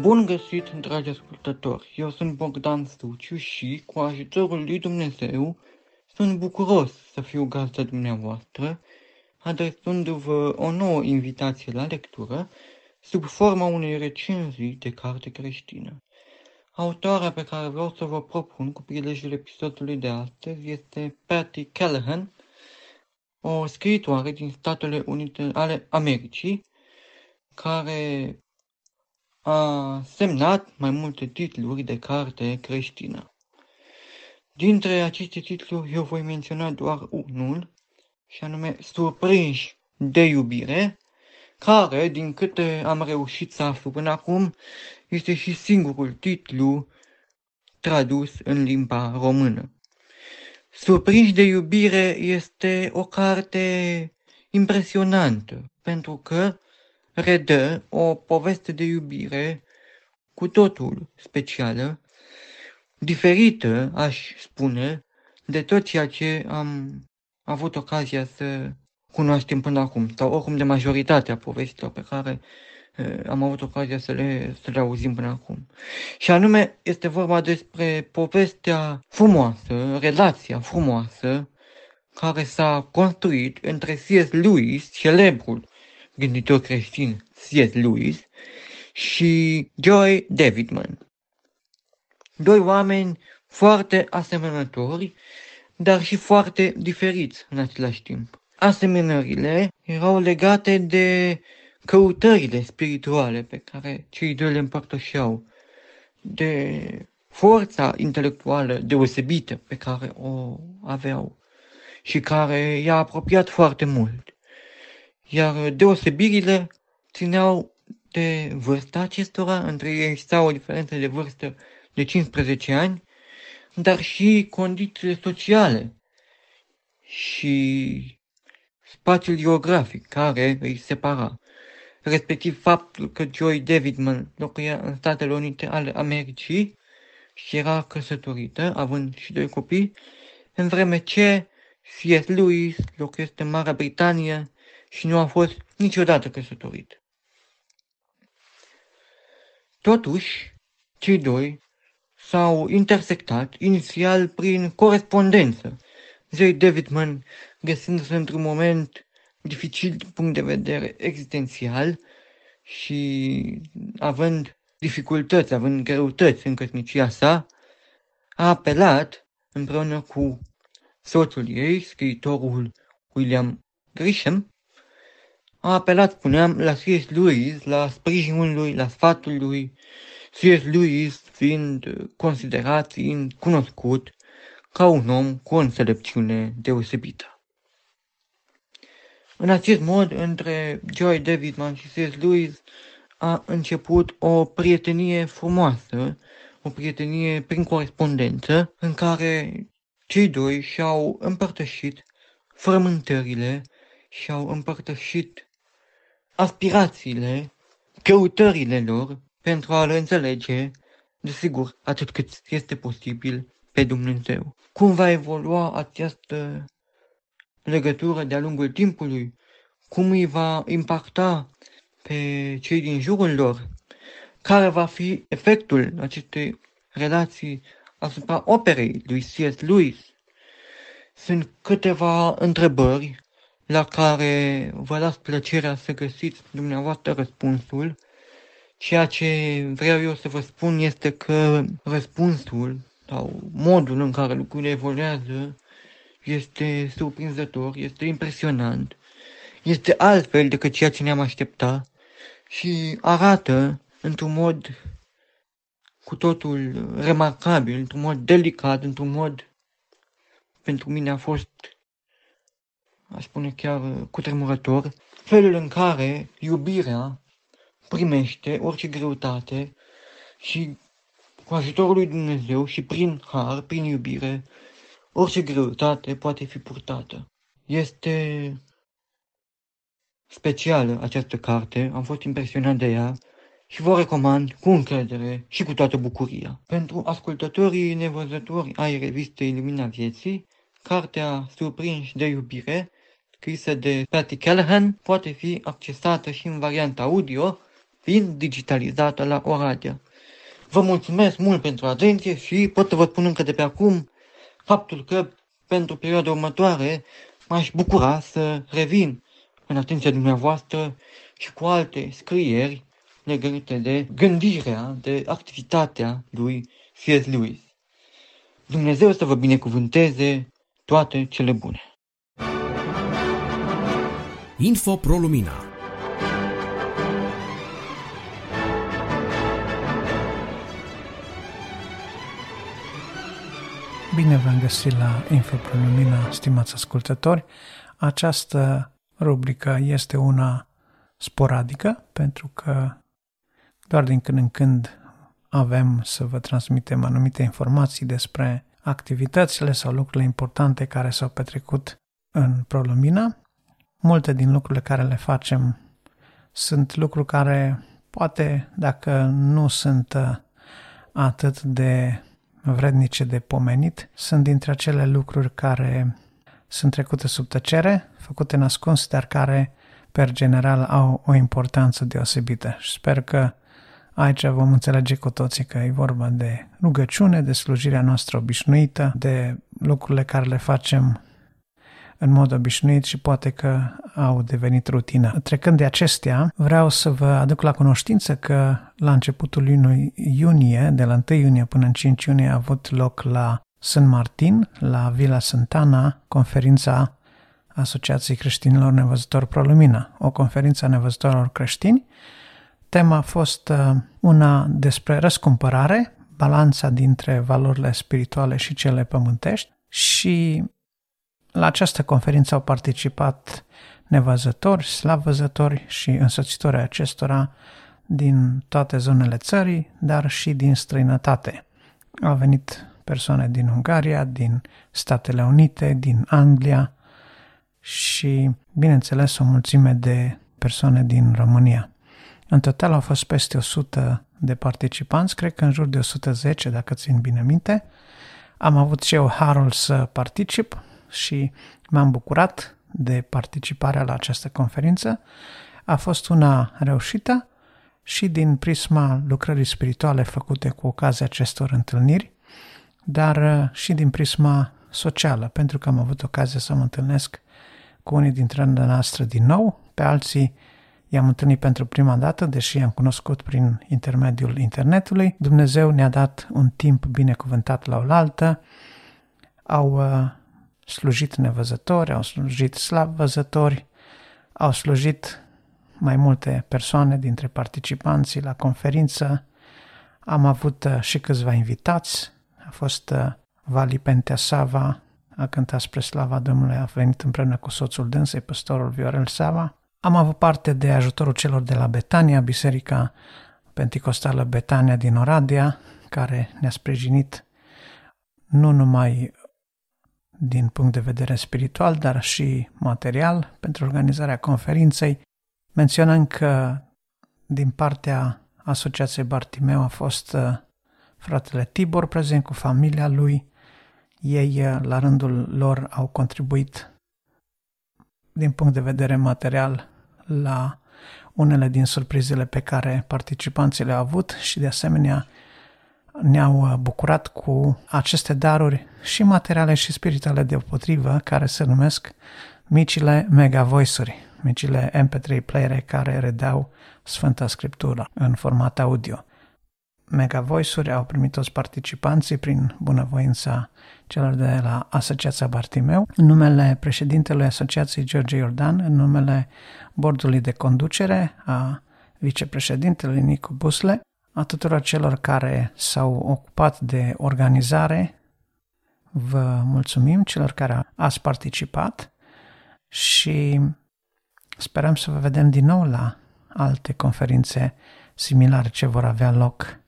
Bun găsit, dragi ascultători! Eu sunt Bogdan Suciu și, cu ajutorul lui Dumnezeu, sunt bucuros să fiu gazda dumneavoastră, adresându-vă o nouă invitație la lectură sub forma unei recenzii de carte creștină. Autoarea pe care vreau să vă propun cu prilejul episodului de astăzi este Patty Callahan, o scriitoare din Statele Unite ale Americii, care a semnat mai multe titluri de carte creștină. Dintre aceste titluri eu voi menționa doar unul, și anume Surprinși de iubire, care, din câte am reușit să aflu până acum, este și singurul titlu tradus în limba română. Surprinși de iubire este o carte impresionantă, pentru că redă o poveste de iubire cu totul specială, diferită, aș spune, de tot ceea ce am avut ocazia să cunoaștem până acum, sau oricum de majoritatea povestilor pe care uh, am avut ocazia să le, să le auzim până acum. Și anume, este vorba despre povestea frumoasă, relația frumoasă, care s-a construit între C.S. Lewis, celebrul gânditor creștin C.S. Lewis, și Joy Davidman. Doi oameni foarte asemănători, dar și foarte diferiți în același timp. Asemănările erau legate de căutările spirituale pe care cei doi le împărtășeau, de forța intelectuală deosebită pe care o aveau și care i-a apropiat foarte mult. Iar deosebirile țineau de vârsta acestora, între ei exista o diferență de vârstă de 15 ani, dar și condițiile sociale și spațiul geografic care îi separa, respectiv faptul că Joy Davidman locuia în Statele Unite ale Americii și era căsătorită, având și doi copii, în vreme ce C.S. Lewis locuiește în Marea Britanie și nu a fost niciodată căsătorit. Totuși, cei doi s-au intersectat inițial prin corespondență, Joy Davidman găsindu-se într-un moment dificil din punct de vedere existențial și având dificultăți, având greutăți în căsnicia sa, a apelat împreună cu soțul ei, scriitorul William Grisham, a apelat, spuneam, la C.S. Lewis, la sprijinul lui, la sfatul lui, C.S. Lewis fiind considerat, fiind cunoscut ca un om cu o înțelepciune deosebită. În acest mod, între Joy Davidman și C.S. Lewis a început o prietenie frumoasă, o prietenie prin corespondență, în care cei doi și-au împărtășit frământările și-au împărtășit aspirațiile, căutările lor pentru a-L înțelege, desigur, atât cât este posibil, pe Dumnezeu. Cum va evolua această legătură de-a lungul timpului? Cum îi va impacta pe cei din jurul lor? Care va fi efectul acestei relații asupra operei lui C.S. Lewis? Sunt câteva întrebări la care vă las plăcerea să găsiți dumneavoastră răspunsul. Ceea ce vreau eu să vă spun este că răspunsul sau modul în care lucrurile evoluează este surprinzător, este impresionant, este altfel decât ceea ce ne-am aștepta și arată într-un mod cu totul remarcabil, într-un mod delicat, într-un mod pentru mine a fost, aș spune chiar cutremurător, felul în care iubirea primește orice greutate și cu ajutorul lui Dumnezeu și prin har, prin iubire, orice greutate poate fi purtată. Este specială această carte, am fost impresionat de ea și vă recomand cu încredere și cu toată bucuria. Pentru ascultătorii nevăzători ai revistei Lumina Vieții, cartea Surprinși de iubire, scrisă de Patty Callahan, poate fi accesată și în varianta audio, fiind digitalizată la Oradea. Vă mulțumesc mult pentru atenție și pot să vă spun încă de pe acum faptul că pentru perioada următoare m-aș bucura să revin în atenția dumneavoastră și cu alte scrieri legate de gândirea, de activitatea lui C.S. Lewis. Dumnezeu să vă binecuvânteze toate cele bune. Info Pro Lumina Bine v-am găsit la Info Pro Lumina, stimați ascultători. Această rubrică este una sporadică, pentru că doar din când în când avem să vă transmitem anumite informații despre activitățile sau lucrurile importante care s-au petrecut în ProLumina, Multe din lucrurile care le facem sunt lucruri care poate, dacă nu sunt atât de vrednice de pomenit, sunt dintre acele lucruri care sunt trecute sub tăcere, făcute nascuns, dar care, per general, au o importanță deosebită. Și sper că aici vom înțelege cu toții că e vorba de rugăciune, de slujirea noastră obișnuită, de lucrurile care le facem în mod obișnuit și poate că au devenit rutină. Trecând de acestea, vreau să vă aduc la cunoștință că la începutul lunii iunie, de la 1 iunie până în 5 iunie, a avut loc la San Martin, la Villa Santana, conferința Asociației Creștinilor Nevăzători Pro Lumina, o conferință a nevăzătorilor creștini. Tema a fost uh, una despre răscumpărare, balanța dintre valorile spirituale și cele pământești și la această conferință au participat nevăzători, slavvăzători și însoțitori acestora din toate zonele țării, dar și din străinătate. Au venit persoane din Ungaria, din Statele Unite, din Anglia și, bineînțeles, o mulțime de persoane din România. În total au fost peste 100 de participanți, cred că în jur de 110, dacă țin bine minte. Am avut și eu harul să particip, și m-am bucurat de participarea la această conferință. A fost una reușită și din prisma lucrării spirituale făcute cu ocazia acestor întâlniri, dar uh, și din prisma socială, pentru că am avut ocazia să mă întâlnesc cu unii dintre noastre din nou, pe alții i-am întâlnit pentru prima dată, deși i-am cunoscut prin intermediul internetului. Dumnezeu ne-a dat un timp binecuvântat la oaltă, au uh, slujit nevăzători, au slujit slab văzători, au slujit mai multe persoane dintre participanții la conferință. Am avut uh, și câțiva invitați. A fost uh, Vali Pentea a cântat spre slava Domnului, a venit împreună cu soțul dânsei, păstorul Viorel Sava. Am avut parte de ajutorul celor de la Betania, Biserica Penticostală Betania din Oradea, care ne-a sprijinit nu numai din punct de vedere spiritual, dar și material pentru organizarea conferinței. Menționăm că din partea Asociației Bartimeu a fost uh, fratele Tibor prezent cu familia lui. Ei, uh, la rândul lor, au contribuit din punct de vedere material la unele din surprizele pe care participanții le-au avut și, de asemenea, ne-au uh, bucurat cu aceste daruri și materiale și spirituale deopotrivă care se numesc micile mega voice-uri, micile MP3 playere care redau Sfânta Scriptură în format audio. Mega voice-uri au primit toți participanții prin bunăvoința celor de la Asociația Bartimeu, în numele președintelui Asociației George Iordan, în numele bordului de conducere a vicepreședintelui Nicu Busle, a tuturor celor care s-au ocupat de organizare. Vă mulțumim celor care ați participat și sperăm să vă vedem din nou la alte conferințe similare ce vor avea loc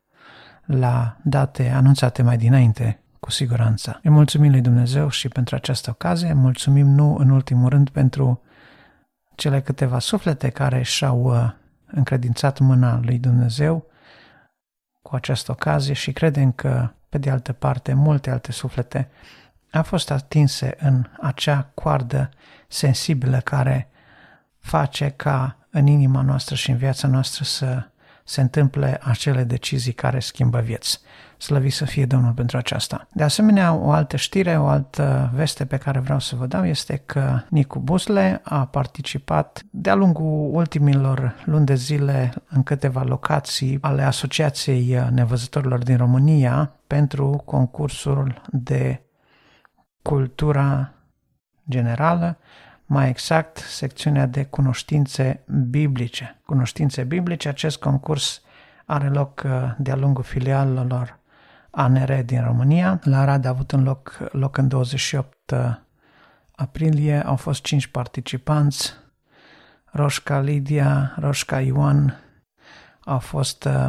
la date anunțate mai dinainte, cu siguranță. Îi mulțumim lui Dumnezeu și pentru această ocazie, mulțumim nu în ultimul rând pentru cele câteva suflete care și-au uh, încredințat mâna lui Dumnezeu cu această ocazie și credem că, pe de altă parte, multe alte suflete au fost atinse în acea coardă sensibilă care face ca în inima noastră și în viața noastră să se întâmple acele decizii care schimbă vieți. Slăvi să fie Domnul pentru aceasta. De asemenea, o altă știre, o altă veste pe care vreau să vă dau este că Nicu Busle a participat de-a lungul ultimilor luni de zile în câteva locații ale Asociației Nevăzătorilor din România pentru concursul de cultura generală, mai exact secțiunea de cunoștințe biblice. Cunoștințe biblice, acest concurs are loc uh, de-a lungul filialelor ANR din România. La Arad a avut un loc, loc în 28 aprilie. Au fost 5 participanți. Roșca Lidia, Roșca Ioan au fost uh,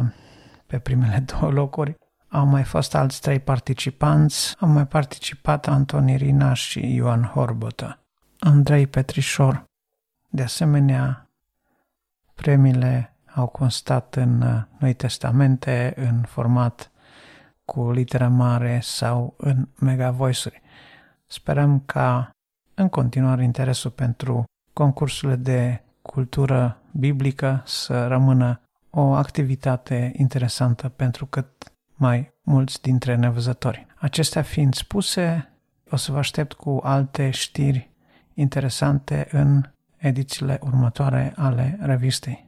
pe primele două locuri. Au mai fost alți trei participanți. Au mai participat Anton Irina și Ioan Horbotă. Andrei Petrișor. De asemenea, premiile au constat în uh, Noi Testamente, în format cu literă mare sau în mega voice-uri. Sperăm ca în continuare interesul pentru concursurile de cultură biblică să rămână o activitate interesantă pentru cât mai mulți dintre nevăzători. Acestea fiind spuse, o să vă aștept cu alte știri interesante în edițiile următoare ale revistei.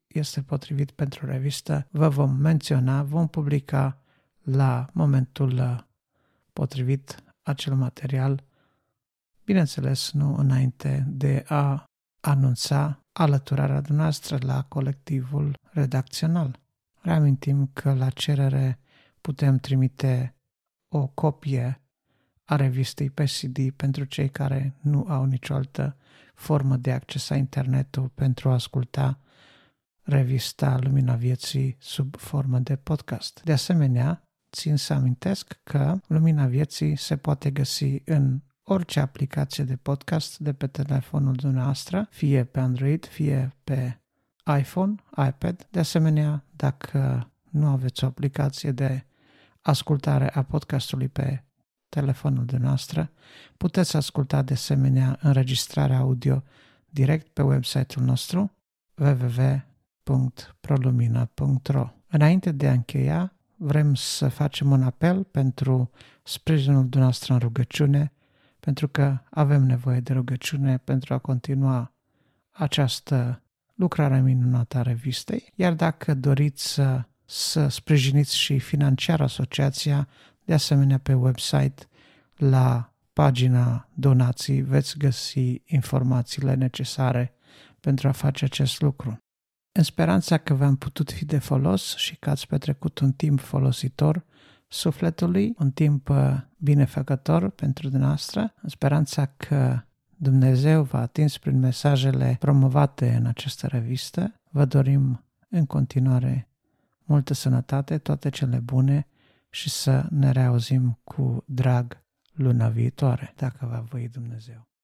este potrivit pentru revistă, vă vom menționa, vom publica la momentul uh, potrivit acel material, bineînțeles nu înainte de a anunța alăturarea noastră la colectivul redacțional. Reamintim că la cerere putem trimite o copie a revistei pe CD pentru cei care nu au nicio altă formă de acces la internetul pentru a asculta revista Lumina Vieții sub formă de podcast. De asemenea, țin să amintesc că Lumina Vieții se poate găsi în orice aplicație de podcast de pe telefonul dumneavoastră, fie pe Android, fie pe iPhone, iPad. De asemenea, dacă nu aveți o aplicație de ascultare a podcastului pe telefonul dumneavoastră, puteți asculta de asemenea înregistrarea audio direct pe website-ul nostru www.prolumina.ro Înainte de a încheia, vrem să facem un apel pentru sprijinul dumneavoastră în rugăciune pentru că avem nevoie de rugăciune pentru a continua această lucrare minunată a revistei. Iar dacă doriți să, să sprijiniți și financiar asociația, de asemenea pe website, la pagina donații, veți găsi informațiile necesare pentru a face acest lucru. În speranța că v-am putut fi de folos și că ați petrecut un timp folositor, sufletului, un timp uh, binefăcător pentru dumneavoastră, în speranța că Dumnezeu v-a atins prin mesajele promovate în această revistă. Vă dorim în continuare multă sănătate, toate cele bune și să ne reauzim cu drag luna viitoare, dacă va voi Dumnezeu.